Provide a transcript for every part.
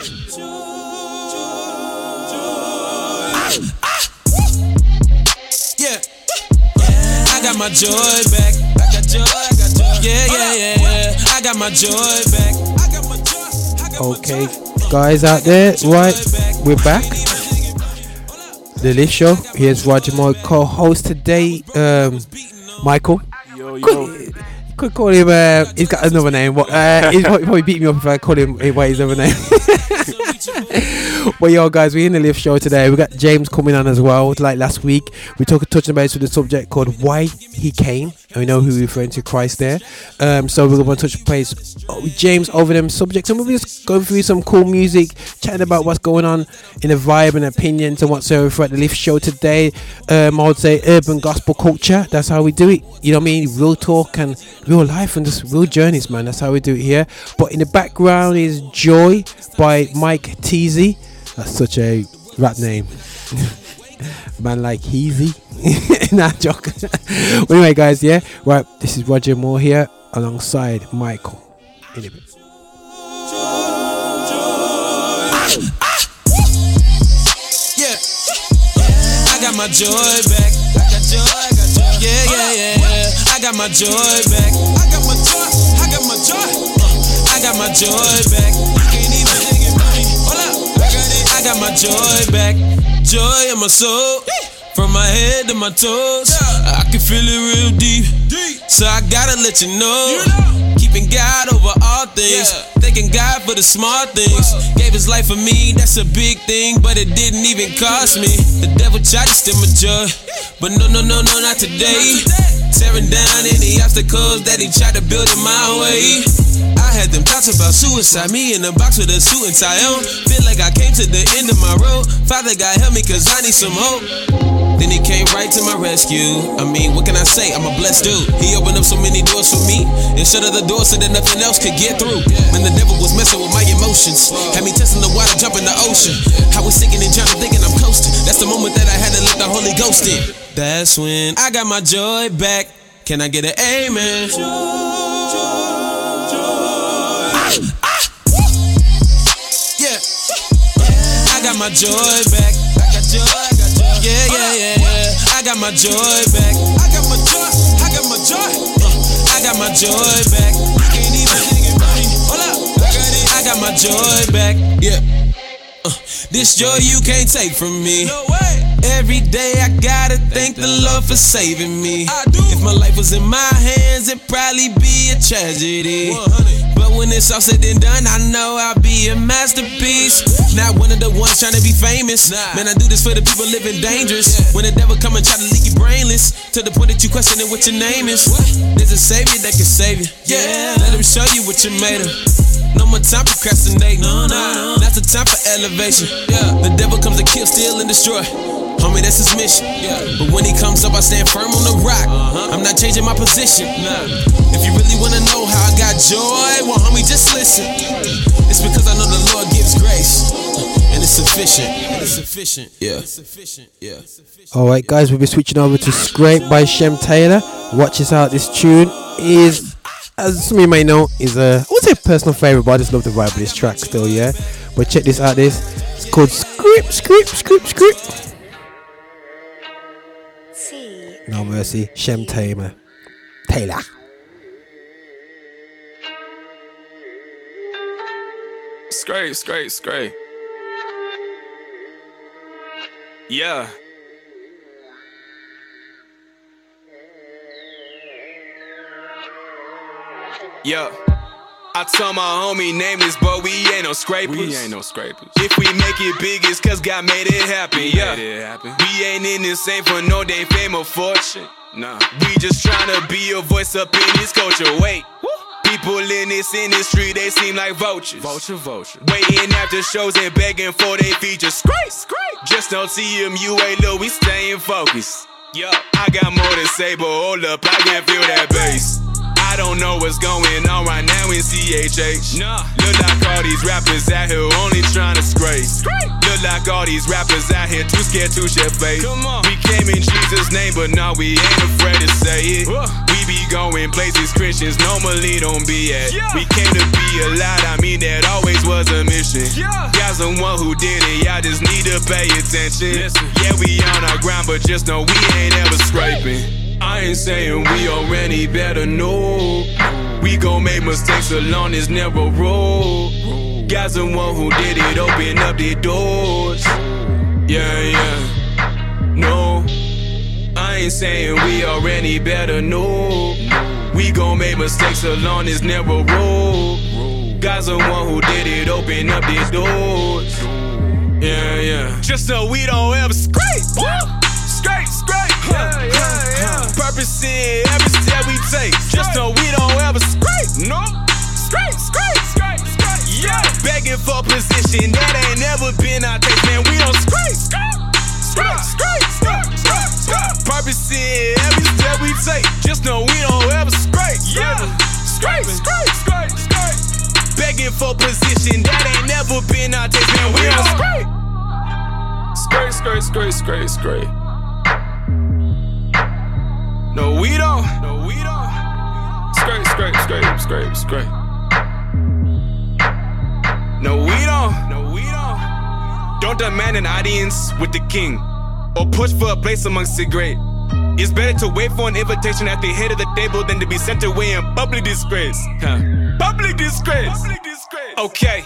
Yeah. I got my joy back. I got joy, I got joy. Yeah, yeah, yeah, yeah. I got my joy back. I got my joy. I got my Okay, guys out there, right? We're back. The Lift Show. Here's Roger Moore, co-host today. Um, Michael. Yo, yo. Could, could call him. Uh, he's got another name. What? Uh, he'd probably, probably beat me up if I call him by his other name. Well, yo, guys, we're in the lift show today. We got James coming on as well. Like last week, we took a touching base with the subject called "Why He Came," and we know who we're referring to Christ there. Um, so we're going to touch base with James over them subjects, and we'll be just going through some cool music, chatting about what's going on in the vibe and opinions and whatsoever throughout the lift show today. Um, I would say urban gospel culture. That's how we do it. You know what I mean? Real talk and real life and just real journeys, man. That's how we do it here. But in the background is Joy by Mike Teezy. That's such a rap name. Man like Heezy. nah, joke. anyway, guys, yeah. Right, this is Roger Moore here alongside Michael. In a bit. Got my joy back. I got joy, I got joy. Yeah, yeah, yeah, yeah. I got my joy back. I got my joy, I got my joy. Uh, I got my joy back. I got my joy back. Joy in my soul. From my head to my toes. I can feel it real deep. So I gotta let you know. Keeping God over all things. Thanking God for the small things. Gave his life for me, that's a big thing, but it didn't even cost me. The devil tried to steal my joy. But no, no, no, no, not today. Tearing down any obstacles that he tried to build in my way. I had them thoughts about suicide, me in a box with a suit and tie on. Feel like I came to the end of my road. Father God help me, cause I need some hope. Then he came right to my rescue. I mean, what can I say? I'm a blessed dude. He opened up so many doors for me and shut other doors so that nothing else could get through. When the devil was messing with my emotions, had me testing the water, jumping the ocean. I was sinking and drowning, thinking I'm coasting. That's the moment that I had to let the Holy Ghost in. That's when I got my joy back. Can I get an amen? Ah, ah. Yeah. I got my joy back. I got joy, I got joy. Yeah, yeah, yeah, yeah. I got my joy back. I got my joy, I got my joy. Uh, I got my joy back. You can't even take it me. Hold up. I. I got my joy back. Yeah. Uh, this joy you can't take from me. No way. Every day I gotta thank the Lord for saving me. If my life was in my hands, it'd probably be a tragedy. But when it's all said and done, I know I'll be a masterpiece. Not one of the ones trying to be famous. Man, I do this for the people living dangerous. When the devil come and try to leak you brainless, to the point that you questioning what your name is. There's a savior that can save you. Yeah. Let him show you what you're made of. No more time procrastinating. No, no, no. That's the time for elevation. Yeah. The devil comes to kill, steal, and destroy. Homie, that's his mission. Yeah. But when he comes up, I stand firm on the rock. Uh-huh. I'm not changing my position. Nah. If you really wanna know how I got joy, well, homie, just listen. It's because I know the Lord gives grace. And it's sufficient. And it's sufficient. Yeah. It's sufficient. Yeah. All right, guys, we'll be switching over to "Scrape" by Shem Taylor. Watch this out. This tune is, as some of you may know, is a I would say personal favorite, but I just love the vibe of this track still. Yeah, but check this out. This it's called "Script, Script, Script, Script." T No mercy, Shem Taylor. Taylor. Scrape, scrape, scrape. Yeah. Yeah. I told my homie name is, but we ain't no scrapers. We ain't no scrapers. If we make it big, it's cause God made it happen. yeah. Made it happen. We ain't in this ain't for no damn fame or fortune. Nah. We just tryna be a voice up in this culture. Wait. People in this industry, they seem like vultures. Vulture, vulture. Waiting after shows and begging for they features. Scrape, scrape. Just don't see him, you ain't low, we staying focused. Yo, I got more to say, but hold up, I can feel that bass. I don't know what's going on right now in CHH. Nah. Look like all these rappers out here only trying to scrape. Look like all these rappers out here too scared to share faith. Come on. We came in Jesus' name, but now we ain't afraid to say it. Uh. We be going places Christians normally don't be at. Yeah. We came to be a light, I mean that always was a mission. Yeah. God's the one who did it, y'all just need to pay attention. Yeah, we on our grind, but just know we ain't ever scraping. I ain't saying we already better, no. We gon' make mistakes along this narrow road. The one who did it, open up the doors. Yeah, yeah. No, I ain't saying we already better, no. We gon' make mistakes along this narrow road. The one who did it, open up these doors. Yeah, yeah. Just so we don't ever scrape. Yeah, yeah, yeah. Purpose in every step we take. Just so we don't ever scrape. No. Scrape, scrape, scrape, scrape. Yeah. Begging for position that ain't never been our taste, man. We don't scrape. Scrape, scrape, scrape, scrape, scrape. Purpose in every step we take. Just know we don't ever scrape. Yeah. Scrape, scrape, scrape, scrape. Begging for position that ain't never been our taste, man. We don't scrape. Scrape, scrape, scrape, scrape, scrape. No, we don't. No, we don't. Scrape, scrape, scrape, scrape, scrape. No, we don't. No, we don't. Don't demand an audience with the king or push for a place amongst the great. It's better to wait for an invitation at the head of the table than to be sent away in public disgrace. Huh. Public disgrace. Public disgrace. Okay.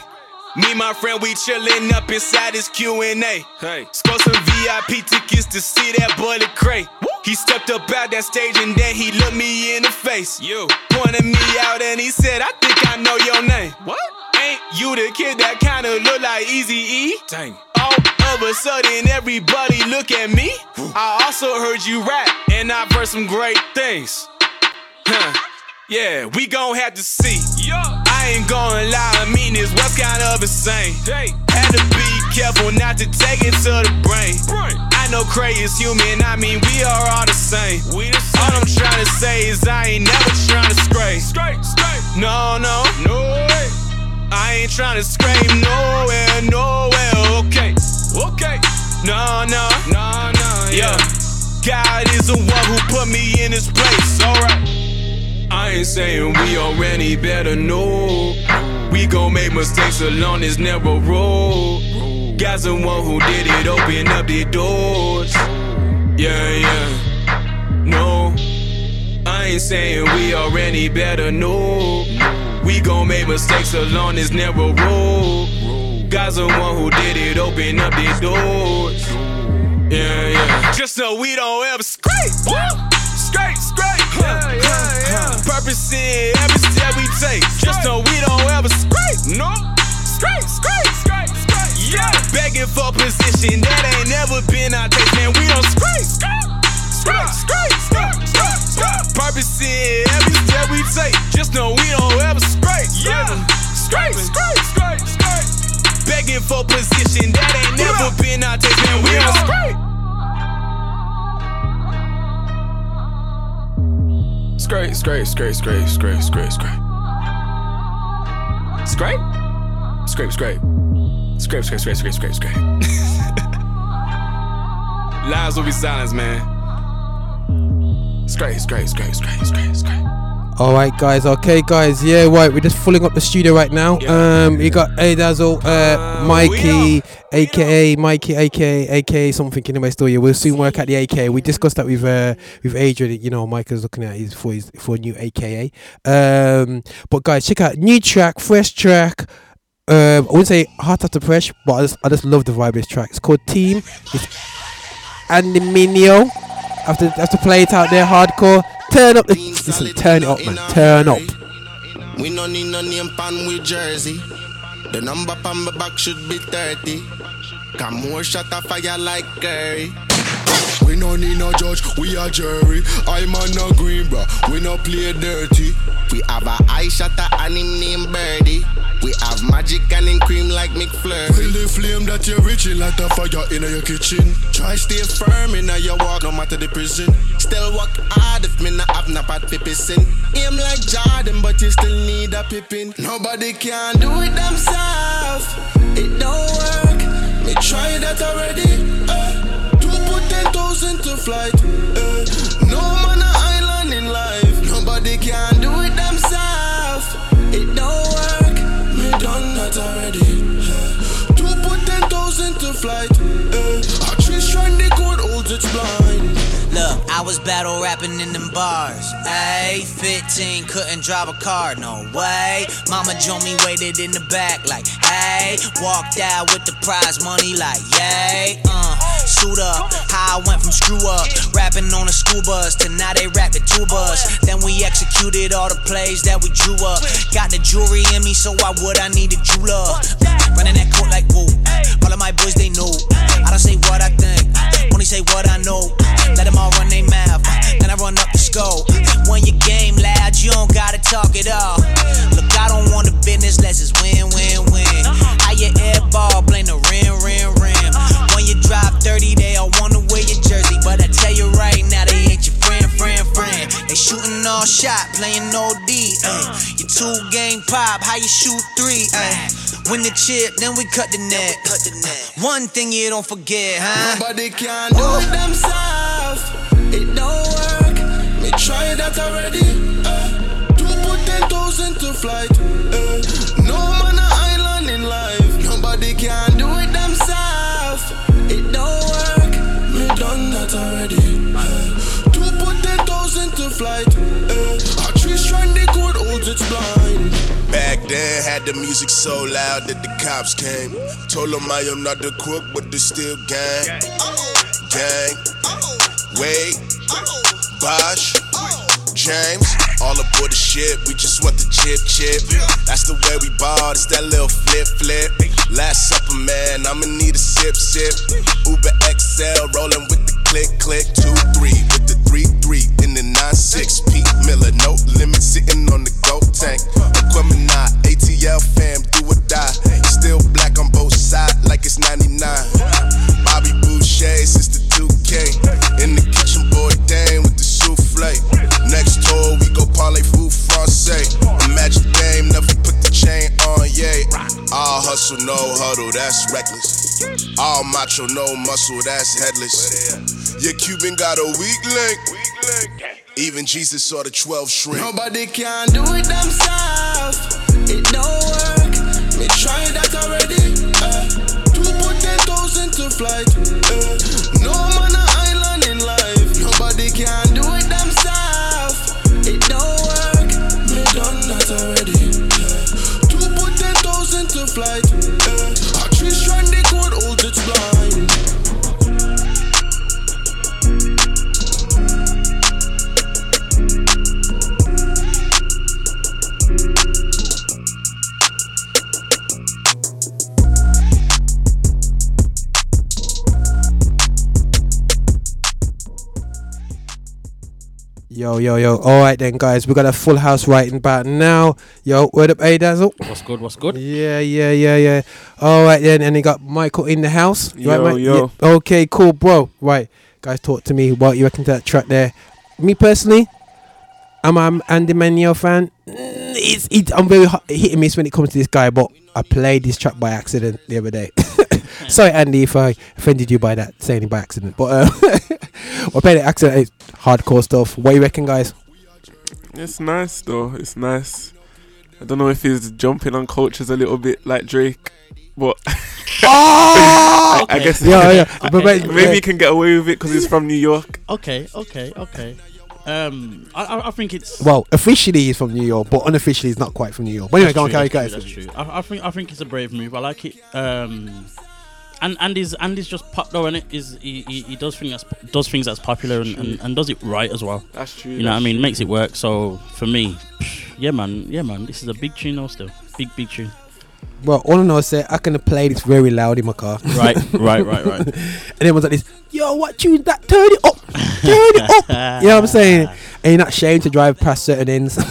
Me and my friend, we chillin' up inside this Q&A. Hey. Score some VIP tickets to see that boy Lecrae. He stepped up out that stage and then he looked me in the face. You pointed me out and he said, I think I know your name. What? Ain't you the kid that kinda look like Easy E? Dang. All of a sudden, everybody look at me. I also heard you rap, and I've heard some great things. Huh. Yeah, we gon' have to see. I ain't gonna lie, I mean this was kind of insane. Hey. Had to be careful not to take it to the brain. I know Cray is human, I mean we are all the same. All I'm trying to say is I ain't never trying to scrape. No, no, no way. I ain't trying to scrape nowhere, nowhere. Okay, okay. No, no, no, no. Yeah. God is the one who put me in this place. Alright. I ain't saying we already better, no. We gon' make mistakes along this narrow road. God's the one who did it, open up the doors. Yeah, yeah. No, I ain't saying we already better, no. We gon' make mistakes along this narrow road. God's the one who did it, open up the doors. Yeah, yeah. Just so we don't ever scrape. Scrape, scrape. Yeah, yeah, yeah. Purpose in every step we take. Just so we don't ever scrape. No. Scrape, scrape. Yeah. Begging for position that ain't never been our taste, man. We don't scrape. Scrape, scrape, scrape, scrape, scrape. Purpose in every step we take. Just know we don't ever scrape. Yeah. Scrape, scrape, scrape, scrape. Begging for position that ain't never been our taste, man. We don't scrape. Scrape, scrape, scrape, scrape, scrape, scrape, scrape. Scrape? Scrape, scrape. Scrape, scrape, scrape, scrape, scrape, scrape. Lies will be silenced, man. Scrape, scrape, scrape, scrape, scrape, scrape. All right, guys. Okay, guys. Yeah, right. We're just filling up the studio right now. Um, you got A Dazzle, uh, Mikey, aka Mikey, aka aka something in the West Yeah, we'll soon work at the AKA. We discussed that with uh with Adrian. You know, Mike is looking at his for his for a new AKA. Um, but guys, check out new track, fresh track. Um, I wouldn't say hot the press, but I just I just love the vibe of this track. It's called Team. It's Andy Mineo. Have to have to play it out there hardcore. Turn up the listen, turn it up, man. Turn up. We no need no name pan with jersey. The number pan my back should be 30. Come more shot of fire like Curry. We no need no judge, we a jury. I'm on no green, bro. We no play dirty. We have a eye shutter and him name Birdie. We have magic and him cream like McFlurry. Well, the flame that you're reaching like a fire in your kitchen. Try stay firm in your walk, no matter the prison. Still work hard if me not have no bad pissing. Aim like Jordan, but you still need a Pippen. Nobody can do it themselves. It don't work. Me try that already. Uh, to 10,000 to flight. Uh, no man a island in life. Nobody can do it themselves. It don't work. Me done that already. Uh, to put those into flight. Uh, our tree shrine the code holds its blind. I was battle rapping in them bars. Ayy, 15, couldn't drive a car, no way. Mama Joe me waited in the back, like, hey. Walked out with the prize money, like, yay. Uh, suit up, how I went from screw up, rapping on a school bus to now they rap the two bus. Then we executed all the plays that we drew up. Got the jewelry in me, so why would I need a jeweler? Running that court like woo. All of my boys, they know. I don't say what I think, only say what I know. Let them all run their mouth, then I run up the scope. When your game loud, you don't gotta talk it all. Look, I don't want the business, let's just win, win, win. How you air ball, blame the rim, rim, rim. When you drive 30, they all wanna wear your jersey. But I tell you right now, they ain't your friend, friend, friend. They shooting all shot, playing OD. Ay. You two game pop, how you shoot three? Win the chip, then we cut the net. One thing you don't forget, huh? Nobody can do it themselves. It don't work. Me try that already. Uh, two potatoes into flight. Uh, no man a island in life. Nobody can do it themselves. It don't work. Me done that already. Uh, two potatoes into flight. Uh, our its blind. Back then, had the music so loud that the cops came. Told them I am not the crook, but the still gang. Gang. Wade. Bosh. James. All aboard the ship, we just want the chip chip. That's the way we ball, it's that little flip flip. Last supper, man, I'ma need a sip sip. Uber XL rolling with the click click. Two three three three in the nine six. Pete Miller, no limit, sitting on the gold tank. Aquemini, ATL fam, do or die. Still black on both sides, like it's 99. Bobby Boucher since the 2K. In the kitchen, boy, dang with the souffle. Next tour, we go parlay food francais. Imagine game, never put the chain on, yay. All hustle, no huddle, that's reckless. All macho, no muscle, that's headless. Your Cuban got a weak link. Even Jesus saw the 12 shrink. Nobody can do it themselves. It don't work. Me try that already. Uh, two potatoes into flight. Yo, yo, yo. All right then, guys. We got a full house right about now. Yo, word up, A Dazzle. What's good? What's good? Yeah, yeah, yeah, yeah. All right then, and you got Michael in the house. You right, Yo, Mike? yo. Yeah. Okay, cool, bro. Right, guys, talk to me. What you reckon to that track there? Me personally, I'm an Andy Mineo fan. Mm, It's, it, I'm very hot, hit and miss when it comes to this guy, but I played this track by accident the other day. Sorry, Andy, if I offended you by that saying by accident. But uh, I played it accident. It's hardcore stuff. What you reckon, guys? It's nice though. It's nice. I don't know if he's jumping on cultures a little bit like Drake, but I, I guess Yeah, yeah. But, but- maybe he can get away with it because he's from New York. Okay, okay, okay. Um, I, I, I think it's. Well, officially he's from New York, but unofficially he's not quite from New York. But anyway, That's go on, carry guys. That's true. I, I think I think it's a brave move. I like it. Um, and Andy's Andy's just pop though, and it is he, he, he does things that's does things that's popular and, and, and does it right as well. That's true. You know what I mean? true. Makes it work. So for me, yeah, man, yeah, man. This is a big tune, though. Still, big, big tune. Well, all I know is that I can play this very loud in my car. Right, right, right, right. and everyone's like this, yo, what tune that? Turn it up, turn it up. you know what I'm saying? And you're not ashamed to drive past certain ends.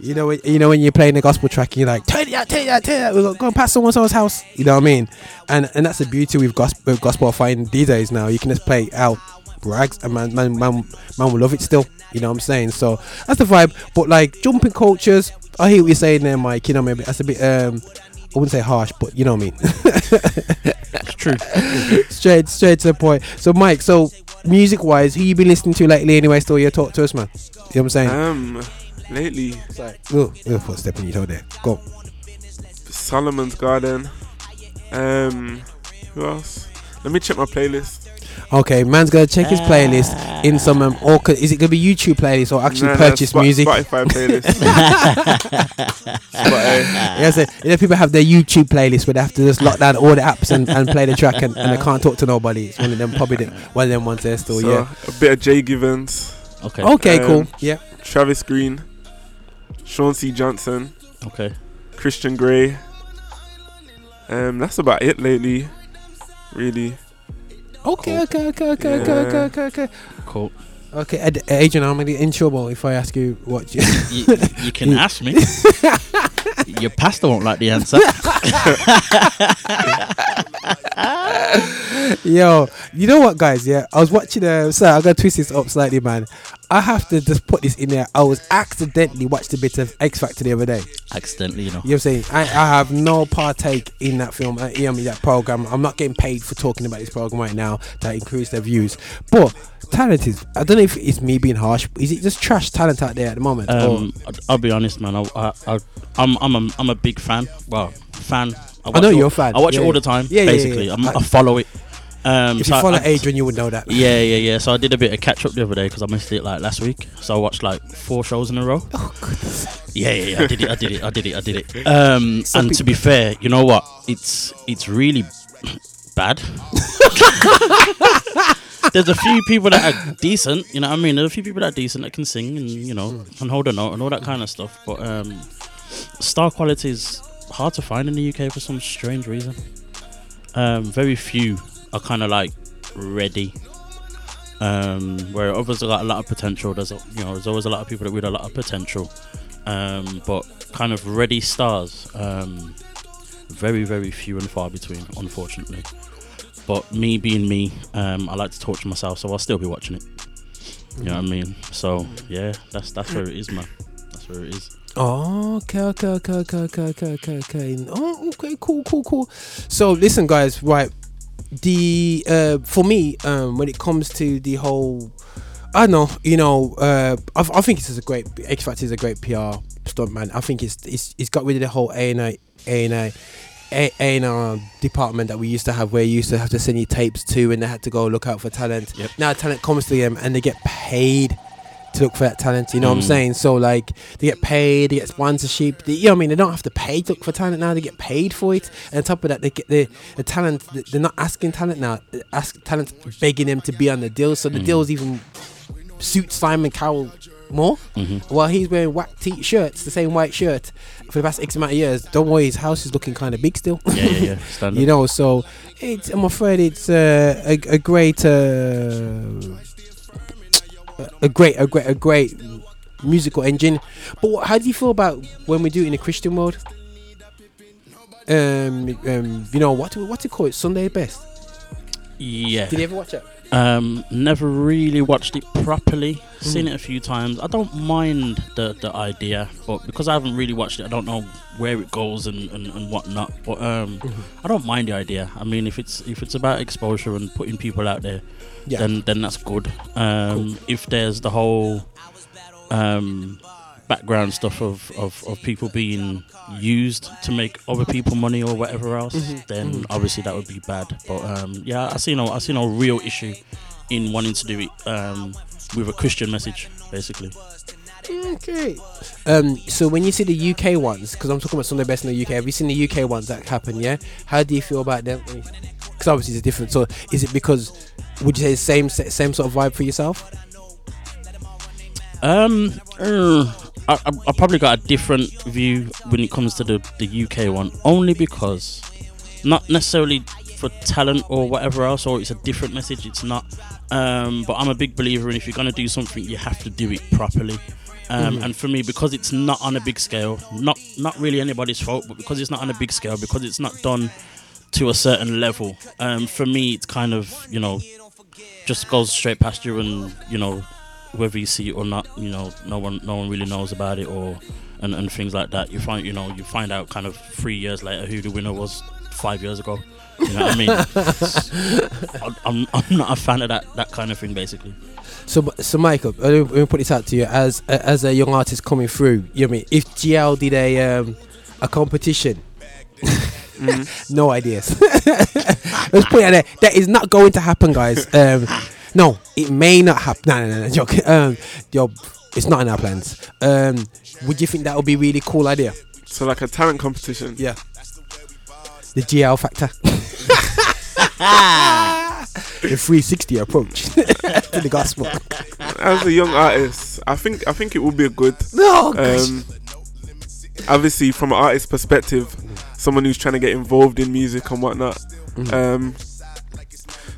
you know, when, you know when you're playing the gospel track, and you're like, turn it out, turn it out, turn it out. We're going past someone else's house. You know what I mean? And and that's the beauty with gospel, with gospel I find these days now. You can just play out rags, and man, man, man, man will love it still. You know what I'm saying? So that's the vibe. But like jumping cultures, I hear what you're saying there, Mike. You know, maybe that's a bit. um I wouldn't say harsh, but you know what I mean. It's true. straight, straight to the point. So, Mike, so music wise, who you been listening to lately anyway? Still, you talk to us, man. You know what I'm saying? Um, lately, Sorry. Oh, oh, footstep in your toe there. Go. Solomon's Garden. Um, who else? Let me check my playlist. Okay, man's gonna check his playlist in some um, or co- is it gonna be YouTube playlist or actually Nah, nah, purchase Spot- music? Spotify playlist. Spotify. Yes, uh, you know, people have their YouTube playlist where they have to just lock down all the apps and, and play the track and, and they can't talk to nobody. It's one of them probably the, one of them ones there still. So, yeah. a bit of Jay Givens, Okay. Okay, cool. um, Yeah. Travis Greene, Sean C. Johnson, Okay. Christian Grey. Um, that's about it lately. Really. Okay, okay, okay, okay, okay, okay, okay, okay. Cool. Okay, Ed, uh, Adrian, I'm gonna get in trouble if I ask you what you. You, you can ask me. Your pastor won't like the answer. Yo, you know what, guys? Yeah, I was watching. Uh, sorry, I'm gonna twist this up slightly, man. I have to just put this in there. I was accidentally watched a bit of X Factor the other day. Accidentally, you know. You know what I'm saying? I, I have no partake in that film, uh, you know, that program. I'm not getting paid for talking about this program right now to increase their views. But talent is, I don't know if it's me being harsh. Is it just trash talent out there at the moment? Um, I'll- I'll be honest, man. I, I, I, I'm, I'm, a, I'm a big fan. Well, fan. I, watch know all- you're a fan. I watch Yeah, it all the time. Yeah, basically, yeah. I'm, I- I follow it. Um, if so you follow I, Adrian, you would know that. Yeah, yeah, yeah. So I did a bit of catch up the other day because I missed it like last week. So I watched like four shows in a row. Oh, goodness. Yeah, yeah, yeah. I did it. I did it. I did it. I did it. Um, Some and to be fair, you know what? It's it's really bad. There's a few people that are decent. You know what I mean? There's a few people that are decent that can sing and you know can hold a note and all that kind of stuff. But um, star quality is hard to find in the UK for some strange reason. Um, very few are kind of like ready. Um, where others have got a lot of potential. There's a, you know there's always a lot of people that with a lot of potential, um, but kind of ready stars. Um, very very few and far between, unfortunately. But me being me, um, I like to torture myself, so I'll still be watching it. You know what I mean? So yeah, that's that's where it is, man. That's where it is. Oh, okay, okay, okay, okay, okay, okay, okay, okay. Oh, okay, cool, cool, cool. So listen, guys, right? The uh, for me, um, when it comes to the whole, I don't know, you know, uh, I, I think this is a great X Factor is a great PR stunt, man. I think it's it's it's got rid of the whole A and A A and A. A and R department that we used to have, where you used to have to send your tapes to, and they had to go look out for talent. Yep. Now talent comes to them, and they get paid to look for that talent. You know what I'm Mm. saying? So like they get paid, they get sponsorship. They, you know what I mean? They don't have to pay to look for talent now. They get paid for it. And on top of that, they get the the talent. They're not asking talent now. Ask talent begging them to be on the deal. So the Mm. deals even suit Simon Cowell more. Mhm. While he's wearing whack t shirts, the same white shirt for the past X amount of years. Don't worry, his house is looking kind of big still. Yeah, yeah, yeah. Standard. you know, so it's. I'm afraid it's uh, a a great. Uh, a great, a great, a great musical engine. But what, how do you feel about when we do it in the Christian world? Um, um, you know what? What do- What's it called? Sunday best. yeah. Did you ever watch it? Um, never really watched it properly. Mm. Seen it a few times. I don't mind the the idea, but because I haven't really watched it, I don't know where it goes and, and, and whatnot. But um, Mm-hmm. I don't mind the idea. I mean, if it's if it's about exposure and putting people out there, Yeah. then then that's good. Um, if there's the whole um background stuff of, of, of people being used to make other people money or whatever else, Mm-hmm. then obviously that would be bad. But um, yeah, I see no I see no real issue in wanting to do it um, with a Christian message, basically. Okay. Um, so when you see the UK ones, because I'm talking about Sunday best in the UK, have you seen the UK ones that happen? Yeah. How do you feel about them? Because obviously it's different. So is it because would you say the same same sort of vibe for yourself? Um, uh, I, I, I probably got a different view when it comes to the, the UK one, only because not necessarily for talent or whatever else, or it's a different message. It's not. Um, but I'm a big believer in if you're gonna do something, you have to do it properly. Um, And for me, because it's not on a big scale, not not really anybody's fault, but because it's not on a big scale, because it's not done to a certain level, um, for me, it's kind of you know just goes straight past you, and you know whether you see it or not, you know, no one no one really knows about it or and, and things like that. You find you know you find out kind of three years later who the winner was five years ago. You know what I mean? I'm I'm not a fan of that that kind of thing, basically. So, so Michael, uh, let me put this out to you as as a young artist coming through. You know I mean? If GL did a um, a competition, no ideas. Let's put it there. That is not going to happen, guys. Um, no, it may not happen. No, no, no, no, joke. Um, yo, it's not in our plans. Um, would you think that would be a really cool idea? So like a talent competition. Yeah. The GL factor. the 360 approach to the gospel. As a young artist, I think I think it would be a good. No. Um, obviously, from an artist perspective, someone who's trying to get involved in music and whatnot. Um,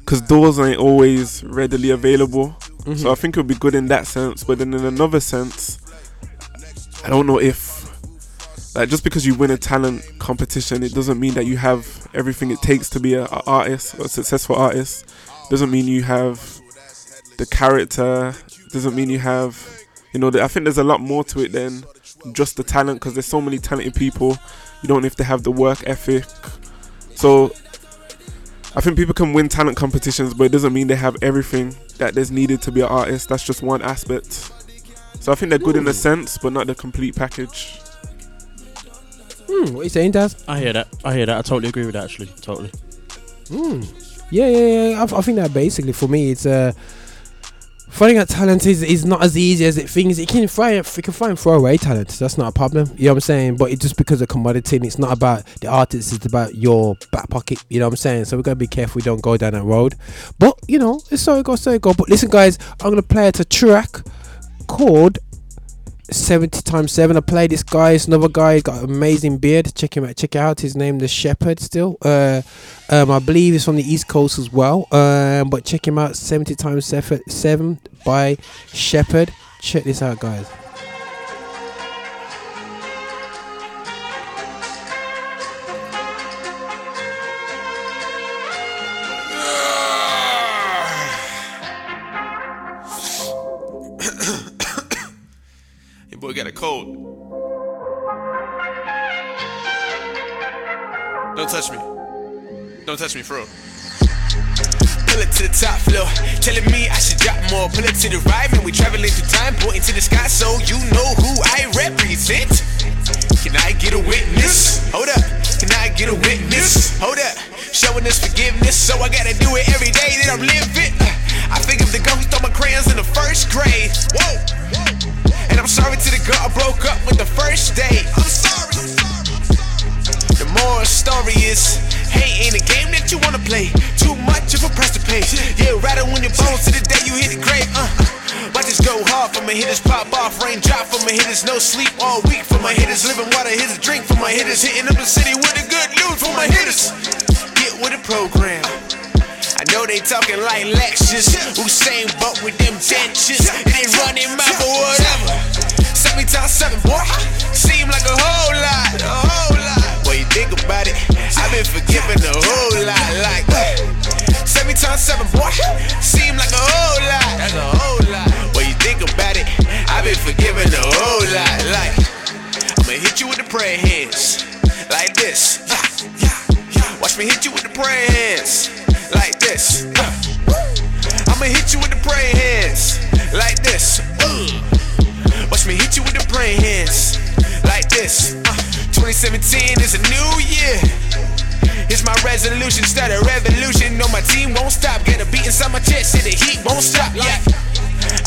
because doors ain't always readily available. So I think it would be good in that sense. But then in another sense, I don't know if like just because you win a talent competition, it doesn't mean that you have everything it takes to be an a artist, a successful artist. Doesn't mean you have the character. Doesn't mean you have, you know. I think there's a lot more to it than just the talent because there's so many talented people. You don't have to have the work ethic. So I think people can win talent competitions, but it doesn't mean they have everything that is needed to be an artist. That's just one aspect. So I think they're good in a sense, but not the complete package. Hmm, what are you saying, Daz? I hear that. I hear that. I totally agree with that. Actually, totally. Hmm. Yeah, yeah, yeah. I, I think that basically for me, it's uh, finding out talent is, is not as easy as it thinks. You can find you can find throwaway talent. That's not a problem. You know what I'm saying? But it just because of commodity, and it's not about the artist. It's about your back pocket. You know what I'm saying? So we gotta be careful we don't go down that road. But you know, it's so it goes, so it go. But listen, guys, I'm gonna play it a track called 70 times 7 I play this guy it's another guy he's got amazing beard. Check him out check out. His name the shepherd still. Uh um I believe he's from the east coast as well. Um but check him out 70 times 7 7 by shepherd. Check this out guys got a cold. Don't touch me. Don't touch me, real. Pull it to the top floor, telling me I should drop more. Pull it to the right, man. We traveling through time, pointing to the sky, so you know who I represent. Can I get a witness? Hold up. Can I get a witness? Hold up. Showing this forgiveness, so I gotta do it every day that I'm living. I think of the girl who stole my crayons in the first grade. Whoa. And I'm sorry to the girl I broke up with the first day. I'm sorry. The moral story is, hey, ain't a game that you wanna play. Too much of a price to pay. Yeah, rattle when your bones to the day you hit the grave. Uh, watch this go hard for my hitters, pop off, rain drop for my hitters, no sleep all week for my hitters, living water, hitters, drink for my hitters, hitting up the city with the good news for my hitters. Get with the program. I know they talking like lectures. Usain Bolt with them dentures. It ain't running mouth or whatever. Seven times seven, boy. Seem like a whole lot, a whole lot. When you think about it, I've been forgiven a whole lot. Like seven times seven, boy. Seem like a whole lot. That's a whole lot. When you think about it, I've been forgiven a whole lot. Like I'ma hit you with the prayer hands, like this. Watch me hit you with the prayer hands, like this. I'ma hit you with the prayer hands, like this. Watch me hit you with the prayer hands, like this. 2017 is a new year. It's my resolution, start a revolution. No, my team won't stop. Get a beat inside my chest, and the heat won't stop. Yeah.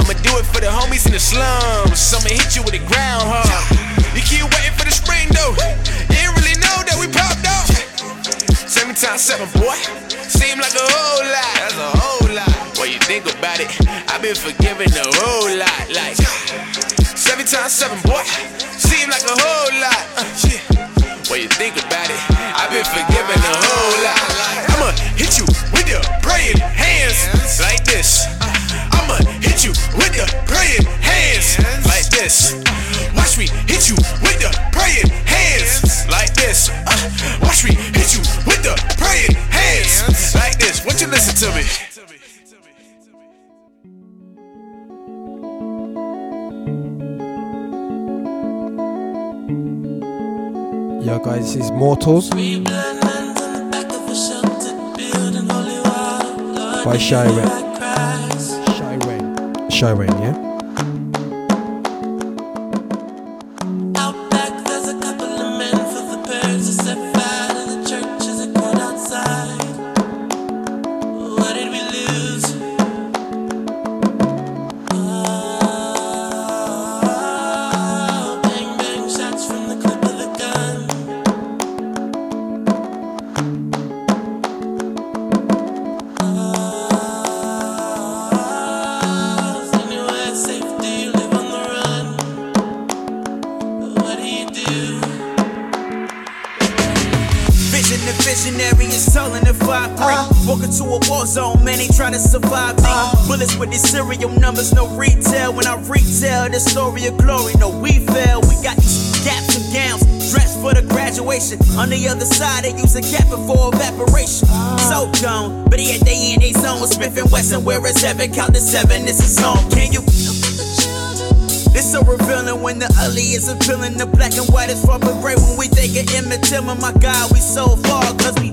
I'ma do it for the homies in the slums. I'ma hit you with the groundhog. You keep waiting for the spring though. You times seven, boy. Seem like a whole lot. That's a whole lot. When you think about it, I've been forgiving a whole lot. Like seven times seven, boy. Seem like a whole lot. Uh, yeah. When you think about it, I've been forgiving a whole lot. I'ma hit you with your praying hands like this. I'ma hit you with your praying hands like this. Watch me hit you with the praying hands like this. Uh, watch me the praying hands like this. Won't you listen to me? Yo, guys, this is Mortals by Rain. Shy Rain, yeah? Serial numbers, no retail. When I retail, the story of glory, no, we fail. We got gaps and gowns, dressed for the graduation. On the other side, they use a cap for evaporation. So gone, but yet they in a zone. Smith and Wesson, where it's seven, count to seven, this is song. Can you? It's so revealing when the ugly is appealing. The black and white is far but gray when we think of Emmett Till. My God, we so far, cause we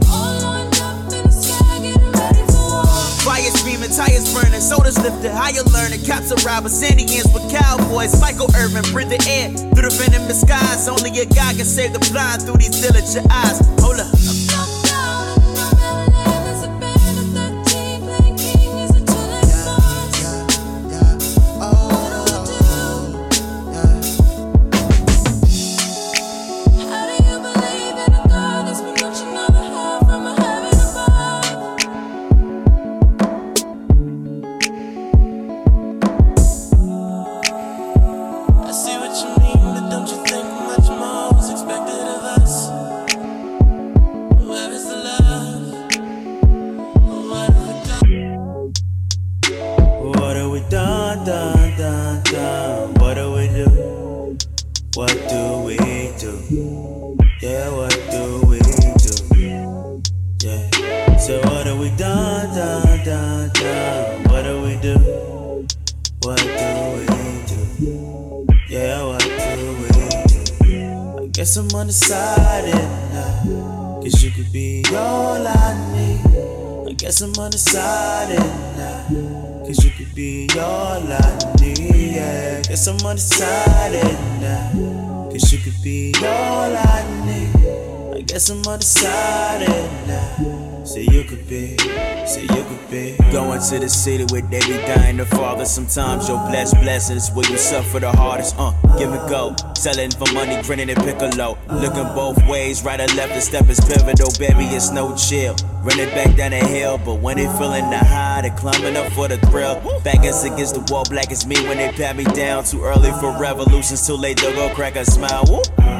Fire screaming, tires burning, sodas lifted, higher learning. Cops are robbers, Indians with cowboys. Michael Irvin, breathe the air through the venomous skies. Only a God can save the blind through these diligent eyes. Hold up. Undecided now. Cause you could be all I need. I guess I'm undecided now. Cause you could be all I need. Yeah, guess I'm undecided now. Cause you could be all I need. I guess I'm undecided now. So you could be, so you could be. Going to the city where they be dying to father. Sometimes your blessed blessings where you suffer the hardest. Uh, give and go. Selling for money, grinning and piccolo. Looking both ways, right or left, the step is pivotal. Baby, it's no chill. Running back down the hill, but when they feeling the high, they climbing up for the thrill. Back us against the wall, black as me when they pat me down. Too early for revolutions, too late to go crack a smile. Woo.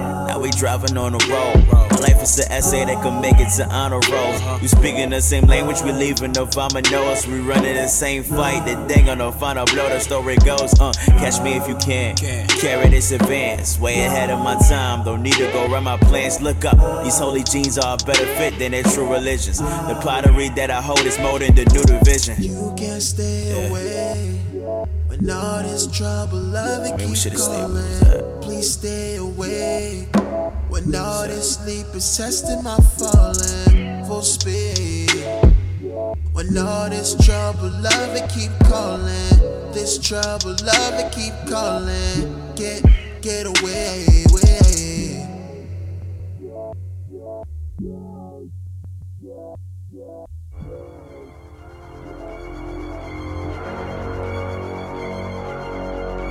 We driving on the road. My life is an essay that could make it to honor roll. You speaking the same language, we leaving the vominos. We running the same fight. The thing on the final blow, the story goes. Uh, catch me if you can. Carry this advance, way ahead of my time. Don't need to go run my plans. Look up, these holy jeans are a better fit than their true religions. The pottery that I hold is more than the new division. You can't stay away when all this trouble, love it we keep should've stayed where we was at. calling. Please stay away when all this sleep is testing my falling full speed. When all this trouble, love it keep calling. This trouble, love it keep calling. Get, get away, away.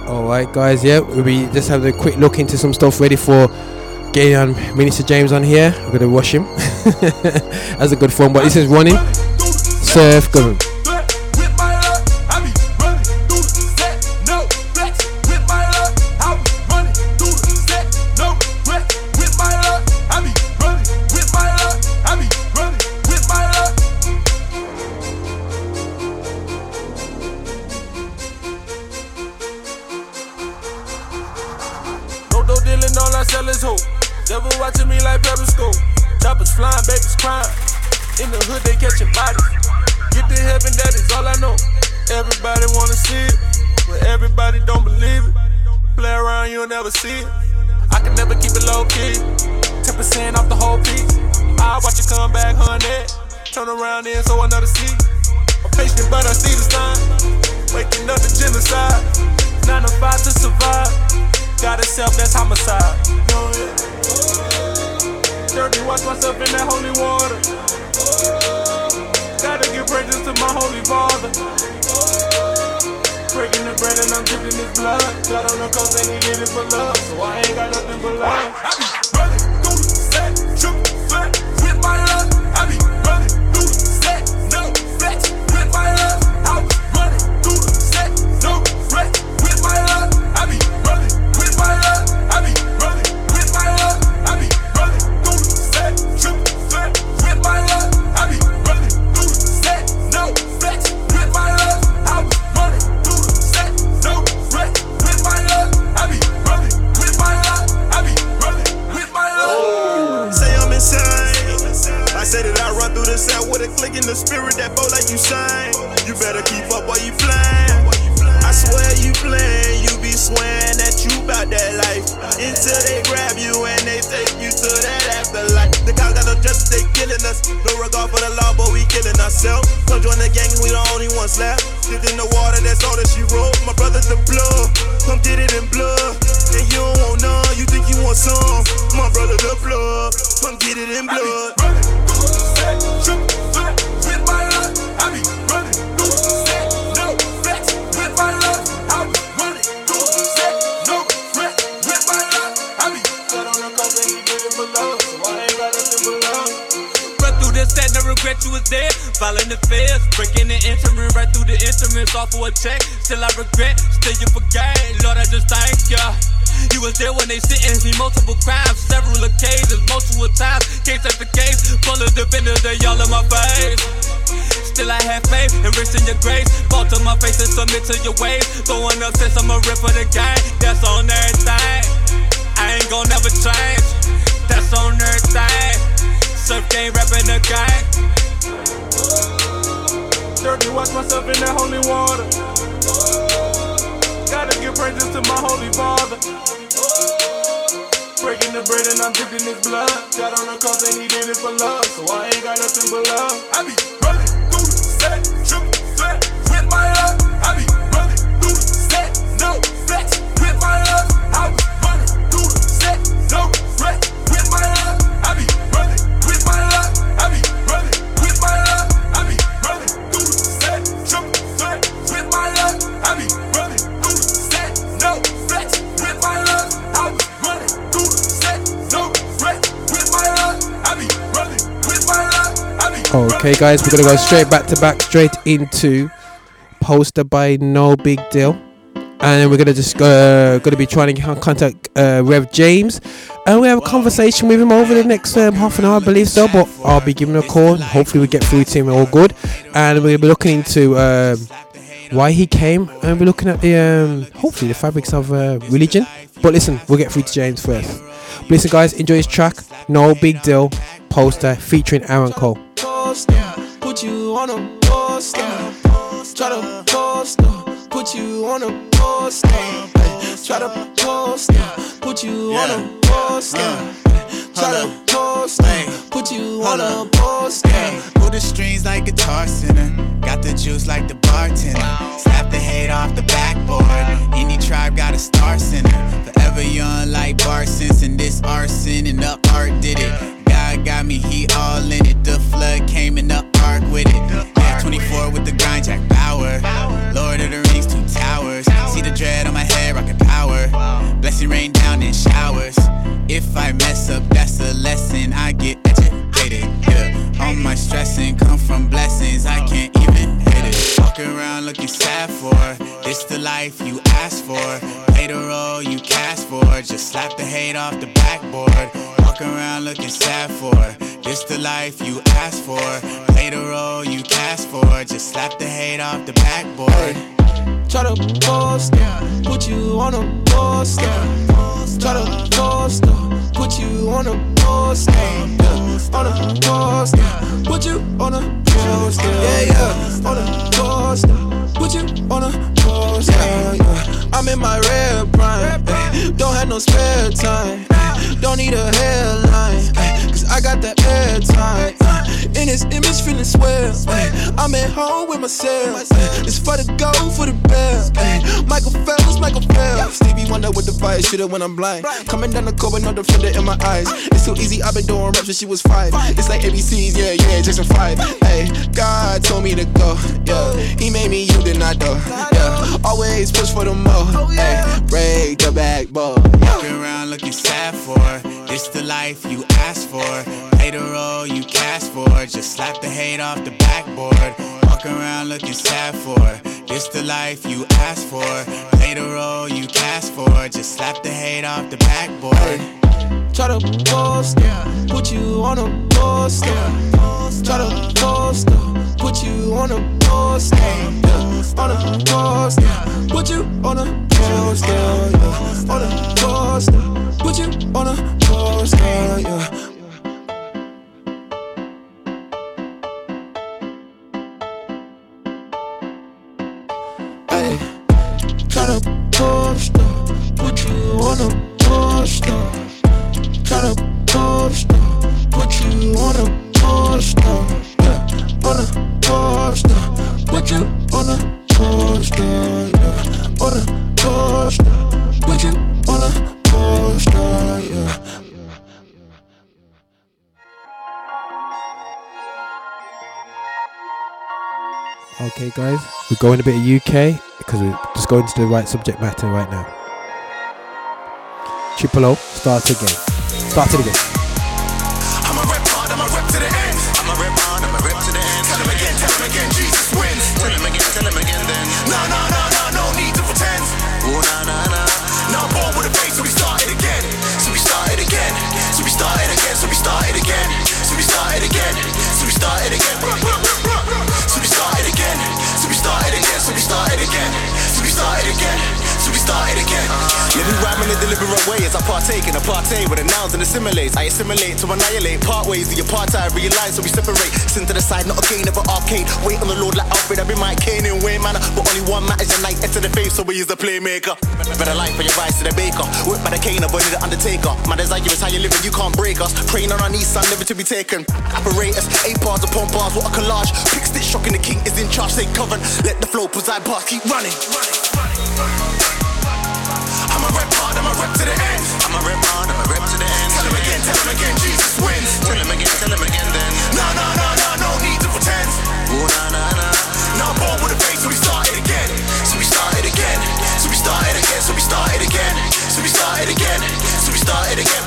All right, guys. Yeah, we'll just have a quick look into some stuff ready for on Minister James on here. We're gonna wash him. That's a good form, But this is running. Surf government. Never see it. I can never keep it low key. 10% off the whole piece. I watch you come back, honey. Turn around then, so another seat. I'm patient, but I see the sign. Waking up the genocide. Nine to five to survive. Got itself, that's homicide. Dirty, wash myself in that holy water. Gotta give praises to my holy father. Breaking the bread and I'm dripping this blood. God on the coast and he did it for love. So I ain't got nothing but love. In the spirit that bow like you shine. You better keep up while you flying. I swear you playing, you be swearing that you bout that life. Until they grab you and they take you to that afterlife. The cops got no justice, they killing us. No regard for the law, but we killing ourselves. Come join the gang, we the only ones left. Dipped in the water, that's all that she wrote. My brother's the blood, come get it in blood. And you don't want none, you think you want some. My brother the blood, come get it in blood. With off for a check. Still I regret, still you forget. Lord, I just thank ya. You was there when they sentenced me multiple crimes, several occasions, multiple times. Take the case, full of defenders, they all in my face. Still I have faith risk in your grace. Fall to my face and submit to your ways. Throwing up since I'm a rip for the game. That's on everything. I ain't gon' never change. That's on everything. Surf game, rapping the game. Dirty, wash myself in that holy water. Gotta give praises to my holy father. Breaking the bread and I'm drinking his blood. Got on the cross and he did it for love. So I ain't got nothing but love. I be running through the set, triple threat with my luck. I be running through the set, no flex with my luck. I was running through the set, no flex with my luck. I be running with my luck. I be running with my luck. I be running through the set, triple threat with my luck. I be Okay, guys, we're gonna go straight back to back, straight into poster by No Big Deal, and we're gonna just uh, gonna be trying to con- contact uh, Rev James, and we have a conversation with him over the next um, half an hour, I believe so. But I'll be giving him a call. Hopefully, we get through to him all good, and we're gonna be looking into. Um, why he came and we're looking at the um, hopefully the fabrics of uh, religion but listen we'll get through to james first listen guys enjoy his track NoBigDyl poster featuring aaron cole put you on a poster. Try to poster, put you on a poster. Try to poster, put you on a poster. Try to poster, put you on a poster. The strings like Guitar Center. Got the juice like the bartender. Slap the hate off the backboard. Any tribe got a star center. Forever young like Bart Simpson. This arson and the art did it. God got me, he all in it. The flood came in the ark with it. Yeah, 24 with the grind, Jack Bauer. Lord of the Rings, two towers. See the dread on my head, rockin' power. Blessing rain down in showers. If I mess up, that's a lesson. I get educated. All my stressing come from blessings. I can't even. Walking around looking sad for. This the life you asked for. Play the role you cast for. Just slap the hate off the backboard. Walking around looking sad for. This the life you asked for. Play the role you cast for. Just slap the hate off the backboard. Try to poster, put you on a poster. Try to poster, put you on a poster. Yeah, on a poster, put you on a poster. Yeah, yeah, on a poster, put you on a poster. Yeah. I'm in my red prime, eh, don't have no spare time. eh, Don't need a headline, eh, cause I got that airtime. In this image, feeling swell. I'm at home with myself. It's for the go, for the bell. Michael Phelps, Michael Phelps. Stevie Wonder with the fire, shooter when I'm blind. Coming down the court with no defender in my eyes. It's so easy, I've been doing raps since she was five. It's like ABCs, yeah, yeah, Jackson 5. Hey, God told me to go, yeah. He made me, you did not though, yeah. Always push for the more, oh, hey. Break the backbone. Walking around looking sad for. This the life you asked for. Play the role you cast for. Just slap the hate off the backboard. Walking around looking sad for. This the life you asked for. Play the role you cast for. Just slap the hate off the backboard. Try to poster, put you on a poster. Try to poster, put you on a poster. Yeah, on a poster, put you on a poster. Yeah, on a poster, put you on a poster. Yeah. Got a. Put you on a. Yeah. On a. Put you on a. Yeah. On a. Put you on a. Yeah. Okay, guys, we're going a bit of UK because we're just going to the right subject matter right now. Triple O, start again. Start it again. I'm a rep I'm a rep to the end. I'm a rep I'm a rep to the end. Tell him again, tell him again, Jesus wins. Tell him again, tell him again then. No, no, no, no, no need to pretend. Oh. Now I'm born with a so we started again. So we started again. So we started again. So we started again. So we started again. So we again. Bruh, bruh, bruh. So we started again. So we started again. So we started again. So we started again. Started again. Let me rhyme in a deliberate way as I partake in a partake with the nouns and assimilates. I assimilate to annihilate. Part ways the apartheid realize so we separate. Sin to the side, not a game of an arcade. Wait on the Lord like Alfred. I be my cane in way manner, but only one matters the night. Enter the faith, so we is the playmaker. Better life for your rise to the baker. Work by the cane, but the undertaker. My desire is how you living, you can't break us. Praying on our knees, son, never to be taken. Apparatus, eight bars upon bars, what a collage. Pick stitch, shocking the king is in charge. They covered. Let the flow preside, bars keep running. I'm a rep hard, I'm a rep to the end. I'm a rep hard, I'm a rep to the end. Tell him again, tell him again, Jesus wins. Tell him again, tell him again then. No, no, no, no, no need to pretend. Oh, na, na, na. Now I'm born with a face, so we started again. So we started again. So we started again. So we started again. So we started again. So we started again.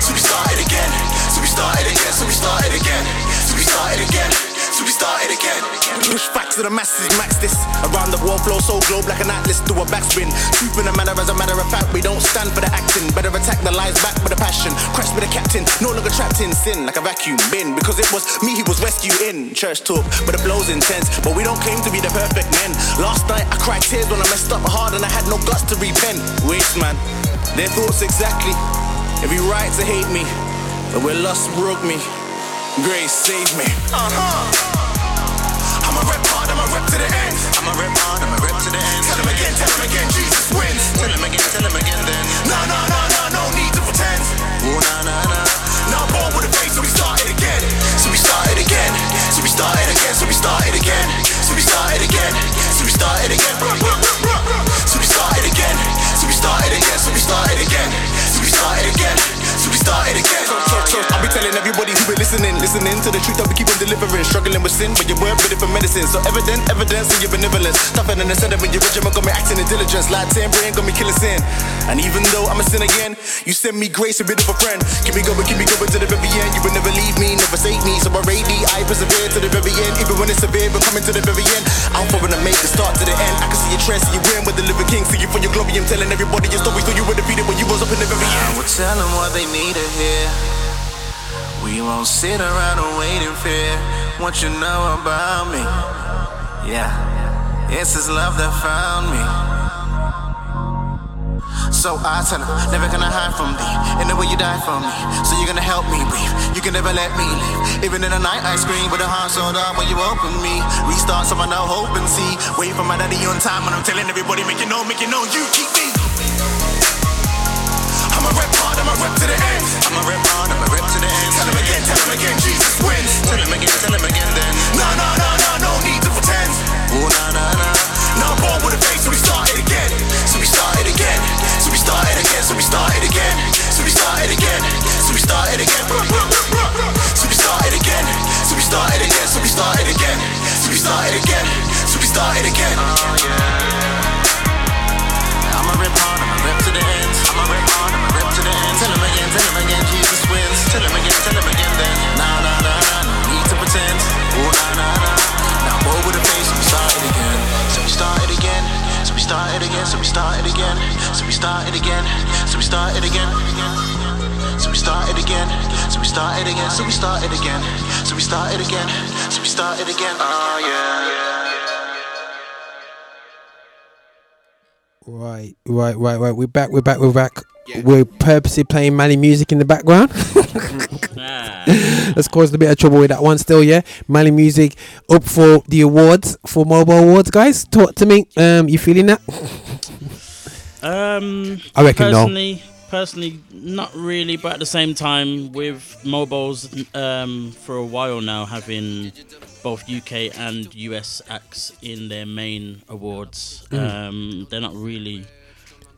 So we started again. So we started again. So we started again. So we started again. So we started again. Push facts to the masses, max this. Around the world, flow so globe like an atlas, do a backspin. Truth in a manner, as a matter of fact, we don't stand for the acting. Better attack the lies back with a passion. Crash with a captain, no longer trapped in sin like a vacuum bin. Because it was me he was rescued in. Church talk, but the blow's intense. But we don't claim to be the perfect men. Last night I cried tears when I messed up hard and I had no guts to repent. Waste man, their thoughts exactly. Every right to hate me, but where lust broke me, grace saved me. Uh-huh. I'm a rep hard, I'm a rep to the end. I'm a rep hard, I'm a rep to the end. Tell him again, tell him again, Jesus wins. Tell him again, tell him again then. No, no, no, listening, listening to the truth that we keep on delivering. Struggling with sin, but your word ready for medicine. So evident, evidence of your benevolence. Tougher than the sediment, your regiment got me acting in diligence. Ten brain got me killing sin. And even though I'm a sin again, you send me grace, a bit of a friend. Keep me going, keep me going to the very end. You will never leave me, never save me. So I rate thee, I persevere to the very end. Even when it's severe, but coming to the very end. When I make the start to the end. I can see your trend, see you win with the living king. See you for your glory. I'm telling everybody your story, so you were defeated when you was up in the very end. I will tell them what they need to hear. We won't sit around and wait in fear. What you know about me? Yeah, it's His love that found me. So I tell him, never gonna hide from thee. In the way you die for me, so you're gonna help me breathe. You can never let me leave. Even in the night, I scream with a heart so dark when you open me. Restart, so I now hope and see. Wait for my daddy on time, and I'm telling everybody, make you know, make you know, you keep me. I'ma rep hard, I'ma rep to the end. I'ma rep hard, I'ma rep to the end. Tell him again, tell him again, Jesus wins. Tell him again, tell him again then. Nah nah nah nah, no need to pretend. Ooh, nah, nah, nah. Now I'm born with a face, so we start it again. So we start it again. So we start it again, so we start it again. So we start it again. So we start it again. So we start it again. So we start it again. So we start it again. So we start it again. So we start again. Oh yeah. I'ma rip hard, I'ma rip to the ends. I'ma rip hard, I'ma to the end. Tell him again, tell him again, Jesus wins. Tell him again, tell him again then. Nah, nah, nah, nah, no need to pretend. Oh, nah, nah, nah. Now over the face, we started again. So we started again. So we started again. So we started again. So we started again. So we started again. So we started again. So we started again. So we started again. So we started again. So we started again. Oh yeah. Right, right, right, right. We're back. We're back. We're back. We're purposely playing Mali music in the background. Let's cause a bit of trouble with that one still, yeah. Mali music up for the awards for MOBO awards, guys. Talk to me. Um, you feeling that? Um, I reckon no. personally, personally, not really, but at the same time, with MOBOs um, for a while now having both UK and US acts in their main awards, Mm. um, they're not really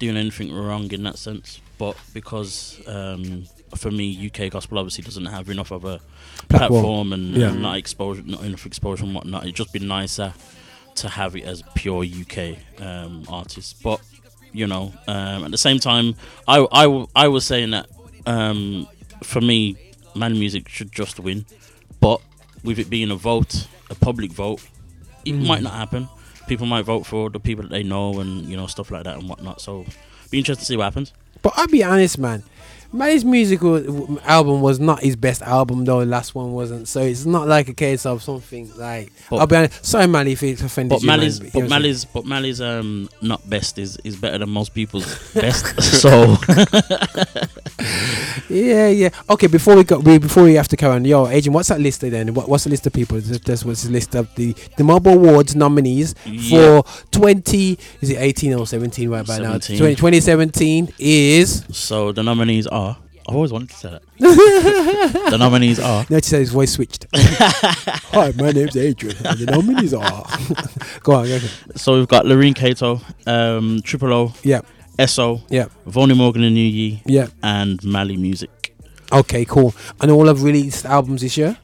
doing anything wrong in that sense. But because um, for me, UK gospel obviously doesn't have enough of a Platform. platform, and, Yeah. and not exposure, not enough exposure and whatnot. It'd just be nicer to have it as pure UK um, artists. But you know, um, at the same time, I was saying that um, for me, man music should just win. But with it being a vote, a public vote, it Mm. might not happen. People might vote for the people that they know, and you know stuff like that and whatnot. So, be interested to see what happens. But I'll be honest, man. Manny's musical album was not his best album, though. The last one wasn't. So it's not like a case of something like. But- I'll be honest. Sorry, Manny, if it's offended But you. man, Mali's, but Mali's, but Mali's um not best is is better than most people's best. So Yeah, yeah. Okay, before we go, we, before we have to carry on, yo, agent, what's that list then? What, what's the list of people? This, this was the list of the the MOBO Awards nominees Yeah. for twenty. Is it eighteen or seventeen right by now? 20, 2017 is. so the nominees are. I've always wanted to say that. the nominees are. No, said his voice switched. Hi, my name's Adrian, and the nominees are. go on, go on. So we've got Lurine Cato, um, Triple O, Yeah. SO, Yeah. Volney Morgan and New Ye, Yeah. and Mali Music. Okay, cool. And all have released albums this year.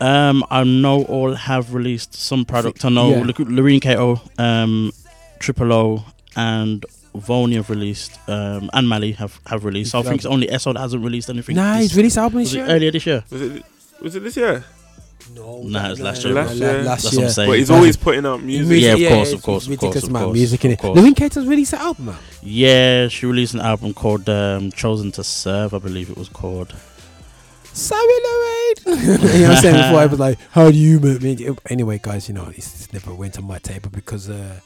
Um, I know all have released some product. I know Yeah. Lurine Cato, um, Triple O, and Volney have released, um, and Mali have, have released. So I think it's only SO that hasn't released anything. Nah, this- he's released album this year. earlier this year. Was it? Was it this year? No, Nah, it's last year. Last year. last That's year. what I'm saying. But he's That's- always putting out music. Yeah, of yeah, course, of course, of course, amount of of music in it. of course. Lurine released an album, man. Yeah, she released an album called um, "Chosen to Serve," I believe it was called. Sorry, Lorraine. you know what I'm saying? Before I was like, how do you make me? Anyway, guys, you know, this, this never went on my table because uh,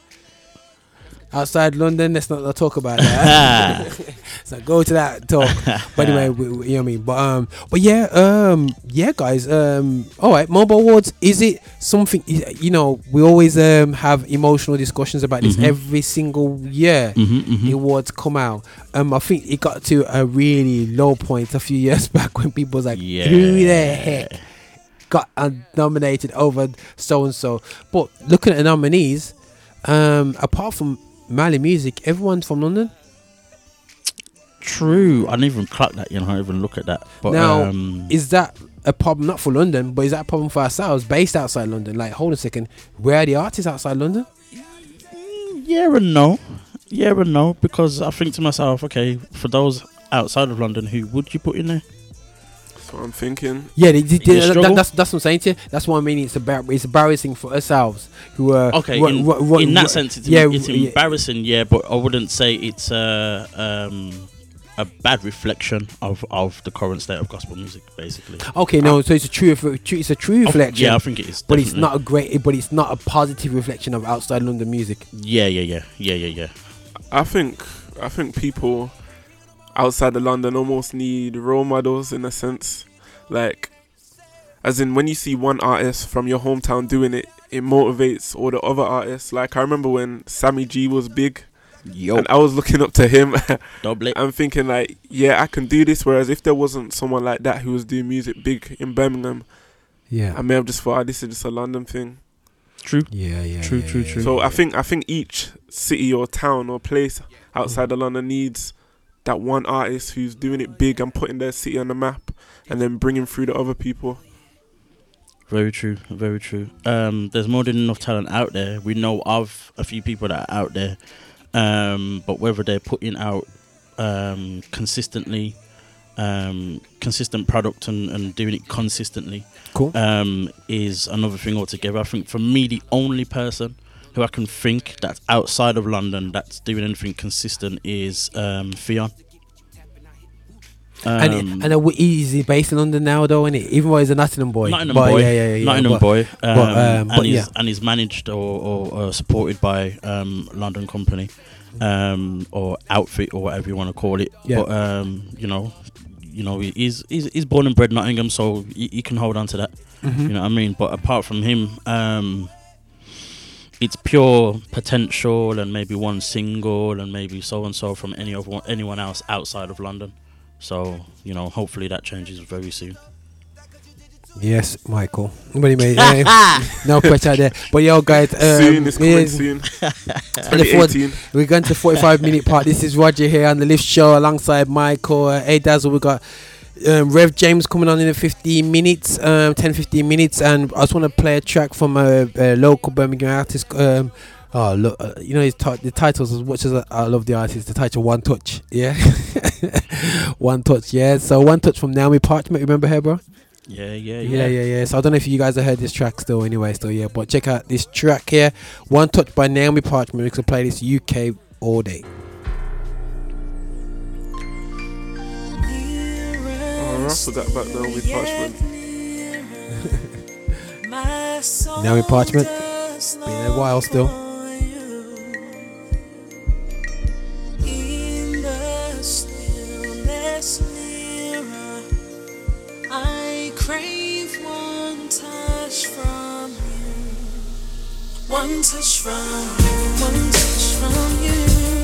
outside London, let's not, not talk about that. so go to that talk. But anyway, we, we- you know what I mean. But um, but yeah, um, yeah, guys. Um, all right, MOBO awards. Is it something? You know, we always um have emotional discussions about this Mhm. every single year. Mhm, mhm. The awards come out. Um, I think it got to a really low point a few years back when people was like, "Who the Yeah. heck got uh, nominated over so and so?" But looking at the nominees, um, apart from Mali Music, everyone's from London. True, I didn't even clock that. You know, I didn't even look at that. But now, um, is that a problem not for London, but is that a problem for ourselves based outside London? Like, hold on a second, where are the artists outside London? yeah and no, yeah and no, because I think to myself, okay, for those outside of London, who would you put in there? That's what I'm thinking. Yeah, they, they, they- that- that's that's what I'm saying to you. That's what I mean. It's about it's embarrassing for ourselves who are Okay, ru- in, ru- ru- in ru- that sense, it's, yeah, it's embarrassing, yeah, but I wouldn't say it's a um, a bad reflection of, of the current state of gospel music, basically. Okay, no, so it's a true, it's a true Oh, reflection. yeah, I think it is, but it's not a great, but it's not a positive reflection of outside London music. Yeah, yeah, yeah, yeah, yeah, yeah. I think I think people outside of London almost need role models in a sense. Like as in when you see one artist from your hometown doing it, it motivates all the other artists. Like I remember when Sammy G was big. Yo. And I was looking up to him. Double it. I'm thinking like, yeah, I can do this. Whereas if there wasn't someone like that who was doing music big in Birmingham, Yeah. I may have just thought, oh, this is just a London thing. True. Yeah, yeah. True, yeah, true, yeah, true. So I think I think each city or town or place outside of London needs that one artist who's doing it big and putting their city on the map, and then bringing through the other people. Very true, very true. Um, there's more than enough talent out there. We know of a few people that are out there, um, but whether they're putting out um, consistently, um, consistent product and, and doing it consistently, Cool. um, is another thing altogether. I think for me, the only person who I can think that's outside of London that's doing anything consistent is um, Fion. and Um, and uh, is he based in London now though? Isn't he? Even though he's a Nottingham boy. Nottingham But boy, Yeah, yeah, yeah. Nottingham but, boy, um, but, um, and he's yeah. and he's managed or, or, or supported by um, London company, um, or outfit or whatever you want to call it. Yeah. But um, you know, you know, he's he's, he's born and bred Nottingham, so he, he can hold on to that. Mhm. You know what I mean? But apart from him, um, it's pure potential and maybe one single and maybe so and so from any of anyone else outside of London. So you know, hopefully that changes very soon. Yes, Michael. But anyway, uh, no pressure there. But yo, guys, um, Soon, it's coming yeah, soon. and the fourth- 2018. We're going to 45 minute part. This is Roger here on the Lift Show alongside Michael. Uh, hey Dazzle, we got um, Rev James coming on in the 15 minutes, um, 10 15 minutes, and I just want to play a track from a, a local Birmingham artist. Um, oh, look, uh, you know his ti- the titles as much as I, I love the artist, the title One Touch, yeah, One Touch, yeah. So One Touch from Naomi Parchment, remember her, bro? Yeah, yeah, Yeah, yeah, yeah. So I don't know if you guys have heard this track still, anyway, still, yeah. But check out this track here, One Touch by Naomi Parchment. We can play this UK all day. I rustled that back now with Parchment. Naomi Parchment, been a while still. In the stillness nearer, I crave one touch from you. One touch from you.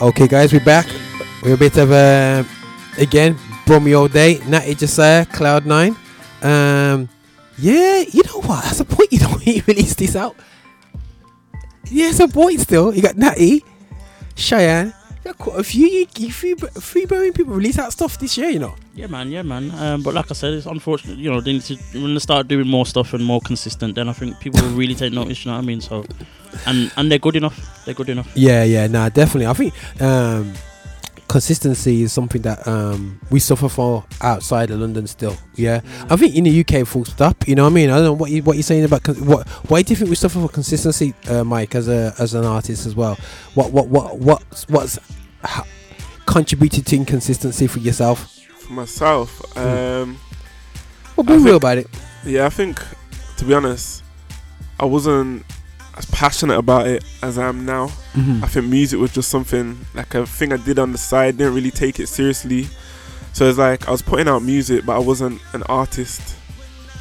Okay, guys, we're back. We're a bit of a again Brummy all day. Natty Josiah, Cloud Nine. Um, yeah, you know what? That's a point. You know, he released this out. Yeah, it's a point still. You got Natty, Cheyenne. You got quite a few, you, you few, few Birmingham people release that stuff this year. You know. Yeah, man. Yeah, man. Um, but like I said, it's unfortunate. You know, they need to when they start doing more stuff and more consistent, then I think people will really take notice. You know what I mean? So, and and they're good enough. They're good enough. Yeah, yeah, nah, definitely. I think um, consistency is something that um, we suffer for outside of London still. Yeah, I think in the UK, full stop. You know what I mean? I don't know what you what you're saying about con- what. Why do you think we suffer for consistency, uh, Mike, as a as an artist as well? What what what what's what's how, contributed to inconsistency for yourself? For myself, um, Well, be I real think- about it. Yeah, I think to be honest, I wasn't as passionate about it as I am now. Mhm. I think music was just something like a thing I did on the side. Didn't really take it seriously. So it's like I was putting out music, but I wasn't an artist.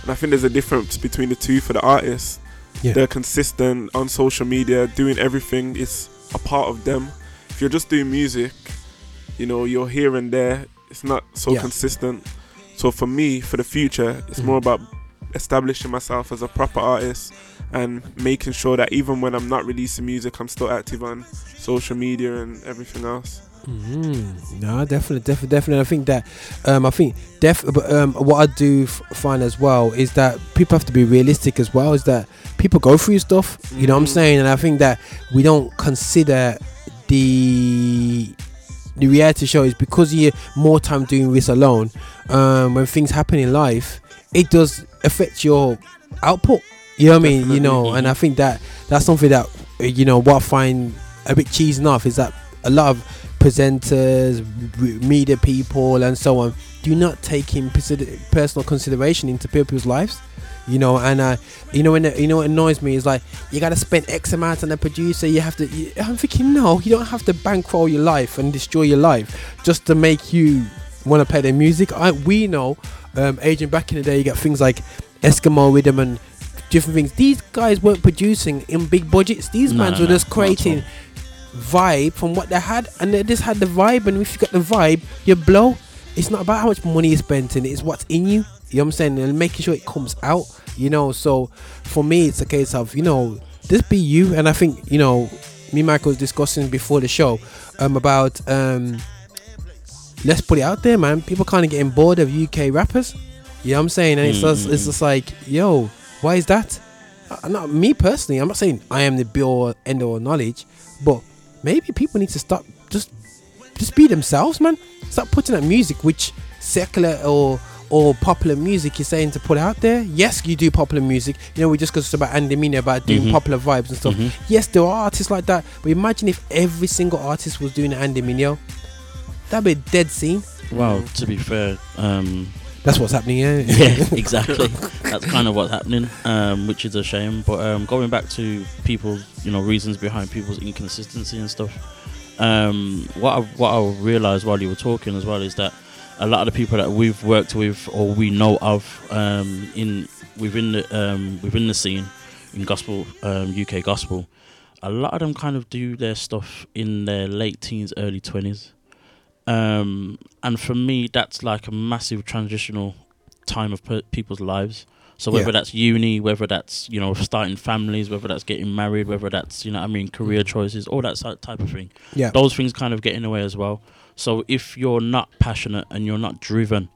And I think there's a difference between the two for the artist. Yeah. They're consistent on social media, doing everything is a part of them. If you're just doing music, you know, you're here and there. It's not so Yeah. consistent. So for me, for the future, it's Mhm. more about establishing myself as a proper artist and making sure that even when I'm not releasing music, I'm still active on social media and everything else. Mm, no, definitely, definitely, definitely. I think that, um, I think, def. But um, what I do f- find as well is that people have to be realistic as well. Is that people go through stuff. You know what I'm Mhm. saying? And I think that we don't consider the the reality show is because you're more time doing this alone. Um, when things happen in life, it does affect your output. You know what I mean? You know, and I think that that's something that uh, you know what I find a bit cheesing off is that a lot of presenters, media people, and so on do not take in personal consideration into people's lives. You know, and uh, you know, when it, you know what annoys me is like you gotta spend X amount on a producer. You have to. You, I'm thinking, no, you don't have to bankroll your life and destroy your life just to make you want to play their music. I we know, um, agent back in the day, you got things like Eskimo Rhythm and different things. These guys weren't producing in big budgets. These No, mans no, were just creating vibe from what they had, and they just had the vibe. And if you got the vibe, you blow. It's not about how much money you spent in it; it's what's in you. You know what I'm saying? And making sure it comes out. You know, so for me, it's a case of you know, just be you. And I think you know, me and Michael was discussing before the show um, about um, let's put it out there, man. People kind of getting bored of UK rappers. You know what I'm saying? And it's just, it's just like, yo, why is that? Uh, not me personally. I'm not saying I am the be all end all knowledge, but maybe people need to stop just just be themselves, man. Stop putting out music which secular or or popular music you're saying to put out there. Yes, you do popular music. You know, we just discussed about Andy Mineo about doing Mhm. popular vibes and stuff. Mhm. Yes, there are artists like that. But imagine if every single artist was doing Andy Mineo. That'd be a dead scene. Well, to be fair, um, That's what's happening, yeah. yeah, exactly. That's kind of what's happening, um, which is a shame. But um, going back to people's, you know, reasons behind people's inconsistency and stuff. Um, what I, what I realized while you were talking as well is that a lot of the people that we've worked with or we know of um, in within the um, within the scene in gospel um, UK gospel, a lot of them kind of do their stuff in their late teens, early twenties. Um, and for me, that's like a massive transitional time of per- people's lives. So whether Yeah. that's uni, whether that's you know starting families, whether that's getting married, whether that's you know I mean career choices, all that type of thing. Yeah. those things kind of get in the way as well. So if you're not passionate and you're not driven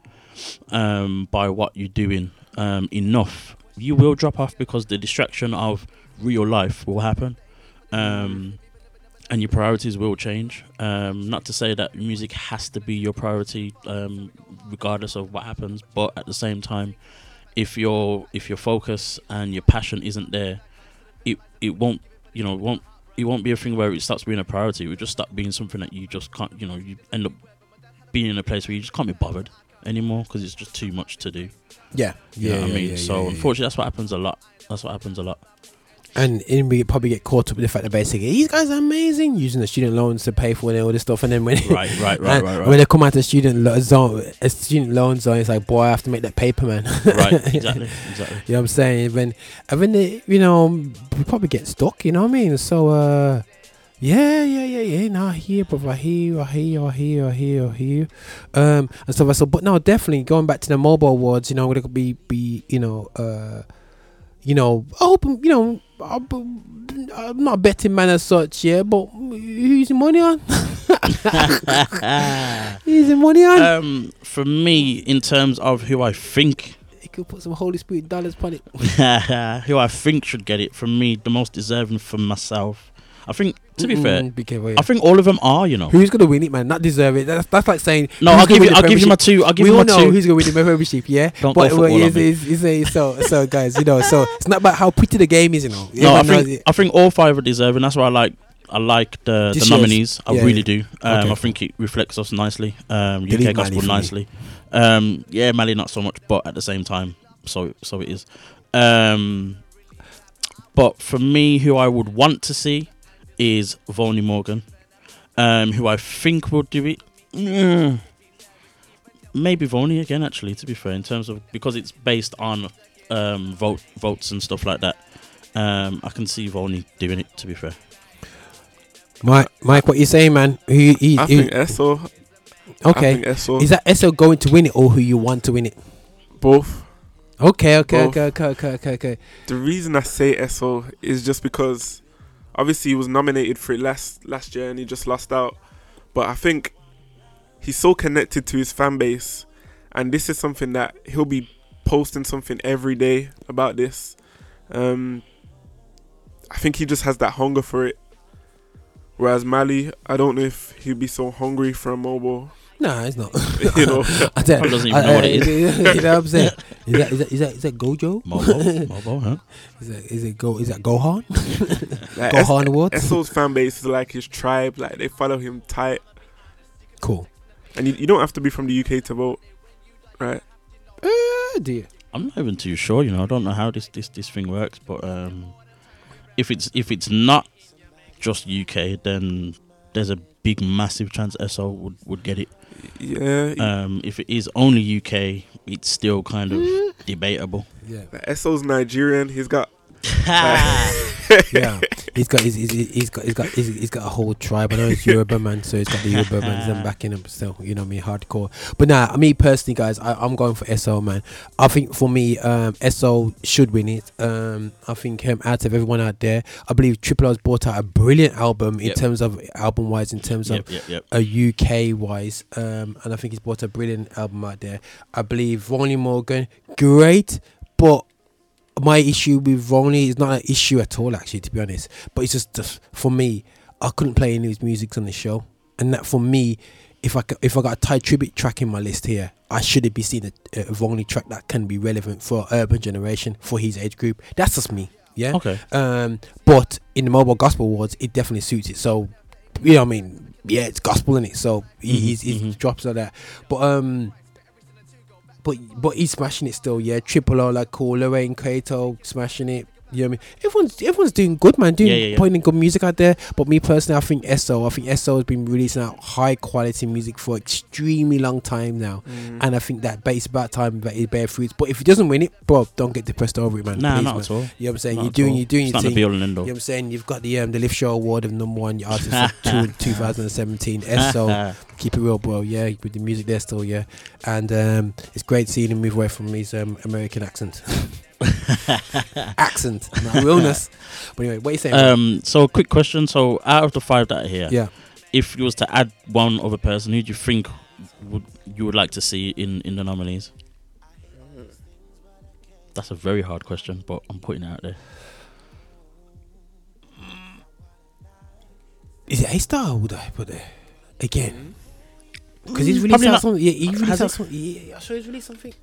um, by what you're doing um, enough, you will drop off because the distraction of real life will happen. Um, and your priorities will change. Um, not to say that music has to be your priority, um, regardless of what happens, but at the same time, if your if your focus and your passion isn't there, it it won't you know won't it won't be a thing where it starts being a priority. It will just stop being something that you just can't you know you end up being in a place where you just can't be bothered anymore because it's just too much to do. Yeah. You know Yeah, what yeah, I mean. yeah, so yeah, yeah. unfortunately, that's what happens a lot. That's what happens a lot. And in we probably get caught up with the fact that basically these guys are amazing using the student loans to pay for all this stuff, and then when Right, right, right, right, right. when they come out the student lo- zone, a student loan zone, it's like boy, I have to make that paper, man. Right, exactly, exactly. You know what I'm saying? When and when they, you know, we probably get stuck. You know what I mean? So uh, yeah, yeah, yeah, yeah. No, I hear, brother. I hear, you, I hear, you, I hear, you, I hear, you, I hear. you. Um, and stuff. So, but no, definitely going back to the MOBO awards. You know, we're gonna be be you know uh, you know, I hope you know. I'm not a betting man as such, yeah, but who's the money on? who's the money on? Um, for me, in terms of who I think you could put some Holy Spirit dollars on it. who I think should get it, for me, the most deserving for myself. I think, to be fair, careful, yeah. I think all of them are. You know, Who's gonna win it, man? Not deserve it. That's, that's like saying No, I'll give you- I'll give you my two- I'll give we you all my know two. who's gonna win the Premiership. Yeah, Don't but go well, football it's, on me. it's, it's, it's, so so guys, you know, so it's not about how pretty the game is, you know. no, I think. I think all five are deserving. That's why I like I like the, the nominees. I Yeah, really yeah. do. Um, Okay, I think it reflects us nicely. Um, UK Mali gospel nicely. Um, yeah, Mali not so much, but at the same time, so so it is. Um, but for me, who I would want to see is Volney Morgan, um, who I think will do it. Mm. maybe Volney again. Actually, to be fair, in terms of because it's based on um, vote votes and stuff like that. Um, I can see Volney doing it. To be fair, Mike, Mike, what you saying, man? Who, you- who, I who- think SO. Okay. I think SO. Is that SO going to win it or who you want to win it? Both. Okay, okay, Both. okay, okay, okay, okay, okay. The reason I say SO is just because obviously he was nominated for it last last year and he just lost out. But I think he's so connected to his fan base and this is something that he'll be posting something every day about this. Um I think he just has that hunger for it. Whereas Mali, I don't know if he'd be so hungry for a MOBO. Nah, it's not. you know, I don't- Probably doesn't even I- know what I- it is. you know what I'm saying? Is that is that is that, is that Gojo? Mobo, Mobo, huh? Is that is it Go? Is that Gohan? Like, Gohan Es- Awards. SO's fan base is like his tribe. Like they follow him tight. Cool. And you, you don't have to be from the UK to vote, right? Uh, do you? I'm not even too sure. You know, I don't know how this this this thing works, but um, if it's if it's not just UK, then there's a big massive chance SO would would get it. Yeah. Um, if it is only UK, it's still kind of debatable. Yeah. Like, SO's Nigerian. He's got. yeah, he's got he's, he's, he's got he's got he's, he's got a whole tribe. I know it's Yoruba man, so he's got the Yoruba man them backing him still. You know I mean, hardcore. But nah, me personally, guys, I, I'm going for SO man. I think for me, um, SO should win it. Um, I think him out of everyone out there, I believe Triple O's brought out a brilliant album in Yep. terms of album wise, in terms Yep, of yep. a UK wise. Um, and I think he's brought a brilliant album out there. I believe Volney Morgan, great, but my issue with Volney is not an issue at all, actually, to be honest. But it's just, just for me, I couldn't play any of his music on the show, and that for me, if I if I got a Thai tribute track in my list here, I shouldn't be seeing a, a Volney track that can be relevant for urban generation for his age group. That's just me, yeah. Okay. Um, but in the MOBO gospel awards, it definitely suits it. So, you know, I mean, yeah, it's gospel in it. So he, Mhm, he's, he drops like that. But um, but but he's smashing it still. Yeah, Triple O like cool. Lorraine Cato smashing it. You know what I mean? Everyone's everyone's doing good, man. Doing Yeah, yeah, yeah. putting good music out there. But me personally, I think SO. I think SO has been releasing out high quality music for extremely long time now, Mm. and I think that it's about time that it bear fruits. But if he doesn't win it, bro, don't get depressed over it, man. Nah, Please, not man. at all. You know what I'm saying? Not you're doing, you're doing It's your not the thing. be all and end all. You know what I'm saying? You've got the um the Lift Show Award of number one artist of 2017. SO, keep it real, bro. Yeah, with the music there still, yeah. And um, it's great seeing him move away from his um, American accent. accent, not realness. But anyway, what are you saying? man? Um, so quick question. So out of the five that are here, Yeah. if you was to add one other person, who do you think would you would like to see in in the nominees? That's a very hard question, but I'm putting it out there. Is it A Star or would I put there? Again. Because he's released probably something. Yeah, he released he? something. Yeah, I'm sure he's released something.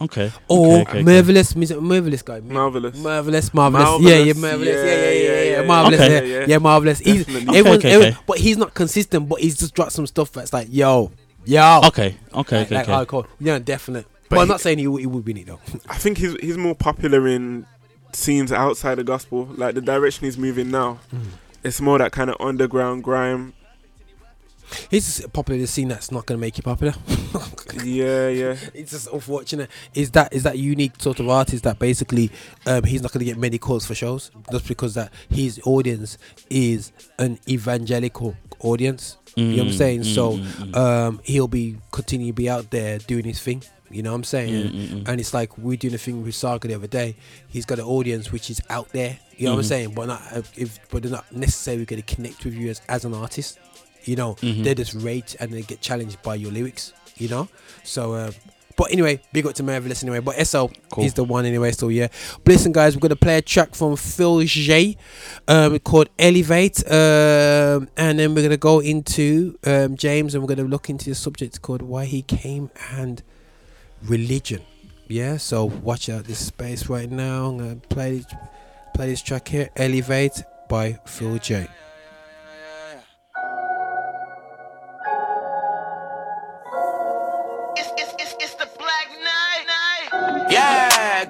Okay. Or okay, okay, okay. marvelous, music, marvelous guy. Marvelous. Marvelous, marvelous. Yeah, yeah, Marvelous. marvelous. Yeah, Yeah, yeah, yeah, yeah, yeah. yeah, Marvelous. Okay. Yeah, yeah, yeah, yeah. marvelous. He's, Definitely. Okay, okay, everyone- okay. but he's not consistent. But he's just dropped some stuff that's like, yo, yo. Okay. Okay. Like, Okay. like okay. hardcore. Yeah, definite. But But I'm not saying he, would- he would win it though. I think he's he's more popular in scenes outside the gospel. Like the direction he's moving now, Hmm. it's more that kind of underground grime. He's popular the scene that's not going to make you popular. Yeah, yeah. it's just unfortunate. Is that is that unique sort of artist that basically um, he's not going to get many calls for shows just because that his audience is an evangelical audience. you know what I'm Mm, saying? mm, so mm, mm. um, he'll be continue to be out there doing his thing. You know what I'm saying? Mm, mm, mm. And it's like we're doing a thing with Saga the other day. He's got an audience which is out there. You know what I'm Mhm. saying? But not if but they're not necessarily going to connect with you as, as an artist. You know, Mhm. they just rate and they get challenged by your lyrics. You know, so. Uh, but anyway, big up to Marvelous anyway. But SO Cool. is the one anyway, so yeah. But listen, guys, we're going to play a track from Phil J um, called Elevate. Um, and then we're going to go into um, James and we're going to look into the subject called Why He Came and Religion. Yeah, so watch out this space right now. I'm going to play, play this track here Elevate by Phil J.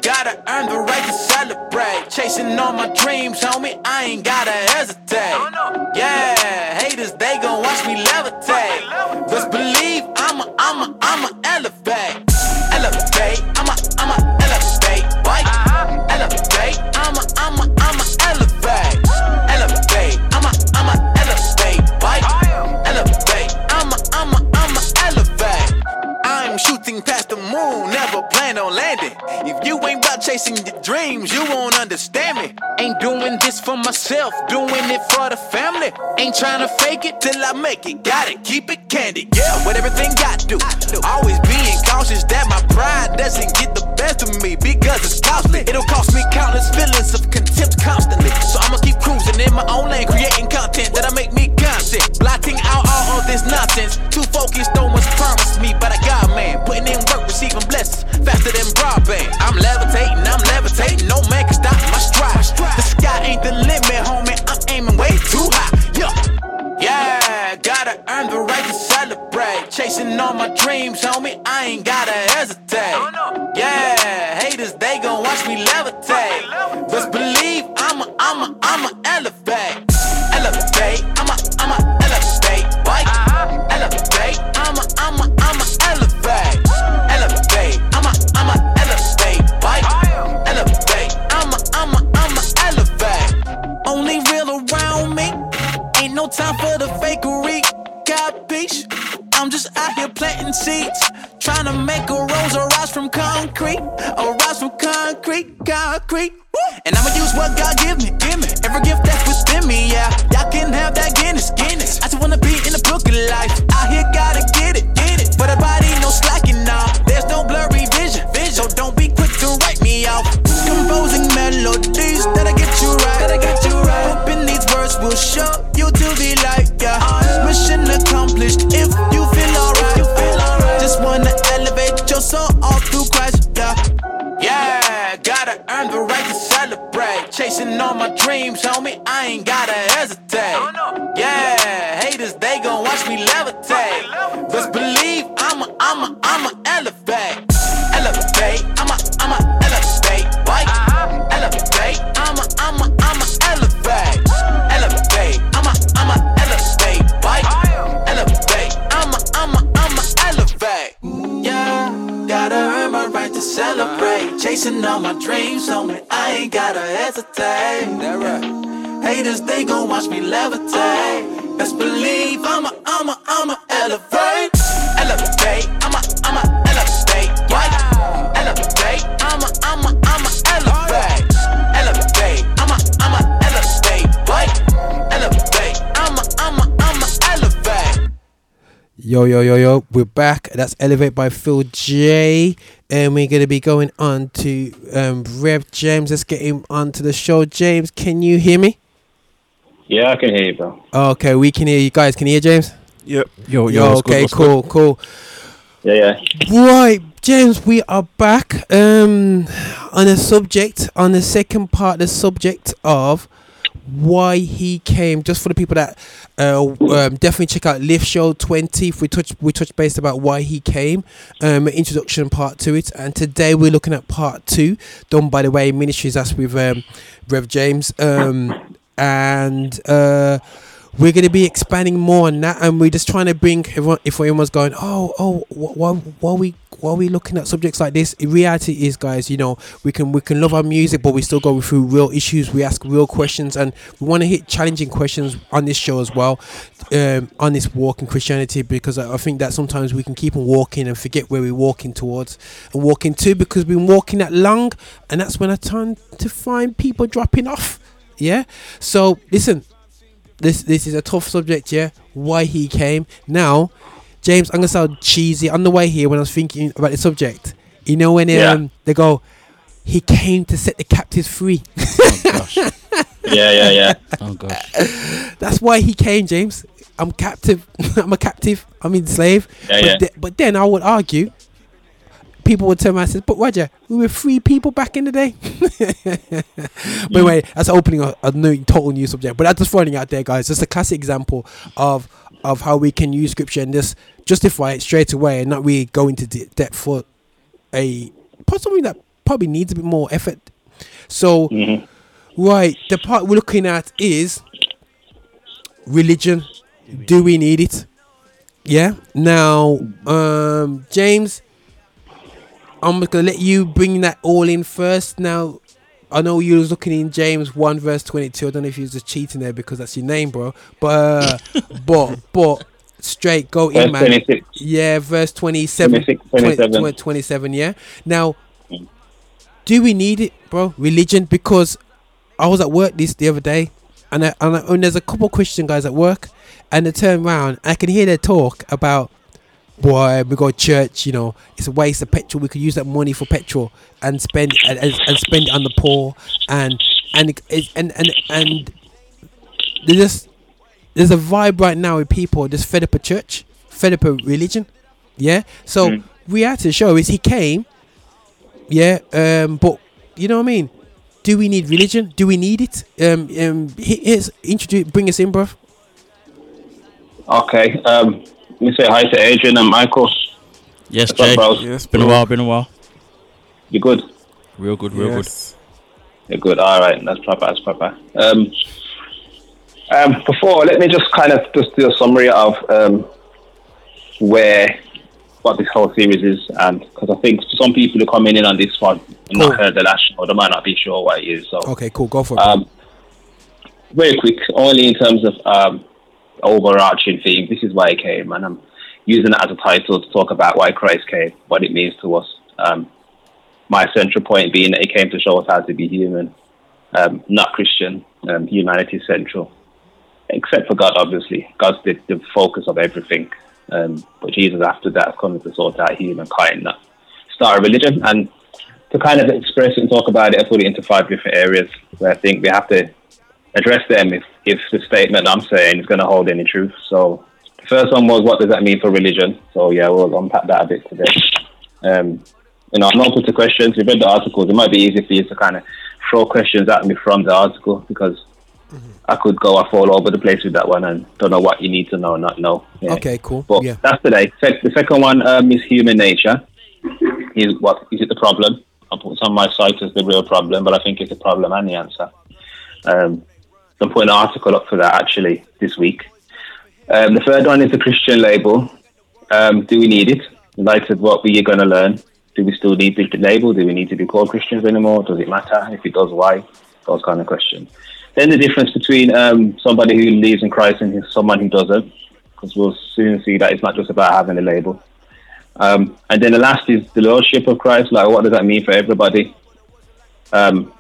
gotta earn the right to celebrate. Chasing all my dreams, homie, I ain't gotta hesitate. Yeah, haters, they gon' watch me levitate. Best believe you ain't about chasing your dreams, you won't understand me. Ain't doing this for myself, doing it for the family. Ain't trying to fake it till I make it. Got it, keep it candid. Yeah, with everything I do. Always being cautious that my pride doesn't get the best of me because it's costly. It'll cost me countless feelings of contempt constantly. So I'ma keep cruising in my own lane, creating content that'll make me constant. Blotting out all of this nonsense. Too focused on what's promised me by than broadband. I'm levitating, I'm levitating. No man can stop my stride. The sky ain't the limit, homie. I'm aiming way too high. Yeah. Yeah, gotta earn the right to celebrate. Chasing all my dreams, homie. I ain't gotta hesitate. Yeah, haters, they gon' watch me levitate. Seeds. Trying to make a rose arise from concrete. Arise from concrete, concrete. And I'ma use what God give me, give me. Every gift that's within me, yeah. Y'all can have that Guinness, Guinness. I just wanna be in the book of life. Chasing all my dreams, homie. I ain't gotta hesitate. Yeah, haters, they gon' watch me levitate. Best believe I'ma, I'ma, I'ma elevate. Elevate, I'ma, I'ma elevate. Uh-huh. I'ma, I'ma, I'ma elevate. Elevate, I'ma, I'ma elevate. Boy, elevate, I'ma, I'ma, I'ma elevate. Yeah, gotta earn my right to celebrate. Chasing all my dreams, homie. I ain't gotta hesitate. That right. Haters, they gon' watch me levitate. Best believe I'ma, I'ma, I'ma elevate. Elevate, I'ma, I'ma elevate. Right? Elevate, I'ma, I'ma, I'ma elevate. Elevate, I'ma, I'ma elevate. Right? Elevate, I'ma, I'ma, I'ma elevate. Yo, yo, yo, yo, we're back. That's Elevate by Phil J. And we're going to be going on to um, Rev James. Let's get him onto the show. James, can you hear me? Yeah, I can hear you, bro. Okay, we can hear you guys. Can you hear James? Yep. Yo, yo, yo okay, cool, cool. Yeah, yeah. Right, James, we are back um, on a subject, on the second part, the subject of why he came. Just for the people that uh, um, definitely check out Lift Show 20. If we touch we touch base about why he came, um, introduction part to it, and today we're looking at part two, done by the way Ministries. That's with um, Rev James, um, and. Uh, we're going to be expanding more on that and we're just trying to bring everyone if everyone's going oh oh why why we why we looking at subjects like this? In reality is guys you know we can we can love our music but we still go through real issues. We ask real questions and we want to hit challenging questions on this show as well um, on this walk in christianity because I, I think that sometimes we can keep on walking and forget where we're walking towards and walking to because we've been walking that long and that's when i turn to find people dropping off. Yeah? So listen this this is a tough subject, yeah. Why he came. Now, James, I'm gonna sound cheesy on the way here when I was thinking about the subject. You know when Yeah. um, they go, he came to set the captives free. Oh gosh. yeah, yeah, yeah. Oh gosh. That's why he came, James. I'm captive. I'm a captive. I'm enslaved. Yeah, but, yeah. the- but then I would argue, people would tell me, I said, but Roger, we were free people back in the day. but anyway, that's opening a, a new, total new subject. But that's just throwing it out there, guys. Just a classic example of of how we can use scripture and just justify it straight away and not really go into de- depth for a something that probably needs a bit more effort. So, right, the part we're looking at is religion. Do we need it? Yeah. Now, um, James, I'm gonna let you bring that all in first. Now, I know you was looking in James one verse twenty two. I don't know if you was just cheating there because that's your name, bro. But uh, but but straight go in, Verse man. 26. Yeah, verse 27, 26, 27. 20, 27. Yeah. Now, do we need it, bro? Religion? Because I was at work this the other day, and I, and, I, and there's a couple Christian guys at work, and they turn around. I can hear their talk about, boy, we go to church. You know, it's a waste of petrol. We could use that money for petrol and spend and, and, spend it on the poor, and and it- and and and there's just there's a vibe right now with people just fed up a church, fed up a religion. Yeah. So we had to show is he came. Yeah. Um. But you know what I mean. Do we need religion? Do we need it? Um. Um. introduce. Bring us in, bro. Okay. Um, let me say hi to Adrian and Michael. Yes, What's up, Jay. bros? Yes, been a while. Been a while. You good? Real good. Real Yes. You're good. All right. That's proper. That's proper. Um, um, before, let me just kind of just do a summary of um, where what this whole series is, and because I think some people who are coming in on this one and not heard the last show, they might not be sure what it is. So, Okay. Cool. Go for it. um, very quick, only in terms of um, overarching theme. This is why he came, and I'm using it as a title to talk about why Christ came, what it means to us. Um, my central point being that he came to show us how to be human, um, not Christian, um, humanity central, except for God, obviously. God's the, the focus of everything. Um, but Jesus, after that, is coming to sort out humankind, not start a religion. And to kind of express it and talk about it, I put it into five different areas where I think we have to address them if, if the statement I'm saying is going to hold any truth. So the first one was, what does that mean for religion? So yeah, we'll unpack that a bit today. Um, you know, I'm open to questions. We've read the articles. It might be easy for you to kind of throw questions at me from the article because I could go off all over the place with that one and don't know what you need to know or not know. Yeah. Okay. Cool. But yeah. that's today. The second one um, is human nature. Is what is it the problem? I put on my site as the real problem, but I think it's the problem and the answer. Um, I'm putting an article up for that actually this week. Um, the third one is the Christian label. Um, do we need it? In light of what we are going to learn, do we still need the label? Do we need to be called Christians anymore? Does it matter? If it does, why? Those kind of questions. Then the difference between um, somebody who believes in Christ and someone who doesn't, because we'll soon see that it's not just about having a label. Um, and then the last is the lordship of Christ. Like, what does that mean for everybody? Um,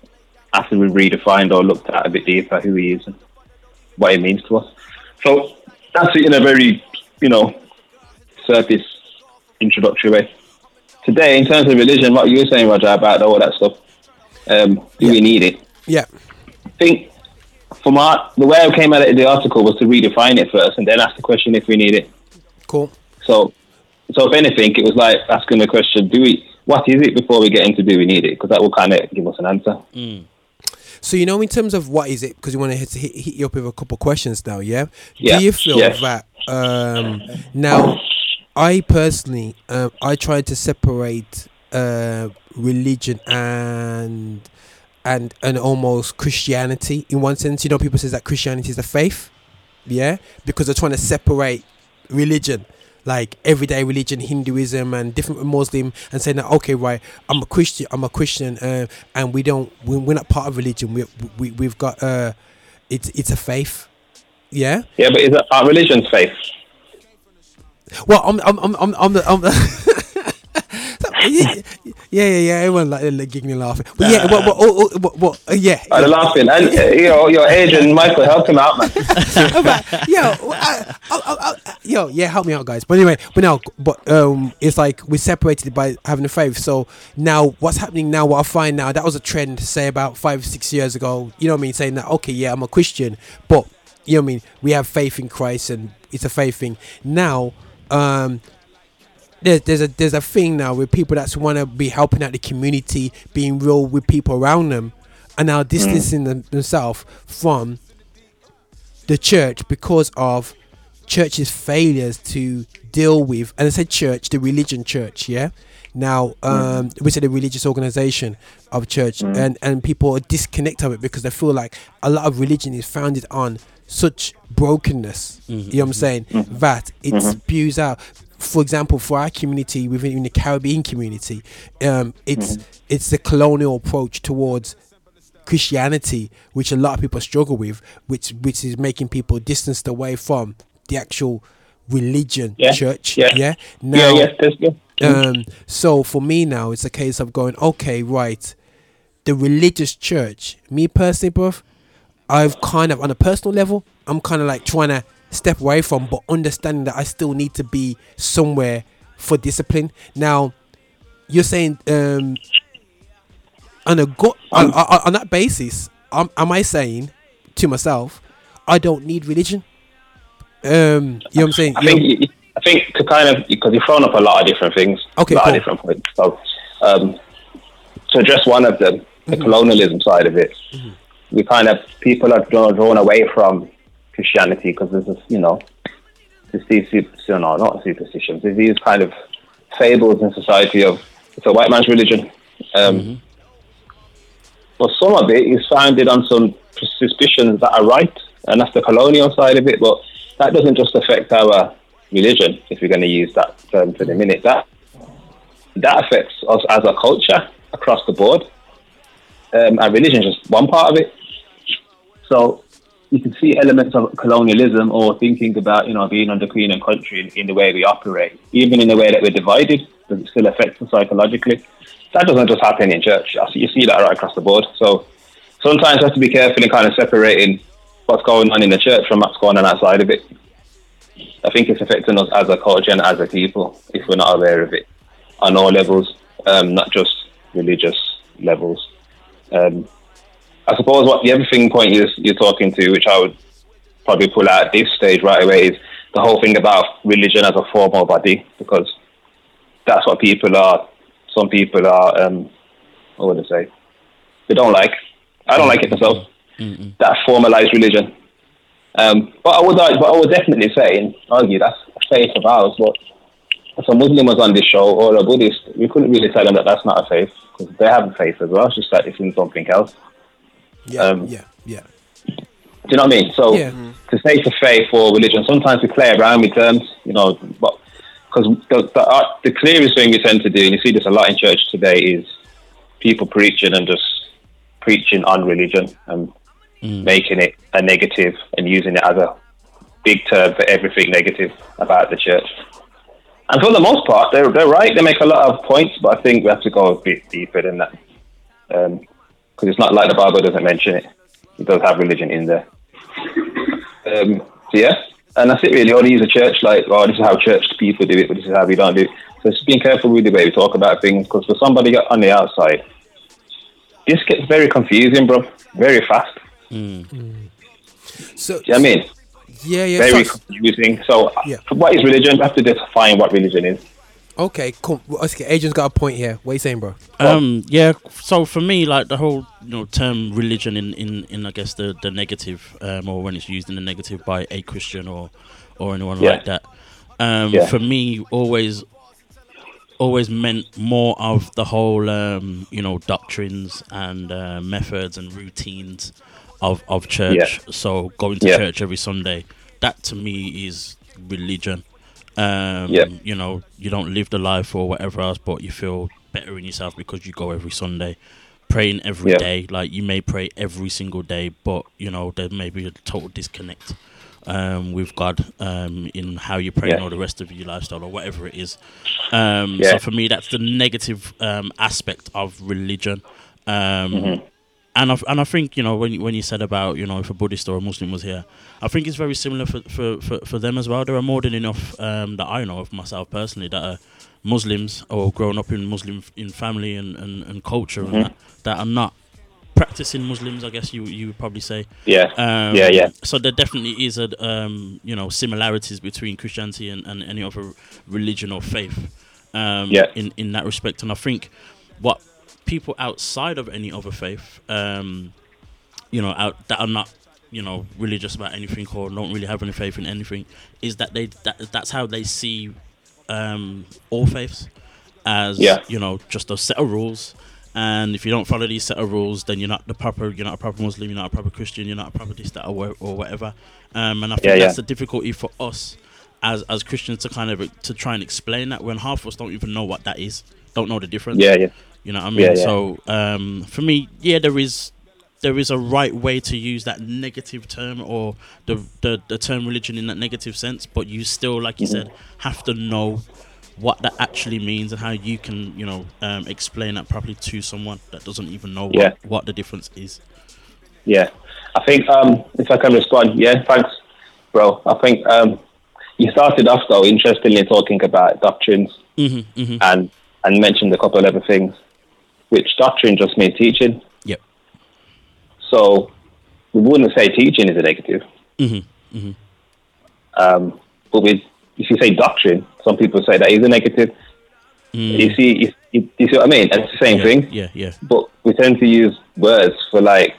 after we've redefined or looked at a bit deeper who he is and what it means to us. So that's it in a very, you know, surface introductory way. Today, in terms of religion, what you were saying, Roger, about all that stuff, um, do we need it? Yeah. I think from our, the way I came at it in the article was to redefine it first and then ask the question if we need it. Cool. So, so if anything, it was like asking the question: Do we? What is it before we get into do we need it? Because that will kind of give us an answer. So you know, in terms of what is it, because you want to hit, hit, hit you up with a couple of questions now, yeah? Yeah, Do you feel yeah. that um, now? I personally, um, I try to separate uh, religion and and and almost Christianity in one sense. You know, people says that Christianity is a faith, yeah, because they're trying to separate religion. Like everyday religion, Hinduism, and different Muslim, and saying that okay, right, I'm a Christian, I'm a Christian, uh, and we don't, we, we're not part of religion. We, we we've got, uh, it's it's a faith, yeah. Yeah, but is it our religion's faith? Well, I'm I'm I'm I'm, I'm the, I'm the yeah, yeah, yeah. Everyone like, like giggling, laughing. But yeah, what, what, oh, oh, what, what, uh, yeah. Are they laughing? And uh, you know, your agent Michael, help him out, man. yo, I, I, I, I, yo, yeah, help me out, guys. But anyway, but now, but um, it's like we're separated by having a faith. So now, what's happening now? What I find now, that was a trend, say about five, six years ago. You know what I mean? Saying that, okay, yeah, I'm a Christian, but you know what I mean? We have faith in Christ, and it's a faith thing. Now, um, there's there's a there's a thing now with people that want to be helping out the community, being real with people around them, and now mm. distancing them, themselves from the church because of church's failures to deal with, and I said church, the religion church, yeah. Now, mm. um, we said a religious organization of church, mm. and and people are disconnect of it because they feel like a lot of religion is founded on such brokenness. Mm-hmm. You know what I'm mm-hmm. saying? Mm-hmm. That it Mhm. spews out. For example, for our community within the Caribbean community, um, it's it's the colonial approach towards Christianity, which a lot of people struggle with, which which is making people distanced away from the actual religion Yeah, church. yeah. Yeah. Yeah, yeah, yeah. Um. So for me now, it's a case of going, okay, right. the religious church. Me personally, bruv, I've kind of on a personal level, I'm kind of like trying to step away from, but understanding that I still need to be somewhere for discipline. Now, you're saying um, on a go- on, on, on that basis, am, am I saying to myself, I don't need religion? Um, you know what I'm saying? I You think know- I think to kind of because you've thrown up a lot of different things, Okay, a lot cool. of different points. So um, to address one of them, the Mm-hmm. colonialism side of it, we kind of people are drawn, drawn away from Christianity because there's this, you know, there's these super, you know, not superstitions. There's these kind of fables in society of it's a white man's religion. Um, But some of it is founded on some suspicions that are right, and that's the colonial side of it. But that doesn't just affect our religion, if we're going to use that term for the minute. That that affects us as a culture across the board. Um, and religion is just one part of it. So you can see elements of colonialism or thinking about, you know, being under queen and country in, in the way we operate, even in the way that we're divided, does it still affect us psychologically? That doesn't just happen in church. You see that right across the board. So sometimes you have to be careful in kind of separating what's going on in the church from what's going on outside of it. I think it's affecting us as a culture and as a people if we're not aware of it on all levels, um, not just religious levels. Um, I suppose what the other thing point you're, you're talking to, which I would probably pull out at this stage right away, is the whole thing about religion as a formal body, because that's what people are. Some people are, um, what would I say? They don't like. I don't like it myself. That formalized religion. Um, but I would, but I would definitely say and argue that's a faith of ours. But if a Muslim was on this show or a Buddhist, we couldn't really tell them that that's not a faith because they have a faith as well. It's just that it's in something else. Yeah, Um, yeah, yeah. Do you know what I mean? So Yeah. to say to faith or religion, sometimes we play around with terms, you know, but because the, the, uh, the clearest thing we tend to do, and you see this a lot in church today, is people preaching and just preaching on religion and making it a negative and using it as a big term for everything negative about the church. And for the most part, they're, they're right. They make a lot of points, but I think we have to go a bit deeper than that. Because it's not like the Bible doesn't mention it. It does have religion in there. Um, so yeah, and that's it really. Or use a church like, oh, this is how church people do it, but this is how we don't do it. So just being careful with the way we talk about things, because for somebody on the outside, this gets very confusing, bro. Very fast. Mm. So, Do you know what I mean? Yeah, yeah. Very so- confusing. So, Yeah. what is religion? We have to define what religion is. Okay, cool. Okay, Adrian's got a point here. What are you saying, bro? Um, yeah. So for me, like the whole you know term religion in in, in I guess the the negative, um, or when it's used in the negative by a Christian or or anyone Yeah. like that. Um, Yeah. for me, always always meant more of the whole um, you know doctrines and uh, methods and routines of of church. Yeah. So going to Yeah. church every Sunday, that to me is religion. Um, Yeah. You know, you don't live the life or whatever else, but you feel better in yourself because you go every Sunday, praying every Yeah. day. Like you may pray every single day, but you know there may be a total disconnect um, with God um, in how you pray Yeah. and all the rest of your lifestyle or whatever it is. Um, Yeah. So for me, that's the negative um, aspect of religion. Um, Mhm. And I, and I think you know when you, when you said about you know if a Buddhist or a Muslim was here, I think it's very similar for, for, for, for them as well. There are more than enough um, that I know of myself personally that are Muslims or grown up in Muslim in family and, and, and culture Mhm. and that, that are not practicing Muslims. I guess you you would probably say. Yeah. Um, Yeah, yeah. So there definitely is a um, you know similarities between Christianity and, and any other religion or faith. Um, Yeah. In in that respect, and I think what people outside of any other faith, um, you know, out that are not you know religious about anything or don't really have any faith in anything, is that they that, that's how they see um, all faiths as Yeah. you know just a set of rules. And if you don't follow these set of rules, then you're not the proper. You're not a proper Muslim. You're not a proper Christian. You're not a proper this, that, or, or whatever. Um, and I think Yeah, yeah. that's the difficulty for us as as Christians to kind of to try and explain that when half of us don't even know what that is, don't know the difference. Yeah, yeah. You know what I mean? Yeah, yeah. So um, for me, yeah, there is there is a right way to use that negative term or the the, the term religion in that negative sense, but you still, like you Mhm. said, have to know what that actually means and how you can, you know, um, explain that properly to someone that doesn't even know what, what the difference is. Yeah, I think um, if I can respond, yeah, thanks, bro. I think um, you started off though interestingly talking about doctrines Mm-hmm, mm-hmm. and and mentioned a couple of other things, which doctrine just means teaching. Yep. So we wouldn't say teaching is a negative, Mm-hmm, mm-hmm. um, but with if you say doctrine, some people say that is a negative. You see, you, you, you see what I mean? It's the same Mm. yeah, thing. Yeah, yeah. but we tend to use words for like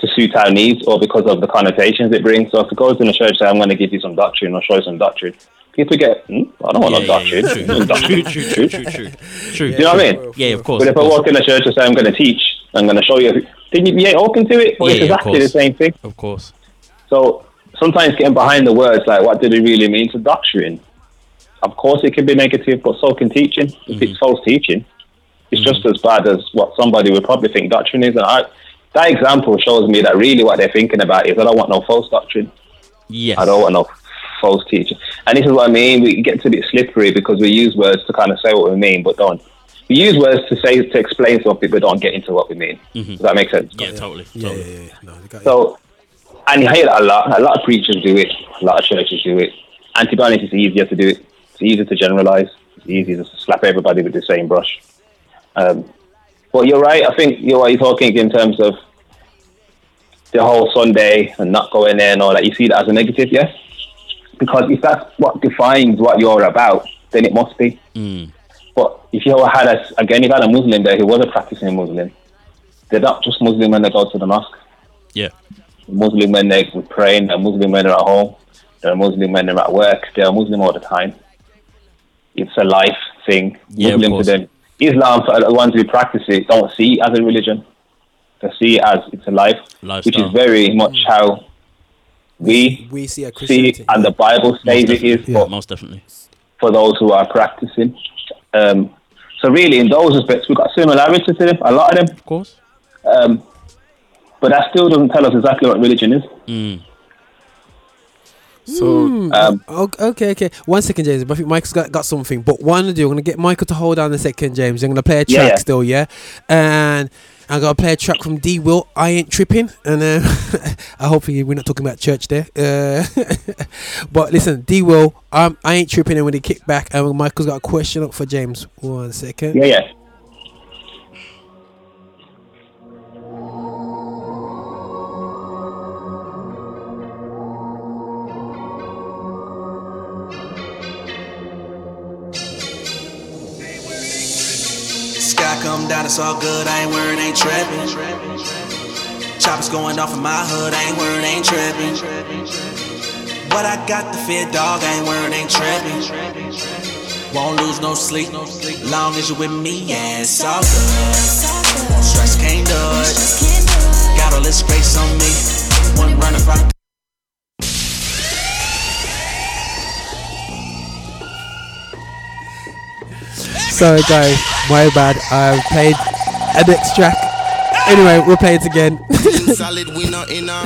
to suit our needs or because of the connotations it brings. So if it goes in a church, say I'm going to give you some doctrine or show you some doctrine, people get, hmm, I don't want Yeah, no yeah, doctrine. yeah, true. True, true, true, true, true. Do you know what I mean? Yeah, of course. But if I walk in a church and say I'm going to teach, I'm going to show you, then you, you ain't open to it. But Yeah, it's yeah, exactly the same thing. Of course. So sometimes getting behind the words, like what do they really mean to doctrine? Of course, it can be negative, but so can teaching. If Mm-hmm. it's false teaching, it's just as bad as what somebody would probably think doctrine is. And I, that example shows me that really what they're thinking about is I don't want no false doctrine. Yes. I don't want no false teaching. And this is what I mean. We get a bit slippery because we use words to kind of say what we mean, but don't. We use words to say to explain something, but don't get into what we mean. Does that make sense? Yeah, totally. Yeah, totally. yeah, yeah. No, got So, and you hear that a lot. A lot of preachers do it. A lot of churches do it. And to be honest, it's easier to do it. It's easier to generalize. It's easier to slap everybody with the same brush. Um, but you're right. I think you're, what you're talking in terms of the whole Sunday and not going in and all that. You see that as a negative, yes? Because if that's what defines what you're about, then it must be. Mm. But if you had a, again, if you had a Muslim there who was a practicing Muslim, they're not just Muslim when they go to the mosque. Yeah. Muslim when they're praying, they're Muslim when they're at home, they're Muslim when they're at work, they're Muslim all the time. It's a life thing. Yeah, Muslim to them. Islam, for the ones who practice it, don't see it as a religion. They see it as it's a life, which is very much how we, we see a see Christianity. and the Bible says it is. Yeah, But most definitely. for those who are practicing. Um, so really, in those aspects, we've got similarities to them, a lot of them. Of course. Um, but that still doesn't tell us exactly what religion is. Mm. So Um, okay, okay. One second, James. I think Michael's got, got something. But what I'm gonna do, I'm gonna get Michael to hold on a second, James. I'm gonna play a Yeah, track yeah. still, yeah. And I'm gonna play a track from D Will. I ain't tripping, and um, I hope we're not talking about church there. Uh, but listen, D Will, um, I ain't tripping, and when they kick back, and Michael's got a question up for James. One second. Yeah, yeah. Come down, it's all good. I ain't worried, ain't tripping. Choppers going off in my hood, I ain't worried, ain't tripping. But I got the fear, dog, I ain't worried, ain't tripping. Won't lose no sleep, long as you with me, yeah, it's all good. Stress can't do it. Got all this grace on me. One run if I Sorry, guys, my bad. I played a next track. Anyway, we'll play it again. Solid winner in a.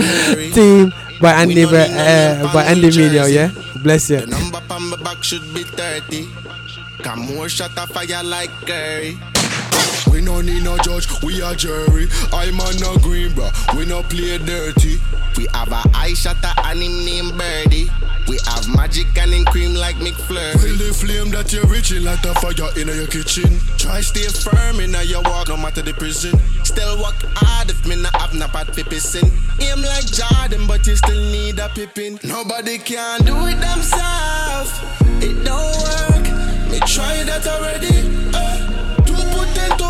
Team by Andy, uh, by Andy Mineo, yeah. Bless you. Number on my back should be 30. Got more shot of fire like Curry. We no need no judge, we a jury. I'm on no green, bro. We no play dirty. We have a eye shot and him named Birdie. We have magic and him cream like McFlurry. When the flame that you're reaching like a fire in your kitchen. Try stay firm in your walk, no matter the prison. Still work hard if me not have no part for pissing. Aim like Jordan, but you still need a Pippen. Nobody can do it themselves. It don't work. Me try that already. Uh,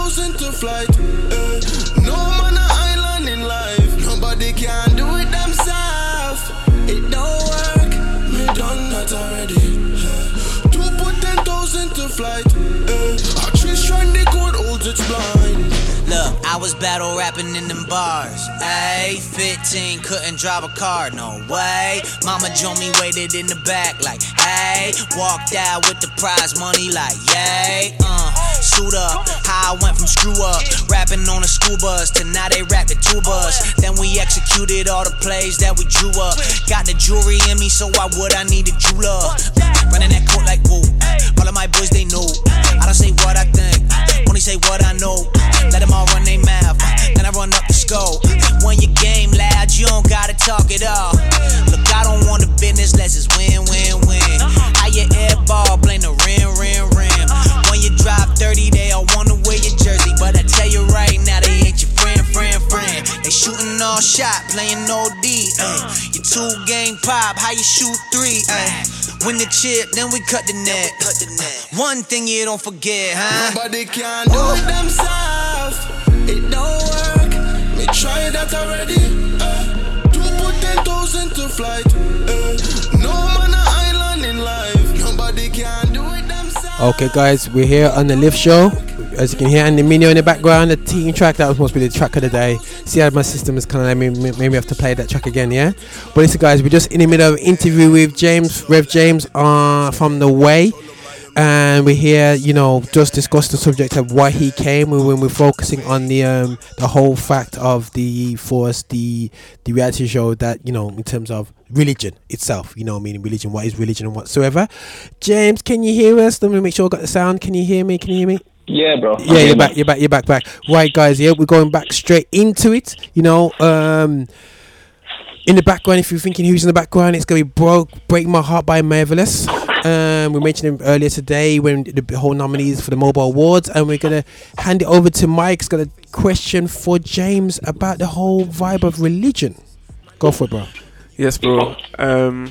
to put ten thousand to flight. Uh, no man a island in life. Nobody can do it themselves. It don't work. Me done that already. Uh, to put ten thousand to flight. Uh, a tree strand the code holds its blind. Look, I was battle rapping in them bars. Ayy, 15, couldn't drive a car, no way. Mama joined me, waited in the back, like, hey. Walked out with the prize money, like, yay. Uh, suit up, how I went from screw up. Rapping on a school bus, To now they rap the tubas. Then we executed all the plays that we drew up. Got the jewelry in me, so why would I need a jeweler? Running that coat like woo. All of my boys they know. I don't say what I think, only say what I know. Let them all run their mouth, then I run up the scope. When your game loud, you don't gotta talk it all. Look, I don't want the business, let's just win, win, win. How your air ball, blame the 30, they all wanna wear your jersey. But I tell you right now, they ain't your friend, friend, friend. They shooting all shot, playing OD. Uh. You two game pop, how you shoot three? Uh. Win the chip, then we cut the net. One thing you don't forget, huh? Nobody can do it themselves. It don't work. Me try that already. Uh, to put ten thousand to flight. Uh, no man a island in life. Okay, guys, we're here on the live show. As you can hear, and the mini in the background, the team track that was supposed to be the track of the day. See how my system is kind of like me, maybe have to play that track again, yeah. But listen, guys, we're just in the middle of interview with James, Rev James, uh, from the Way, and we're here, you know, just discuss the subject of why he came. When when we're focusing on the um the whole fact of the for us the the reality show that you know in terms of religion itself, you know, what I mean? religion, what is religion and whatsoever. James, can you hear us? Let me make sure I got the sound. Can you hear me? Can you hear me? Yeah, bro. Yeah, you're back. You're back. You're back. Back. Right, guys. Yeah, we're going back straight into it. You know, um, in the background, if you're thinking who's in the background, it's gonna be "Broke Break My Heart" by Marvelous. Um, we mentioned him earlier today when the whole nominees for the MOBO Awards, and we're gonna hand it over to Mike's got a question for James about the whole vibe of religion. Go for it, bro. Yes, bro. Um,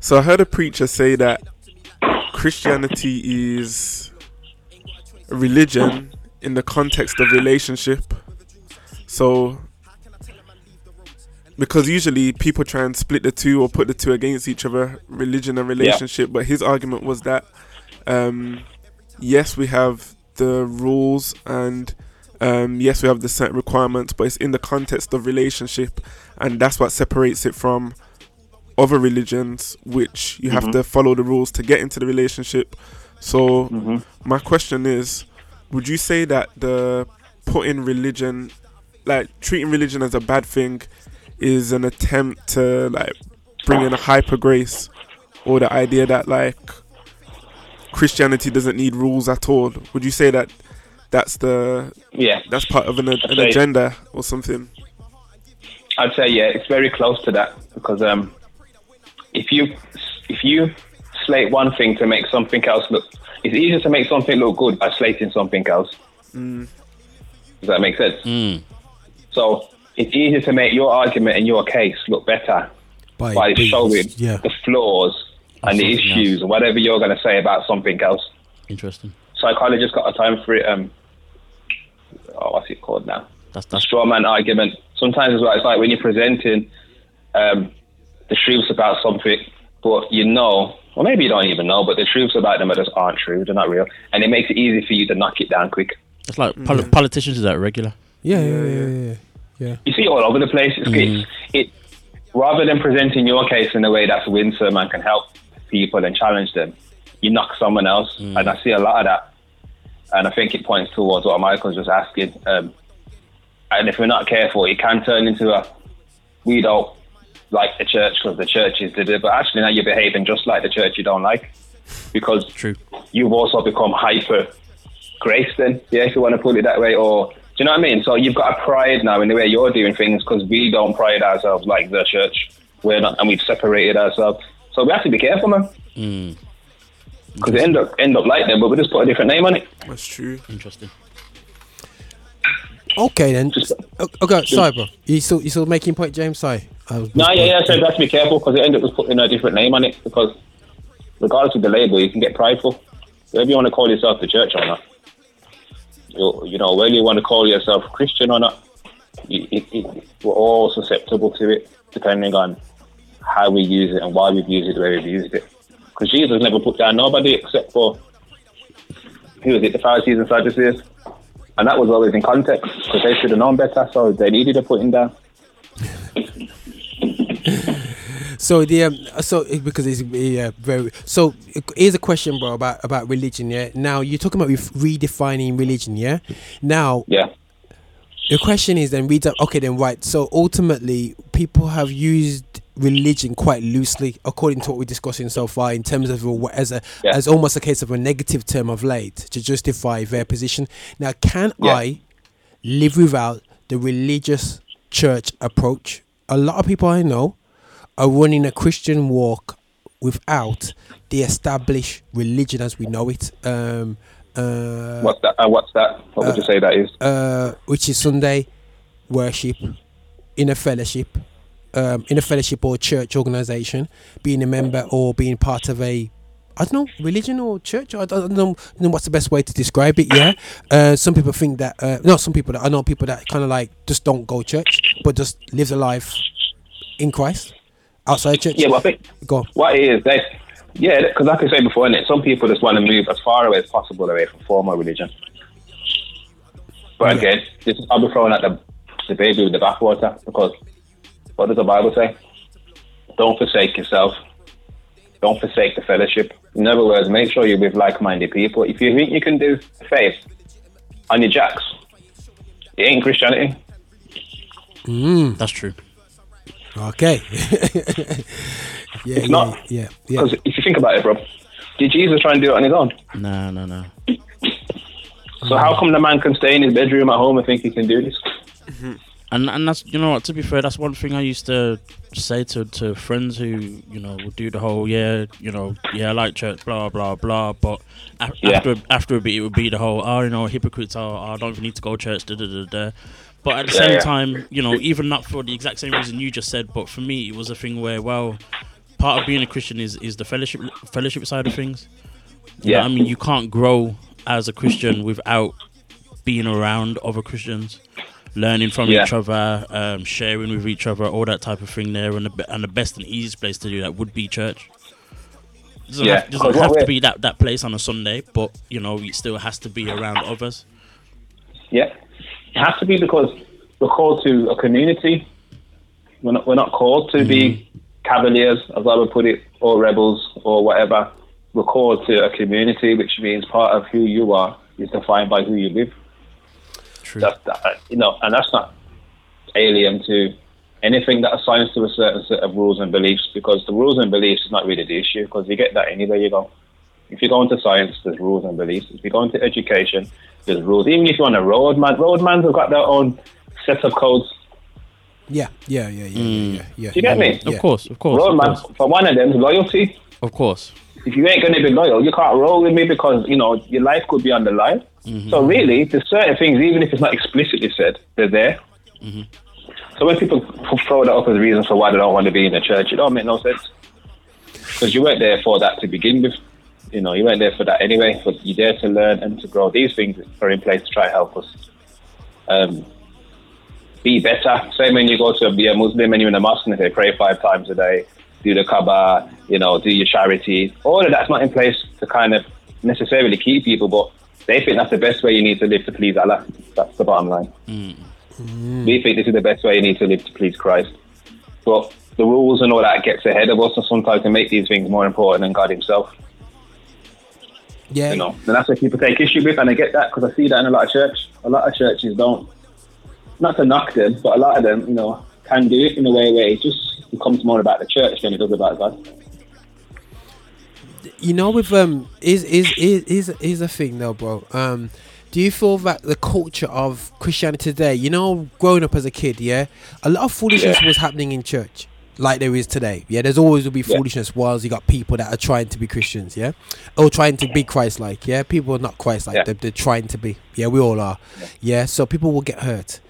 so I heard a preacher say that Christianity is a religion in the context of relationship. So, because usually people try and split the two or put the two against each other, religion and relationship. But his argument was that, um, yes, we have the rules and um, yes, we have the set requirements, but it's in the context of relationship, and that's what separates it from other religions, which you have Mhm. to follow the rules to get into the relationship. So, my question is, would you say that the putting religion, like treating religion as a bad thing, is an attempt to like bring in a hyper grace, or the idea that like Christianity doesn't need rules at all? Would you say that that's the Yeah. that's part of an, an say- agenda or something? I'd say yeah, it's very close to that because um, if you if you slate one thing to make something else look, it's easier to make something look good by slating something else. Mm. Does that make sense? So it's easier to make your argument and your case look better By by, being- showing yeah. the flaws and the issues else. issues, whatever you're going to say about something else. Interesting. Psychologists got a time for it. Um, oh, what's it called now? That's the straw man argument. Sometimes as well, it's like when you're presenting um, the truths about something, but you know, or maybe you don't even know, but the truths about them are just aren't true. They're not real, and it makes it easy for you to knock it down quick. It's like poli- politicians do that regular. Yeah, yeah, yeah, yeah, yeah. You see it all over the place. It's, Mhm. it's, it rather than presenting your case in a way that's winsome and can help people and challenge them, you knock someone else, and I see a lot of that. And I think it points towards what Michael's just asking. Um, and if we're not careful, it can turn into a we don't like the church because the churches did it, but actually now you're behaving just like the church you don't like because True. you've also become hyper grace then, yeah, if you want to put it that way, or do you know what I mean? So you've got a pride now in the way you're doing things because we don't pride ourselves like the church. We're not, and we've separated ourselves. So we have to be careful, man, Mm. Because they end up end up like them, but we just put a different name on it. That's true. Interesting. Okay then. Oh, oh, o- Okay, sorry, bro. You still you still making point, James? Sorry. I was No, yeah, yeah. So we have to be careful because they end up just putting a different name on it because regardless of the label, you can get prideful. Whether you want to call yourself the church or not, you, you know, whether you want to call yourself Christian or not, you, it, it, we're all susceptible to it depending on how we use it and why we've used it the way we've used it. Because Jesus never put down nobody except for who was it, the Pharisees and Sadducees, and that was always in context because they should have known better, so they needed a putting down. So the um, so because it's yeah very so uh, here's a question, bro, about about religion. Yeah. Now you're talking about redefining religion. Yeah. Now. Yeah. The question is then reads up. Okay, then right. So ultimately, people have used religion quite loosely, according to what we're discussing so far, in terms of a, as a as almost a case of a negative term of late to justify their position. Now, can I live without the religious church approach? A lot of people I know are running a Christian walk without the established religion as we know it. Um, uh, What's that? Uh, what's that? What would you say that is? uh, which is Sunday worship in a fellowship, um, in a fellowship or church organization, being a member or being part of a, I don't know, religion or church. I don't, know, I don't know what's the best way to describe it. Yeah, uh, some people think that, uh, not some people. That, I know people that kind of like just don't go church, but just live a life in Christ outside church. Yeah, well, I think Go on. what it is, they, yeah, because like I said before, innit, some people just want to move as far away as possible away from formal religion. But again, this is, I'll be throwing out the, the baby with the bathwater because what does the Bible say? Don't forsake yourself. Don't forsake the fellowship. In other words, make sure you're with like-minded people. If you think you can do faith on your jacks, it ain't Christianity. Mm. That's true. Okay. yeah, It's not. yeah, yeah, Because if you think about it, bro, did Jesus try and do it on his own? No, no, no. So how come the man can stay in his bedroom at home and think he can do this? And and that's you know what to be fair that's one thing I used to say to, to friends who you know would do the whole yeah you know yeah I like church blah blah blah but a- Yeah. after after a bit it would be the whole oh you know hypocrites oh, I don't even need to go to church da da da da but at the Yeah, same yeah. time you know even not for the exact same reason you just said but for me it was a thing where well part of being a Christian is is the fellowship fellowship side of things You Yeah. I mean you can't grow as a Christian without being around other Christians, learning from Yeah. each other, um, sharing with each other, all that type of thing there. And the, and the best and easiest place to do that would be church. Doesn't Yeah, have, doesn't have to be that, that place on a Sunday, but you know it still has to be around others. Yeah, it has to be because we're called to a community. We're not, we're not called to be cavaliers, as I would put it, or rebels, or whatever. We're called to a community, which means part of who you are is defined by who you live. True. That's that, you know, and that's not alien to anything that assigns to a certain set of rules and beliefs, because the rules and beliefs is not really the issue, because you get that anywhere you go. If you go into science, there's rules and beliefs. If you go into education, there's rules. Even if you're on a road, man, roadmans have got their own set of codes. yeah, yeah, yeah, yeah, yeah, yeah. Do you get me? Of course, of course. of Roadman, course. for one of them, loyalty. Of course. If you ain't going to be loyal, you can't roll with me because, you know, your life could be on the line. So really, there's certain things, even if it's not explicitly said, they're there. So when people throw that up as a reason for why they don't want to be in the church, it don't make no sense. Because you weren't there for that to begin with. You know, you weren't there for that anyway. But you're there to learn and to grow. These things are in place to try and help us um, be better. Same when you go to be a Muslim and you're in a mosque and they pray five times a day, do the Kaaba, you know, do your charity. All of that's not in place to kind of necessarily keep people, but they think that's the best way you need to live to please Allah. That's the bottom line. Hmm. We think this is the best way you need to live to please Christ. But the rules and all that gets ahead of us, and sometimes they make these things more important than God Himself. Yeah. You know, and that's what people take issue with, and I get that because I see that in a lot of church. A lot of churches don't, not to knock them, but a lot of them, you know, can do it in a way where it just becomes more about the church than it does about God. You know with um is is is is is a thing though bro. Um do you feel that the culture of christianity today you know growing up as a kid yeah? A lot of foolishness Yeah. was happening in church like there is today yeah? There's always will be Yeah. foolishness whilst you got people that are trying to be christians yeah? Or trying to be christ-like yeah? People are not christ-like Yeah. they're, they're trying to be yeah? We all are yeah. so people will get hurt.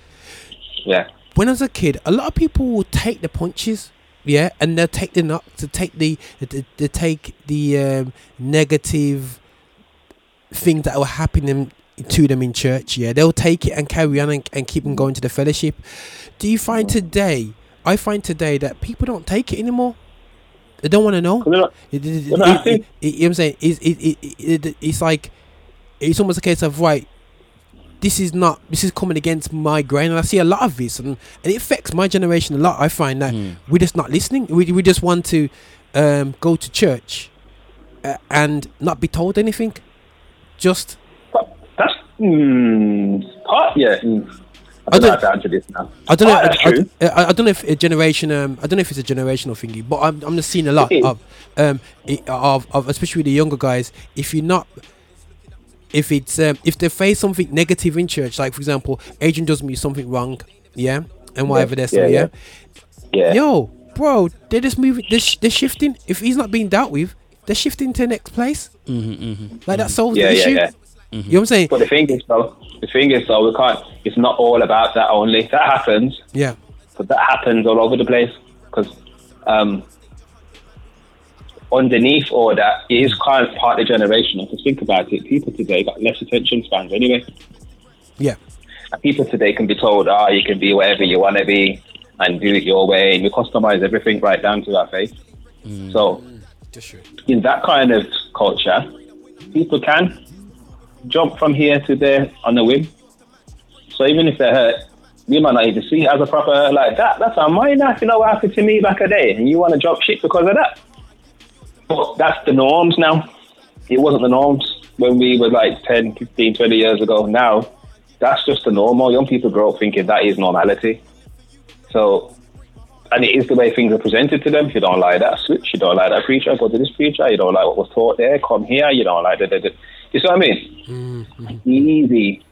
Yeah. when I was a kid, a lot of people will take the punches, yeah, and they'll take the knock to take the to, take the um, negative things that were happening to them in church. Yeah, they'll take it and carry on and, and keep them going to the fellowship. Do you find today? I find today that people don't take it anymore. They don't want to know. It- it- it- it- you know what I'm saying? It's, it, it, it, it, it's like it's almost a case of right this is not this is coming against my grain and I see a lot of this and, and it affects my generation a lot I find that we're just not listening we, we just want to um, go to church uh, and not be told anything just That's mm, part, yeah. mm. I don't know how to answer this now. I don't know. Oh, I, I. I, I don't know if a generation. Um, I don't know if it's a generational thingy, but I'm, I'm just seeing a lot of, um, i- of, of especially the younger guys. If you're not, if it's um, if they face something negative in church, like for example, Adrian does me something wrong, yeah, and whatever they're saying, yeah, yeah, Yo, bro, they're just moving. They're, sh- they're shifting. If he's not being dealt with, they're shifting to the next place. Mm-hmm, Like that solves Yeah, the yeah, issue. yeah. You know what I'm saying? But the thing is, though, the thing is, though, we can't. It's not all about that only. That happens, Yeah. but that happens all over the place. Because um, underneath all that it is kind of part of the generation. If you think about it, people today got less attention spans anyway. Yeah. And people today can be told, "Ah, you can be whatever you want to be and do it your way," and we customize everything right down to our face. So, in that kind of culture, people can jump from here to there on a whim. So even if they're hurt, you might not even see it as a proper like that. That's a minor. You know what happened to me back a day, and you want to jump shit because of that. But that's the norms now. It wasn't the norms when we were like 10, 15, 20 years ago. Now, that's just the normal. Young people grow up thinking that is normality. So, and it is the way things are presented to them. If you don't like that switch, you don't like that preacher, go to this preacher. You don't like what was taught there, come here. You don't like that. You see what I mean? Mm-hmm. Easy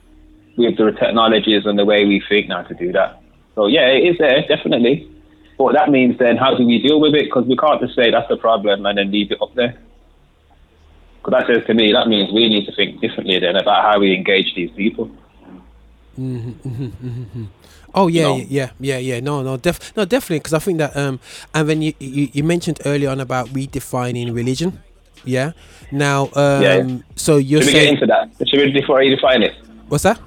with the technologies and the way we think now to do that. So yeah, it is there definitely. But that means then, how do we deal with it? Because we can't just say that's the problem and then leave it up there. Because that says to me, that means we need to think differently then about how we engage these people. hmm hmm hmm Oh yeah, know? yeah, yeah, yeah, yeah. No, no, def- no, definitely. Because I think that, um, and then you, you you mentioned earlier on about redefining religion. Yeah. Now, um, Yeah. so you're Should we get saying into that? Should we before I define it? what's that?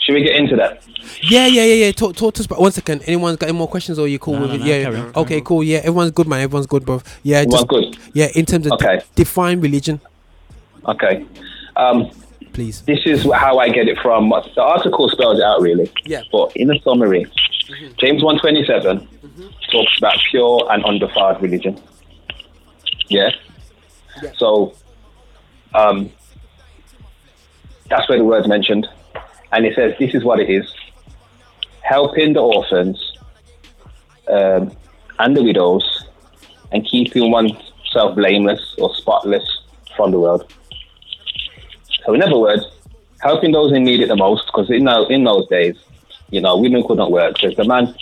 Should we get into that? Yeah, yeah, yeah, yeah. Talk, talk to us. About, one second. Anyone's got any more questions, or you cool No, with no, it? no, yeah. carry on, okay, cool. Yeah, everyone's good, man. Everyone's good, bro. Yeah, Everyone's just good? Yeah, in terms of Okay. define religion, Okay. Um, please. This is how I get it from. The article spells it out really. Yeah. But in a summary, James 127 talks about pure and undefiled religion. Yeah. So, um, that's where the word's mentioned. And it says, this is what it is helping the orphans um, and the widows and keeping oneself blameless or spotless from the world. So, in other words, helping those in need it the most, because in, those- in those days, you know, women could not work. So, if the man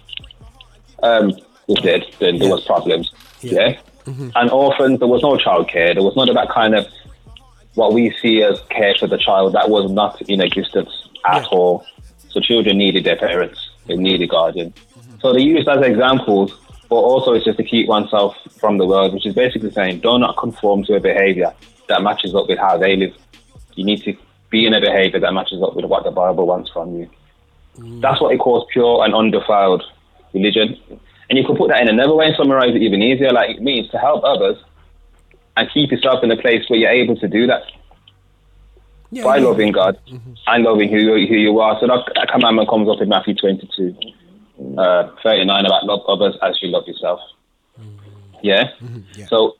um, was dead, then there was problems. Yeah. And orphans, there was no childcare. There was none of that kind of what we see as care for the child. That was not in existence at all. So children needed their parents. They needed guardian. So they use as examples, but also it's just to keep oneself from the world, which is basically saying do not conform to a behavior that matches up with how they live. You need to be in a behavior that matches up with what the Bible wants from you. Mm. That's what it calls pure and undefiled religion. And you can put that in another way and summarize it even easier. Like it means to help others and keep yourself in a place where you're able to do that by loving God mm-hmm. and loving who, you- who you are. So that, that commandment comes up in Matthew 22, mm-hmm. uh, 39 about love others as you love yourself. Mm-hmm. Yeah? So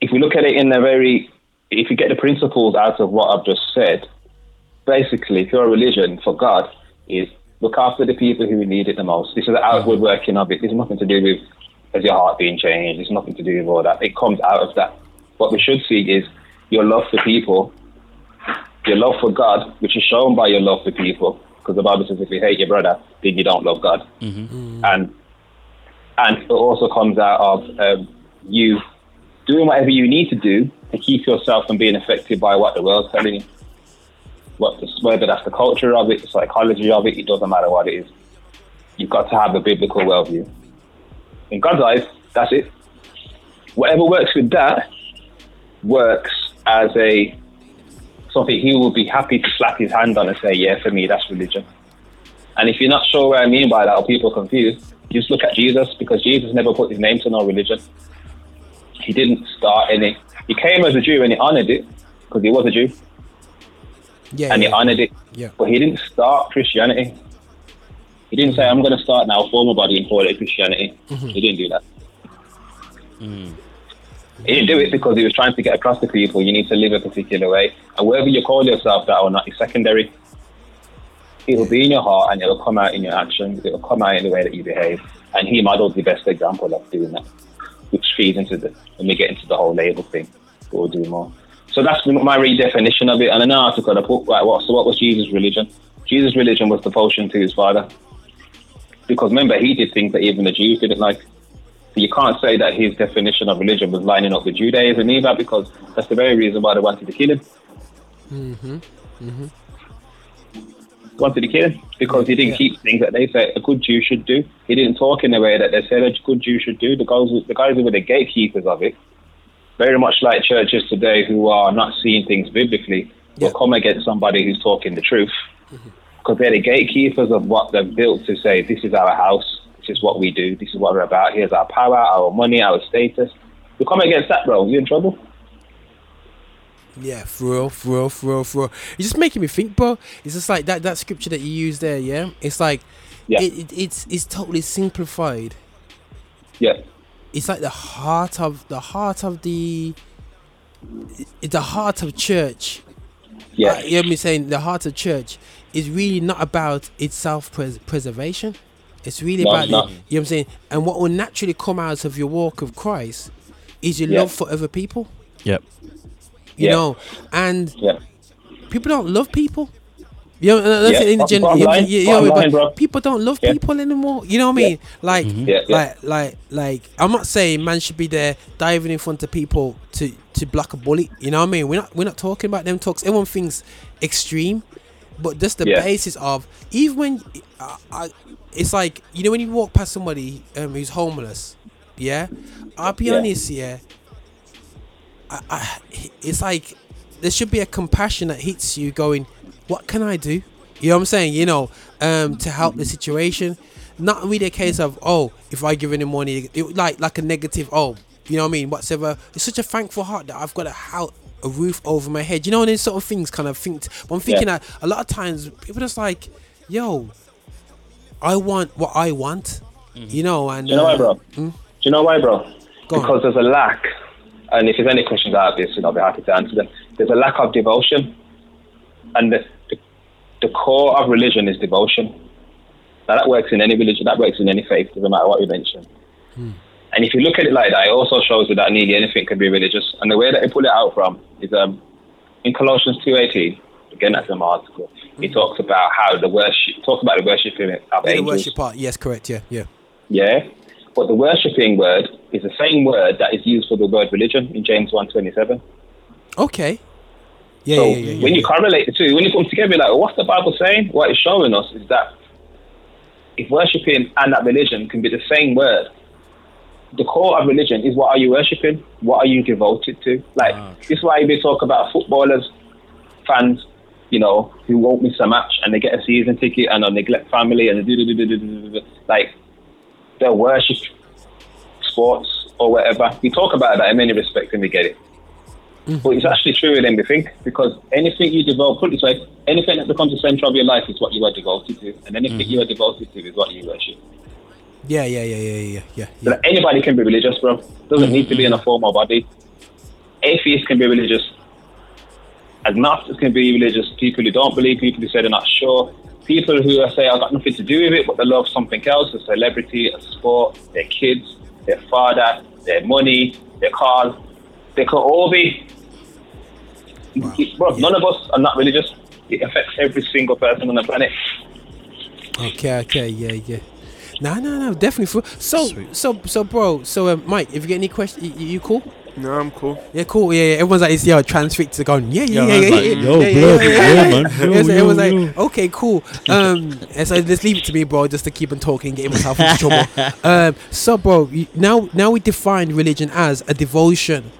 if we look at it in a very, if you get the principles out of what I've just said, basically pure religion for God is look after the people who need it the most. This is the outward working of it. This has nothing to do with has your heart being changed. It's nothing to do with all that. It comes out of that. What we should see is your love for people, your love for God, which is shown by your love for people. Because the Bible says if you hate your brother, then you don't love God. And and it also comes out of um, you doing whatever you need to do to keep yourself from being affected by what the world's telling you. What the, whether that's the culture of it, the psychology of it, it doesn't matter what it is. You've got to have a biblical worldview. In God's eyes, that's it. Whatever works with that works as a something he will be happy to slap his hand on and say, "Yeah, for me, that's religion." And if you're not sure what I mean by that, or people are confused, just look at Jesus because Jesus never put his name to no religion. He didn't start any. He came as a Jew and he honored it because he was a Jew Yeah. and he honored it. Yeah. But he didn't start Christianity. He didn't say, I'm going to start now, form a body and call it Christianity. Mhm. He didn't do that. He didn't do it because he was trying to get across to people, you need to live a particular way. And whether you call yourself that or not is secondary. It'll be in your heart and it'll come out in your actions. It'll come out in the way that you behave. And he modeled the best example of doing that, which feeds into the when we get into the whole label thing. We'll do more. So that's my redefinition of it. And an article I put right, what? So what was Jesus' religion? Jesus' religion was devotion to his father. Because remember, he did things that even the Jews didn't like. So you can't say that his definition of religion was lining up with Judaism either, because that's the very reason why they wanted to kill him. Mm-hmm. Mm-hmm. wanted to kill him because he didn't keep things that they said a good Jew should do. He didn't talk in the way that they said a good Jew should do. The guys, the guys who were the gatekeepers of it, very much like churches today who are not seeing things biblically, will come against somebody who's talking the truth because they're the gatekeepers of what they've built to say this is our house, this is what we do, this is what we're about. Here's our power, our money, our status. You come against that, bro, you're in trouble. Yeah, for real, for real, for real, for real. It's just making me think, bro. It's just like that that scripture that you use there. Yeah, it's like, Yeah. it, it, it's it's totally simplified. Yeah. It's like the heart of the heart of the, it's the heart of church. Yeah. Uh, you hear me saying the heart of church is really not about its self preservation. It's really No, about it's not. the, you know what I'm saying. And what will naturally come out of your walk of Christ is your Yeah. love for other people. Yep. You Yeah. know, and Yeah. people don't love people. You know, uh, that's Yeah, in the gen- you know, you know, bottom but people don't love Yeah. people anymore. You know what I mean? Like, Yeah, yeah. like, like, like. I'm not saying man should be there diving in front of people to to block a bullet. You know what I mean? We're not we're not talking about them talks. Everyone thinks extreme, but just the Yeah. basis of even when I, I, it's like you know when you walk past somebody um, who's homeless. Yeah, I'll be Yeah. honest. Yeah, I, I, it's like there should be a compassion that hits you going what can i do you know what i'm saying you know um to help the situation not really a case of oh if i give any money it, like like a negative oh you know what i mean whatever it's such a thankful heart that i've got a house a roof over my head you know and these sort of things kind of think but i'm thinking Yeah. that a lot of times people just like yo i want what i want you know and Do you know why, uh, bro? hmm? Do you know why, bro? Go on. because there's a lack, and if there's any questions out of this, you know, I'll be happy to answer them. There's a lack of devotion, and the, the, the core of religion is devotion. Now that works in any religion, that works in any faith, doesn't matter what you mention. And if you look at it like that, it also shows you that nearly anything can be religious. And the way that they pull it out from is um, in Colossians two eighteen. Again, that's an article. He mm. talks about how the worship, talks about the worshiping of yeah, the worship part yes correct yeah yeah Yeah. But the worshipping word is the same word that is used for the word religion in James 1.27. okay yeah so yeah, yeah, yeah, when you correlate the two, when you come together, like, what's the Bible saying? What it's showing us is that if worshipping and that religion can be the same word, the core of religion is what are you worshipping? What are you devoted to? Like, ah, this is why we talk about footballers, fans, you know, who won't miss a match and they get a season ticket and they neglect family and they do, do, do, do, do, do, like, they'll worship sports or whatever. We talk about that in many respects and we get it. Mm-hmm. But it's actually truer than we think because anything you devote, put it this way, anything that becomes the center of your life is what you are devoted to, and anything mm-hmm. you are devoted to is what you worship. yeah yeah yeah yeah yeah yeah So that anybody can be religious, bro. Doesn't need to be in a formal body. Atheists can be religious. Agnostics can be religious. People who don't believe, people who say they're not sure. People who say I've got nothing to do with it, but they love something else, a celebrity, a sport, their kids, their father, their money, their cars. They could all be. Bro, none of us are not religious. It affects every single person on the planet. Okay, okay, yeah, yeah. No, no, no, definitely. For, so, so, so, bro. So, um, Mike, if you get any questions, you, you cool? No, I'm cool. Yeah, cool. Yeah, yeah. Everyone's like, it's yo, transfixed. They're going, yeah, yeah, Yeah, yeah, yeah, man's like, yeah, yo, yeah, blood, yeah, yeah, yeah, yeah. man. Yo, Yeah, so yo, everyone's yo. like, okay, cool. Um, and so let's leave it to me, bro, just to keep on talking, getting myself into trouble. Um, so, bro, you- now, now we define religion as a devotion.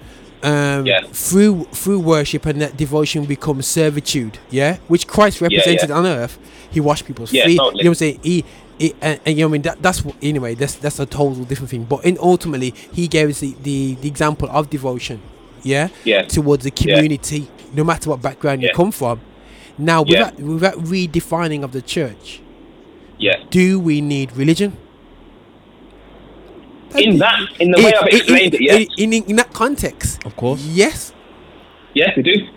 Um, through through worship and that devotion becomes servitude, yeah, which Christ Yeah, represented yeah. on earth. He washed people's Yeah, feet. totally. You know what I'm saying? He, he and, and you know what I mean that that's what anyway that's that's a total different thing. But in ultimately, he gave us the, the, the example of devotion, yeah, Yeah. towards the Yeah. community, no matter what background you come from. Now, with Yeah. that with that redefining of the church, Yeah. do we need religion? In that, in the way I've explained it, yes. In, in, in that context, Of course. yes. Yes, we do.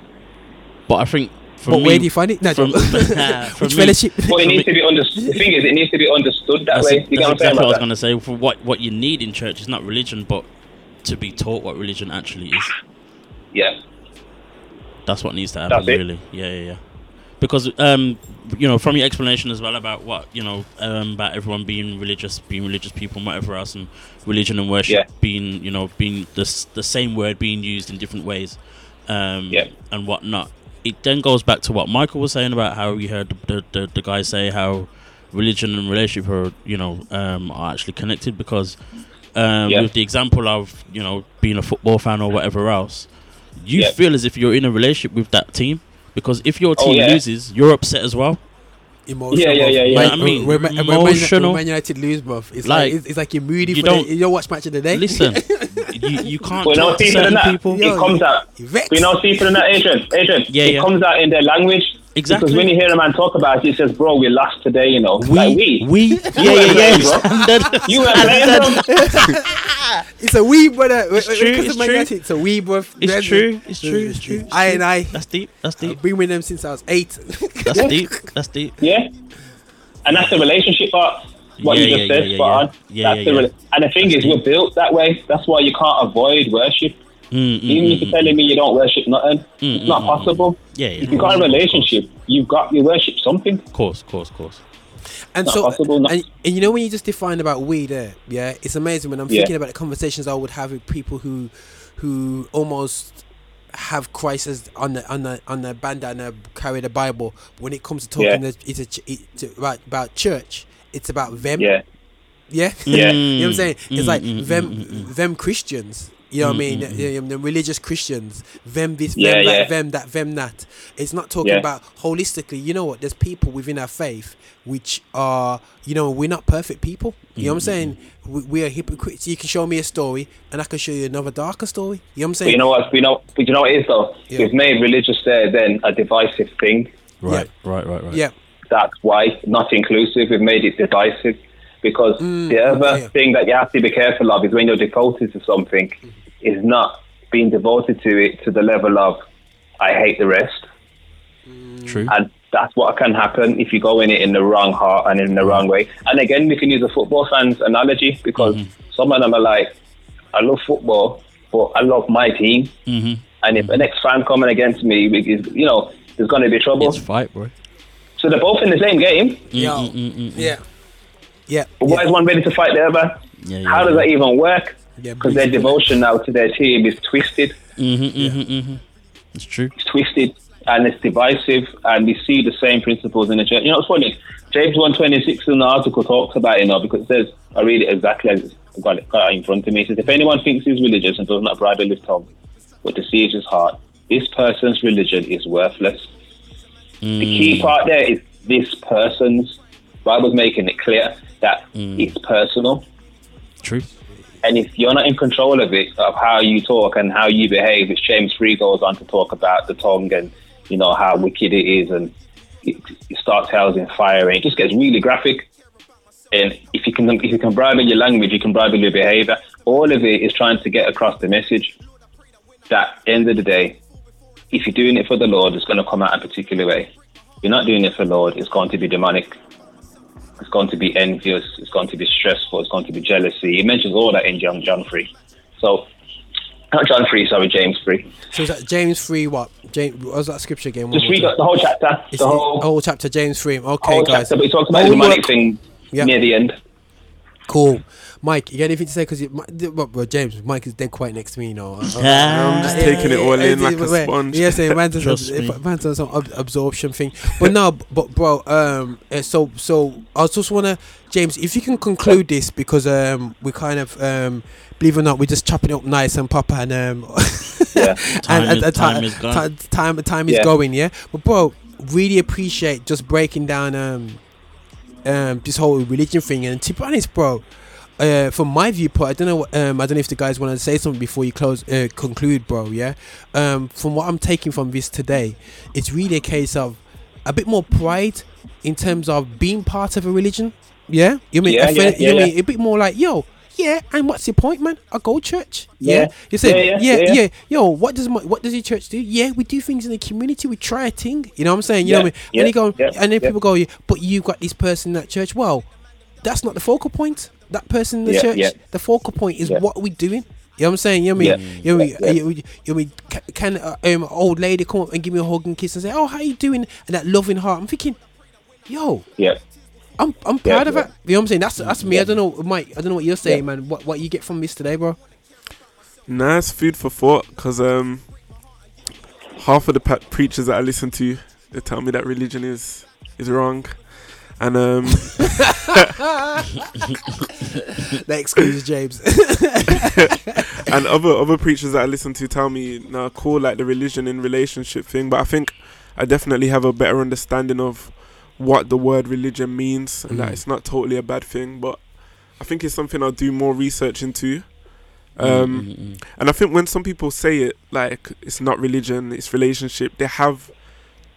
But I think For but me- where do you find it? No, from- Which me- fellowship? But it needs to be understood. The thing is, it needs to be understood that That's, way. that's You get what I'm exactly saying what I was going to say. For what what you need in church is not religion, but to be taught what religion actually is. Yeah. That's what needs to happen, really. Yeah, yeah, yeah. Because um, you know, from your explanation as well about what you know um, about everyone being religious, being religious people, and whatever else, and religion and worship Yeah. being you know being the the same word being used in different ways, um, and whatnot. It then goes back to what Michael was saying about how we heard the the, the, the guy say how religion and relationship are you know um, are actually connected because um, Yeah. with the example of you know being a football fan or whatever else, you Yeah. feel as if you're in a relationship with that team because if your Oh, team yeah. loses, you're upset as well. Emotional. Yeah, yeah, yeah, yeah. You know what I mean? When, when, when, Emotional. when Man United lose, bruv, it's like, Like, it's, it's like you're moody. you for don't- you don't watch match of the day. Listen, you you can't But you know, talk to deeper than certain that, people. it comes out. But you know, deeper than that, Adrian, Adrian, Yeah, it yeah. comes out in their language. Exactly. Because when you hear a man talk about it, he says, "Bro, we lost today," you know. We, like we, we, You yeah, yeah, yeah. bro. Standard. You weren't playing, bro. it's a wee brother. It's When- when true, it comes to it's true. United, It's a wee, bruv. It's There's- true, it's true, it's true, it's I true. and I. That's deep. That's deep. I've been with them since I was eight. That's deep. That's deep. Yeah, and that's the relationship part. What Yeah, you just yeah, said, yeah, spot yeah, on. yeah. Yeah, yeah, and the thing is, we're built that way. That's why you can't avoid worship. Mm, mm, Even if mm, you're telling me you don't worship nothing, Mm, it's mm, not mm, possible. Yeah. If you've got a relationship, you've got you worship something. Of course, course, course. And Not so, possible, not- and, and you know when you just define about we there, yeah, it's amazing when I'm thinking about the conversations I would have with people who, who almost have Christ as on the on the on the bandana, carry the Bible. When it comes to talking, Yeah. it's, it's a, about about church. It's about them. Yeah. Yeah. Yeah. you know what I'm saying? It's Mm, like mm, them mm, mm, them Christians. You know what I Mm, mean? mm, The, the religious Christians, them this, Yeah, them that, yeah. them that, them that. It's not talking Yeah. about holistically. You know what? There's people within our faith which are, you know, we're not perfect people. You know what I'm saying? We, we are hypocrites. You can show me a story, and I can show you another darker story. You know what I'm But saying? you know what? You know, but you know what it is though. Yeah. We've made religious there then a divisive thing. Right, right, right, right. Yeah. That's why not inclusive. We've made it divisive because Mm, the other okay. thing that you have to be careful of is when you're devoted to something, mm-hmm. is not being devoted to it to the level of I hate the rest. Mm. True. And that's what can happen if you go in it in the wrong heart and in the mm. wrong way. And again, we can use a football fan's analogy because mm-hmm. some of them are like, I love football, but I love my team. Mm-hmm. And if an mm-hmm. ex fan coming against me, we- is- you know, there's going to be trouble. It's fight, bro. So they're both in the same game. Yo. Yeah. Yeah. But why is one ready to fight the other? Yeah, How does that even work? Yeah, Because their devotion now to their team is twisted. Mm-hmm, mm-hmm, mm-hmm. It's true. It's twisted and it's divisive, and we see the same principles in the church. You know, it's funny. James one twenty six in the article talks about it, you know, because it says, I read it exactly as it's I've got it got it in front of me. It says, if anyone thinks he's religious and does not bridle his tongue, but deceives his heart, this person's religion is worthless. The mm. key part there is this person's. Bible's making it clear that mm. it's personal. True. And if you're not in control of it, of how you talk and how you behave, which James 3 goes on to talk about the tongue and, you know, how wicked it is and it, it starts housing fire and it just gets really graphic. And if you can if you can bridle your language, you can bridle your behavior. All of it is trying to get across the message that end of the day, if you're doing it for the Lord, it's going to come out a particular way. If you're not doing it for the Lord, it's going to be demonic. It's going to be envious. It's going to be stressful. It's going to be jealousy. He mentions all that in John John three. So, not John three, sorry, James three. So is that James three? What? James? What was that scripture again? Just read the, whole chapter. It's The whole, whole chapter, James three. Okay, whole guys. chapter. But he talks about the demonic thing Yeah. near the end. Cool. Mike, you got anything to say? Because well, well, James, Mike is dead quiet next to me, you know. I'm just taking it all in like a sponge. Yeah, saying man's on some, me. man's on some ab- absorption thing. But no, but bro, um, uh, so so I just wanna, James, if you can conclude this because um, we kind of um, believe it or not, we're just chopping it up nice and proper and um, yeah, Time is- ti- time is gone. ti- time time is Yeah. going, yeah. But bro, really appreciate just breaking down um um this whole religion thing and to be honest, bro. Uh, from my viewpoint, I don't know. Um, I don't know if the guys want to say something before you close, uh, conclude, bro. Yeah. Um, from what I'm taking from this today, it's really a case of a bit more pride in terms of being part of a religion. Yeah. You mean? Yeah, yeah, you yeah, mean yeah. a bit more like, yo, yeah. And what's your point, man? I go church. Yeah. Yeah. You say, Yeah, yeah, yeah. Yo, what does my, what does your church do? Yeah, we do things in the community. We try a thing. You know what I'm saying? You know what I mean? yeah, and you go, yeah, and then people go, yeah, but you've got this person in that church. Well, that's not the focal point. That person in the Yeah, church. yeah. The focal point is Yeah. what are we doing? You know what I'm saying? You know what I mean? Yeah, You know what I mean? yeah, You know what I mean? You know what I mean? Can uh, um, an old lady come up and give me a hug and kiss and say, "Oh, how you doing?" And that loving heart. I'm thinking, yo, Yeah. I'm I'm Yeah, proud of yeah. that. You know what I'm saying? That's that's me. I don't know, Mike. I don't know what you're saying, Yeah. man. What what you get from this today, bro? Nice food for thought, because um, half of the pa- preachers that I listen to, they tell me that religion is is wrong, and um, that excuses James. and other other preachers that I listen to tell me, nah, cool, like the religion in relationship thing. But I think I definitely have a better understanding of what the word religion means, and that Mm. it's not totally a bad thing. But I think it's something I'll do more research into. Mm, Um, mm, mm. And I think when some people say it, like it's not religion, it's relationship, they have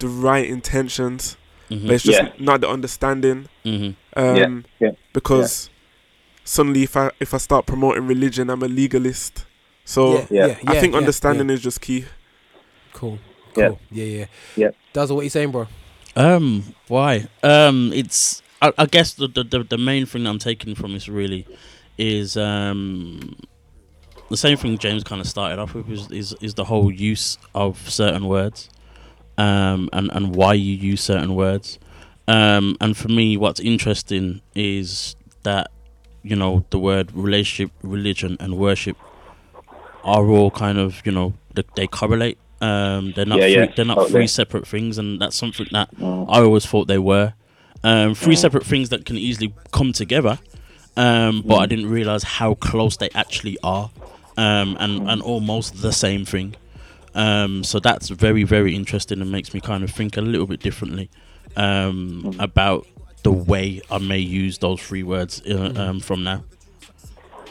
the right intentions, Mhm. but it's just Yeah. not the understanding. Mhm. Um, Yeah, yeah, Because suddenly, if I if I start promoting religion, I'm a legalist. So Yeah, yeah, I think yeah, understanding is just key. Cool. Yeah. Cool. Yeah, yeah. Yeah. That's what you're saying, bro. Um, why? Um, it's I, I guess the, the the the main thing that I'm taking from this really is um the same thing James kind of started off with is, is is the whole use of certain words, um, and and why you use certain words, um, and for me, what's interesting is that you know the word relationship, religion, and worship are all kind of you know they, they correlate. Um, they're not Yeah, three, yeah, they're not totally. three separate things, and that's something that I always thought they were. Um, three Mm. separate things that can easily come together, um, but I Mm. didn't realize how close they actually are, um, and Mm. and almost the same thing. Um, so that's very very interesting and makes me kind of think a little bit differently um, Mm. about the way I may use those three words uh, Mhm. um, from now.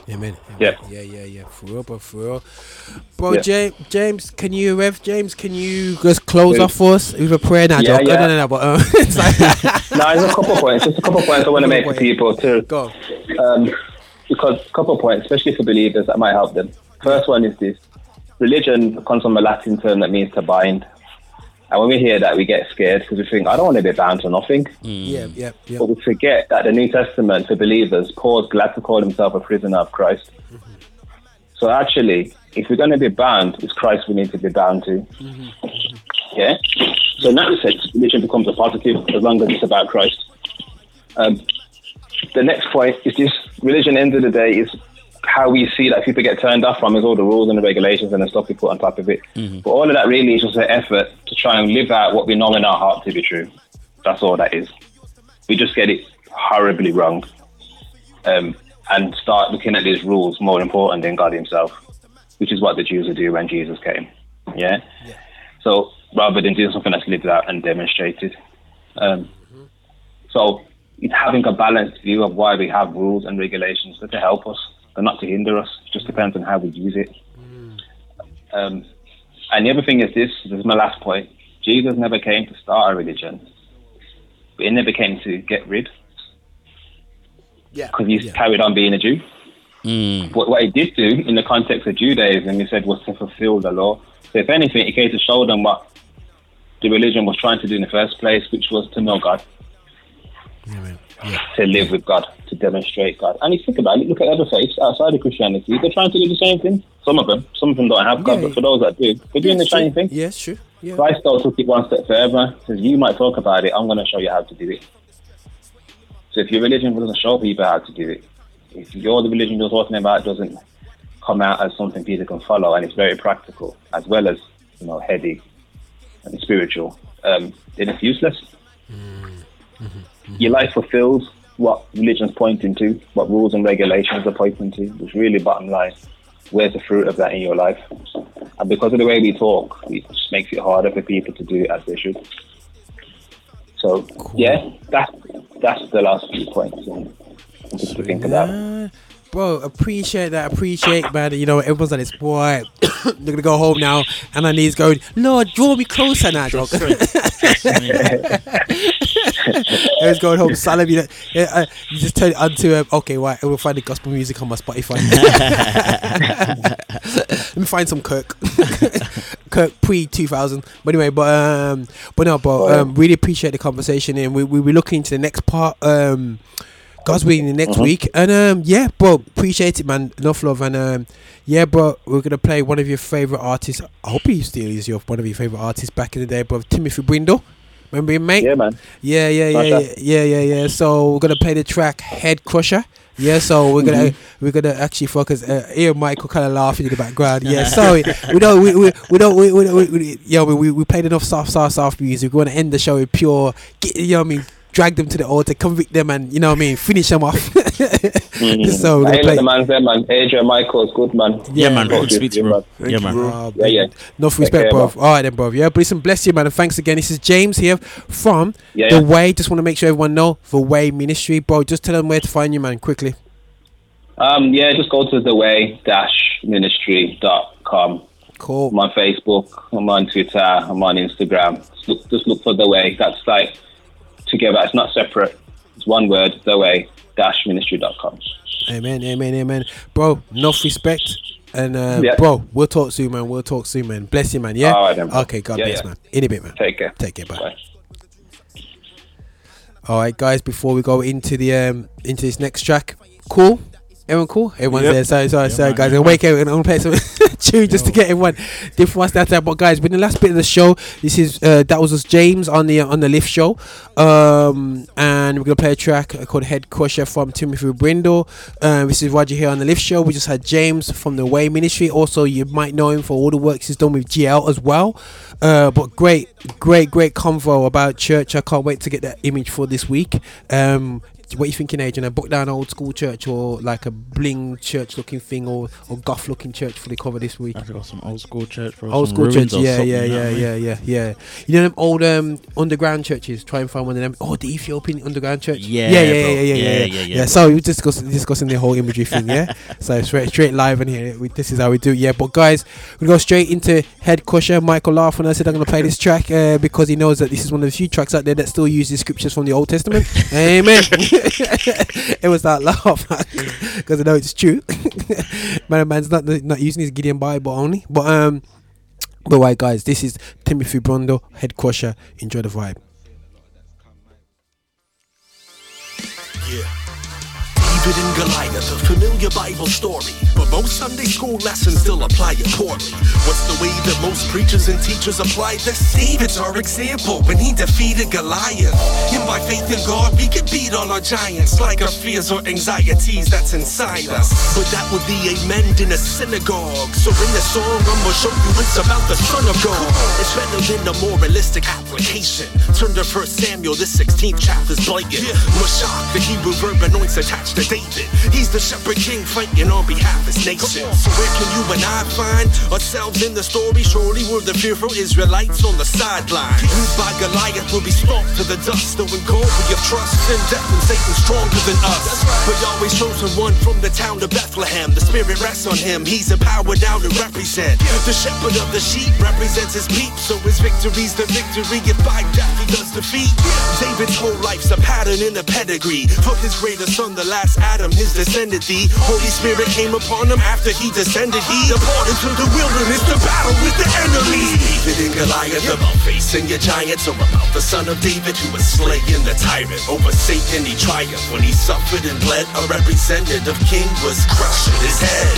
Yeah, man. Yeah. Yeah, yeah, yeah. For real, bro. For real. Bro, Yeah. James, James, can you, Rev, James, can you just close Yeah. off for us with a prayer now? Yeah, joke? yeah. No, no, no, but um, it's like, no, there's a couple points. Just a couple points I want to make for people too. Go. Um, because a couple points, especially for believers, that might help them. First one is this: religion comes from a Latin term that means to bind. And when we hear that, we get scared because we think, I don't want to be bound to nothing. Mm. yeah, yeah, yeah. But we forget that the New Testament for believers, Paul's glad to call himself a prisoner of Christ. Mm-hmm. So actually, if we're going to be bound, it's Christ we need to be bound to. Mm-hmm. Yeah? So in that sense, religion becomes a positive as long as it's about Christ. Um, the next point is this religion, end of the day, is how we see that people get turned off from is all the rules and the regulations and the stuff we put on top of it. But all of that really is just an effort to try and live out what we know in our heart to be true. That's all that is. We just get it horribly wrong. Um, and start looking at these rules more important than God Himself, which is what the Jews would do when Jesus came. Yeah? So rather than doing something that's lived out and demonstrated. Um, so it's having a balanced view of why we have rules and regulations that to help us and not to hinder us. It just depends on how we use it. Um, and the other thing is this, this is my last point. Jesus never came to start a religion, but he never came to get rid Yeah. because he's carried on being a Jew. What, what he did do in the context of Judaism, he said, was to fulfill the law. So if anything, he came to show them what the religion was trying to do in the first place, which was to know God, to live with God, to demonstrate God. And you think about it, look at other faiths outside of Christianity, they're trying to do the same thing. Some of them, some of them don't have God, Yeah, but for those that do, they're doing the same thing. Yes, true. Yeah. Christ though took it one step further. Says you might talk about it, I'm going to show you how to do it. So if your religion doesn't show people how to do it, if your religion you're talking about doesn't come out as something people can follow and it's very practical as well as you know heady and spiritual, um, then it's useless. Your life fulfills what religion's pointing to, what rules and regulations are pointing to, which really bottom line. Where's the fruit of that in your life? And because of the way we talk, it just makes it harder for people to do it as they should. So yeah, that's that's the last few points um, just to think about. Bro, appreciate that. Appreciate, man. You know, everyone's like this. Boy, they're gonna go home now, and I need going. Lord, draw me closer now, dog. Everyone's going home. Salam, you know, uh, you just turn it onto um, okay, right? We'll find the gospel music on my Spotify. Let me find some Kirk. Kirk pre two thousand. But anyway, but um, but no, but um, really appreciate the conversation, and we we we looking into the next part. Um, God's willing the next Mhm. week, and um, yeah, bro, appreciate it, man. Enough love, and um, yeah, bro, we're gonna play one of your favorite artists. I hope he still is your one of your favorite artists back in the day, bro. Timothy Brindle. Remember him, mate? Yeah, man. Yeah, yeah, yeah, yeah, yeah, yeah, yeah. So we're gonna play the track "Head Crusher." Yeah, so we're gonna Mhm. we're gonna actually focus. Uh, here, Michael kind of laughing in the background. Yeah, sorry, we don't we we, we don't we, we, we, we yeah we, we we played enough soft soft soft music. We want to end the show with pure. You know what I mean? Drag them to the altar, convict them, and you know what I mean? Finish them off. Mhm. so we're I gonna ain't play. the man there, man. Adrian Michaels, good man. Yeah, man. Talk Good speech, bro. man. Yeah, man. Oh, Yeah, yeah. Enough respect, care, bro. man. All right, then, bro. Yeah, but listen, bless you, man, and thanks again. This is James here from Yeah, The yeah. Way. Just want to make sure everyone know The Way Ministry, bro. Just tell them where to find you, man, quickly. Um, yeah, just go to the way dash ministry.com. Cool. I'm on Facebook, I'm on Twitter, I'm on Instagram. Just look, just look for the way. That's like together, it's not separate. It's one word, the way dash ministry.com. Amen, amen, amen, bro. Enough respect, and uh, Yeah. bro, we'll talk soon, man. We'll talk soon, man. Bless you, man. Yeah. Right, then, okay. God Yeah, bless, yeah. man. In a bit, man. Take care. Take care. Bye. All right, guys. Before we go into the um into this next track, cool. Everyone cool? Everyone's Yep. there. Sorry, sorry, Yeah, sorry, man, guys. yeah, I'm wake everyone. I'm gonna play some tune just to get everyone different ones that time. But guys, with the last bit of the show, this is uh, that was us James on the on the lift show, um, and we're gonna play a track called Head Crusher from Timothy Brindle. Um, this is Roger here on the lift show. We just had James from the Way Ministry. Also, you might know him for all the works he's done with GL as well. Uh, but great, great, great convo about church. I can't wait to get that image for this week. Um, what you thinking, Adrian? A book down old school church or like a bling church looking thing or, or goth looking church for the cover this week? I've got some old school church, bro. Old school church, yeah, yeah, yeah, what I mean? yeah, yeah, yeah. You know them old um, underground churches. Try and find one of them. Oh, the Ethiopian underground church. Yeah, yeah, yeah, yeah, yeah, yeah, Yeah. So we were discussing discussing the whole imagery thing. Yeah. so straight straight live in here. We, this is how we do. Yeah, but guys, we go straight into Head Crusher. Michael laughed when I said I'm going to play this track uh, because he knows that this is one of the few tracks out there that still uses scriptures from the Old Testament. Amen. it was that laugh because I know it's true. Man, man's not not using his Gideon Bible only, but um. But right, guys, this is Timothy Brindle, Head Crusher. Enjoy the vibe. David and Goliath, a familiar Bible story. But most Sunday school lessons still apply it poorly. What's the way that most preachers and teachers apply this? David's our example when he defeated Goliath. And by faith in God, we can beat all our giants, like our fears or anxieties that's inside us. But that would be amen in a synagogue. So in the song, I'ma show you it's about the Son of God. It's better than a moralistic application. Turn to 1 Samuel, the 16th chapter's blatant. Mashach, the Hebrew verb anoints attached to David. He's the shepherd king fighting on behalf of his nation. So where can you and I find ourselves in the story? Surely we're the fearful Israelites on the sideline. Used by Goliath will be stomped to the dust. Though in God we have trust in death and Satan stronger than us. But always chosen one from the town of Bethlehem. The spirit rests on him. He's empowered now to represent. The shepherd of the sheep represents his peep. So his victory's the victory. If by death he does defeat. David's whole life's a pattern in a pedigree. For his greater son, the last Adam, his descendant, the Holy Spirit came upon him after he descended. He departed to the wilderness to battle with the enemy. David and Goliath about facing your giants, or about the son of David who was slaying the tyrant. Over Satan he triumphed when he suffered and bled. A representative king was crushing his head.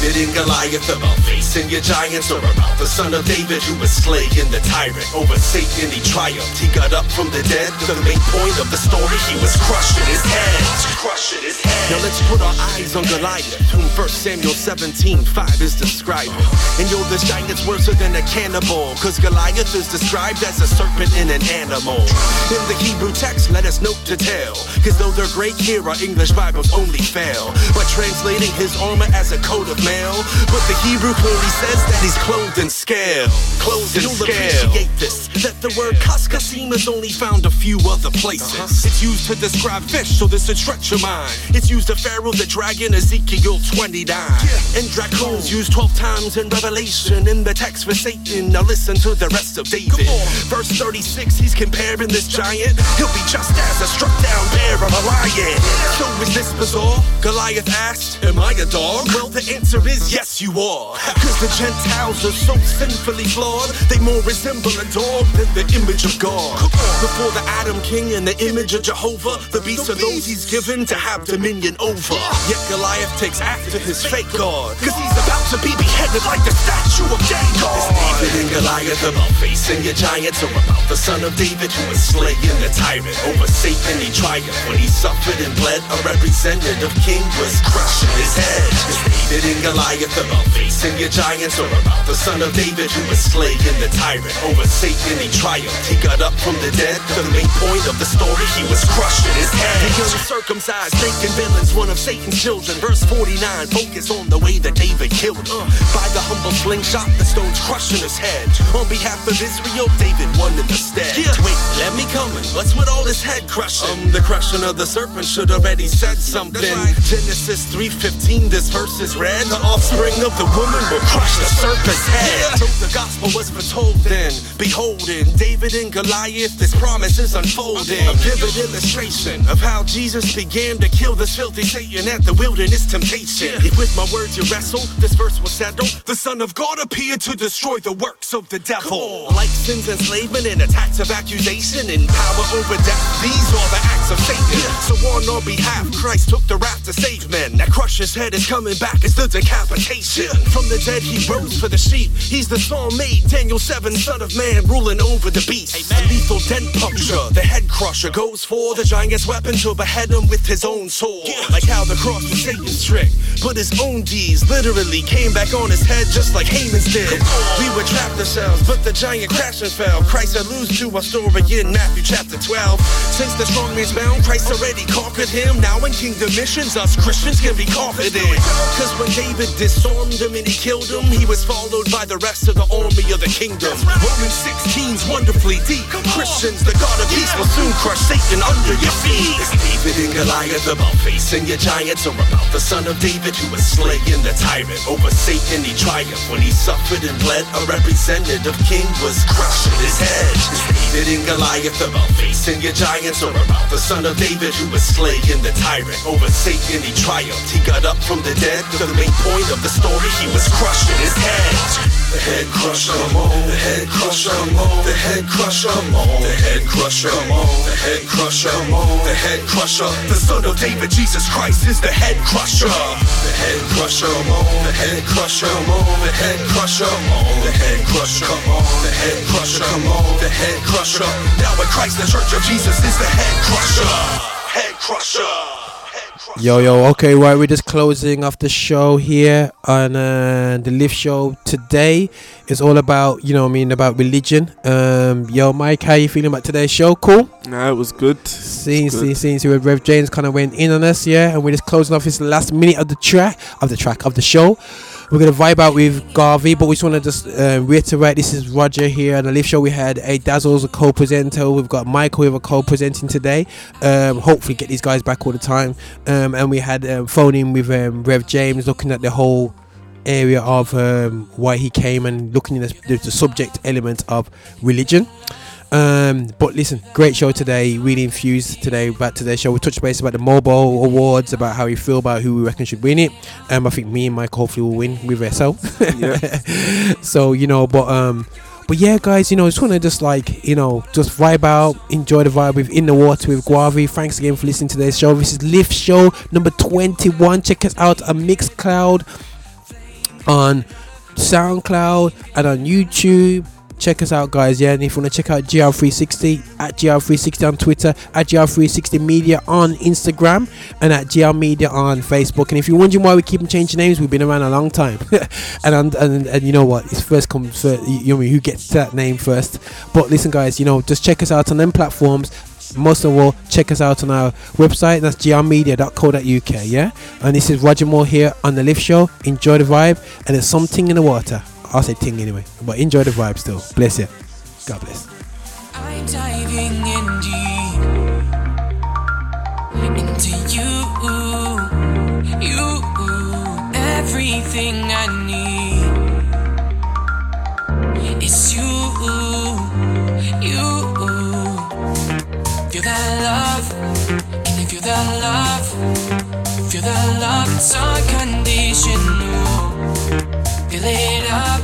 David and Goliath about facing your giants, or about the son of David who was slaying the tyrant. Over Satan he triumphed. He got up from the dead. The main point of the story, he was crushing his head. Crushing his head. Now let's put our eyes on Goliath, whom 1 Samuel 17, 5 is describing. And yo, this giant's worse than a cannibal, cause Goliath is described as a serpent and an animal. In the Hebrew text, let us note to tell, cause though they're great here, our English Bibles only fail by translating his armor as a coat of mail. But the Hebrew clearly says that he's clothed in scale. Clothed in You'll scale. appreciate this, that the word kaskasim is only found a few other places. Uh-huh. It's used to describe fish, so this a stretch of mine. It's used the Pharaoh, the dragon, Ezekiel 29. And Draco's used 12 times in Revelation in the text for Satan. Now listen to the rest of David. Verse 36, he's comparing this giant. He'll be just as a struck down bear of a lion. So is this bizarre? Goliath asked, Am I a dog? Well, the answer is yes, you are. Cause the Gentiles are so sinfully flawed, they more resemble a dog than the image of God. Before the Adam King and the image of Jehovah, the beasts are those he's given to have dominion over. Yet Goliath takes after his fake God, cause he's about to be beheaded like the statue of Dagon. It's David and Goliath about facing your giants, or about the son of David who was slaying the tyrant. Over Satan he triumphed when he suffered and bled. A representative king was crushing his head. It's David and Goliath about facing your giants, or about the son of David who was slaying the tyrant. Over Satan he triumphed, he got up from the dead. The main point of the story, he was crushing his head. The uncircumcised, villains, one of Satan's children. Verse 49, focus on the way that David killed him. By the humble slingshot, the stones crushing his head. On behalf of Israel, David won in the stead. Yeah. Wait, let me come in. What's with all this head crushing? Um, the crushing of the serpent should already said something. Genesis 3:15, this verse is read. The offspring of the woman will crush the serpent's head. So the gospel was foretold then. Beholding David and Goliath, this promise is unfolding. A vivid illustration of how Jesus began to kill this filthy Satan at the wilderness temptation. If with my words you wrestle, this verse will settle. The Son of God appeared to destroy the works of the devil. Like sins, enslavement, and attacks of accusation and power over death. These are the acts of Satan. So on our behalf, Christ took the wrath to save men. That crush his head is coming back as the decapitation. From the dead he rose for the sheep. He's the psalm made Daniel 7, son of man, ruling over the beast. A lethal dent puncture. The head crusher goes for the giant's weapon to behead him with his own sword. Like how the cross was Satan's trick. But his own deeds literally came back on his head just like Haman's did. We were trapped ourselves, but the giant crashed and fell. Christ alludes to our story in Matthew chapter 12. Since the strong man's bound, Christ already conquered him. Now in kingdom missions, us Christians can be confident. Cause when David disarmed him and he killed him, he was followed by the rest of the army of the kingdom. Romans 16's wonderfully deep. Christians, the God of peace will soon crush Satan under your feet. It's David and Goliath about facing your giants, or about the son of David who was slaying the tyrant. Over Satan he triumphed when he suffered and bled. A representative king was crushing his head. David and Goliath about facing your giants, or about the son of David who was slaying the tyrant. Over Satan he triumphed, he got up from the dead. The main point of the story, he was crushing his head. The head crusher, come on. The head crusher, come on. The head crusher, come on. The head crusher, come on. The head crusher, come on. The head crusher. The son of David, Jesus Christ is the head crusher. The head crusher, come on. The head crusher, come on. The head crusher, come on. The head crusher, come on. The head crusher, come on. The head crusher. Now in Christ, the church of Jesus is the head crusher. Head crusher. Yo, yo, okay, right, we're just closing off the show here on uh, the Lift Show today. It's all about, you know what I mean, about religion. Um, yo, Mike, how you feeling about today's show? Cool? Nah, it was good. Seeing, seeing, seeing, see where Rev James kind of went in on us, yeah, and we're just closing off this last minute of the track, of the track, of the show. We're gonna vibe out with Garvey, but we just want to just uh, reiterate. This is Roger here on the Lift Show. We had a Dazzle's a co-presenter. We've got Michael with a co-presenting today. Um, hopefully, get these guys back all the time. Um, and we had um, phone in with um, Rev James, looking at the whole area of um, why he came and looking at the, the subject element of religion. Um, but listen, great show today. Really infused today about today's show. We touched base about the MOBO awards, about how we feel about who we reckon should win it. Um, I think me and Mike hopefully will win with ourselves. so you know, but um, but yeah, guys, you know, just want to just like you know, just vibe out, enjoy the vibe with in the water with Guavi. Thanks again for listening to today's show. This is Lift Show number twenty-one. Check us out on Mixcloud, on SoundCloud, and on YouTube check us out guys yeah and if you want to check out gl360 at gl360 on twitter at gl360 media on instagram and at gl media on facebook and if you're wondering why we keep changing names we've been around a long time and, and and and you know what it's first come first you know who gets that name first but listen guys you know just check us out on them platforms most of all, check us out on our website. That's glmedia.co.uk. Yeah, and this is Roger Moore here on the Lift Show. Enjoy the vibe, and there's something in the water. I'll say ting anyway, but enjoy the vibe still. Bless you. God bless. I'm diving in deep into you. everything I need. It's you, you. Feel that love, you feel that love? Feel that love, it's unconditional. Fill it up,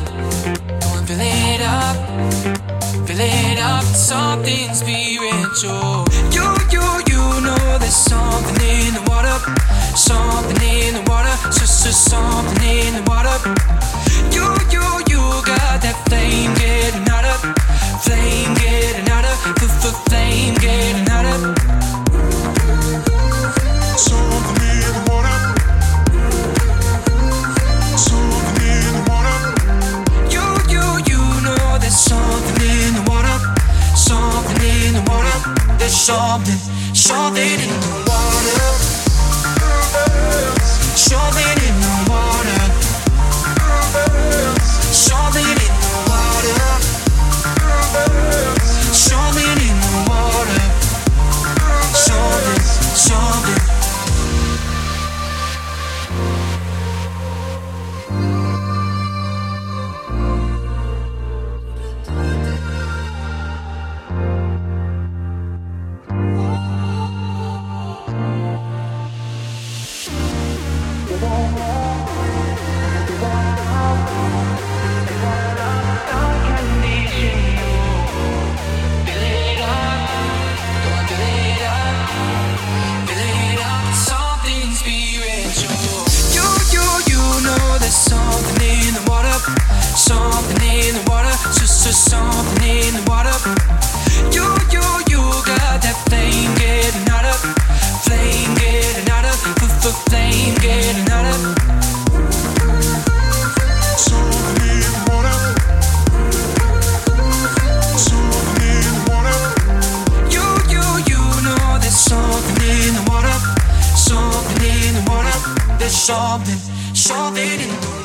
go and fill it up. Fill it up, something spiritual. You, you, you know there's something in the water. Something in the water, just, just something in the water. You, you, you got that flame getting hotter. Flame getting hotter, f- f- flame getting hotter. There's something, something in the water. Something in the water. Something in the water. Something in the water. Something, something. Something in the water. You, you, you got that flame getting. Flame getting flame getting. Something in the water. Something in the water. You, you, you know there's something in the water. Something in the water. There's something, something in the water.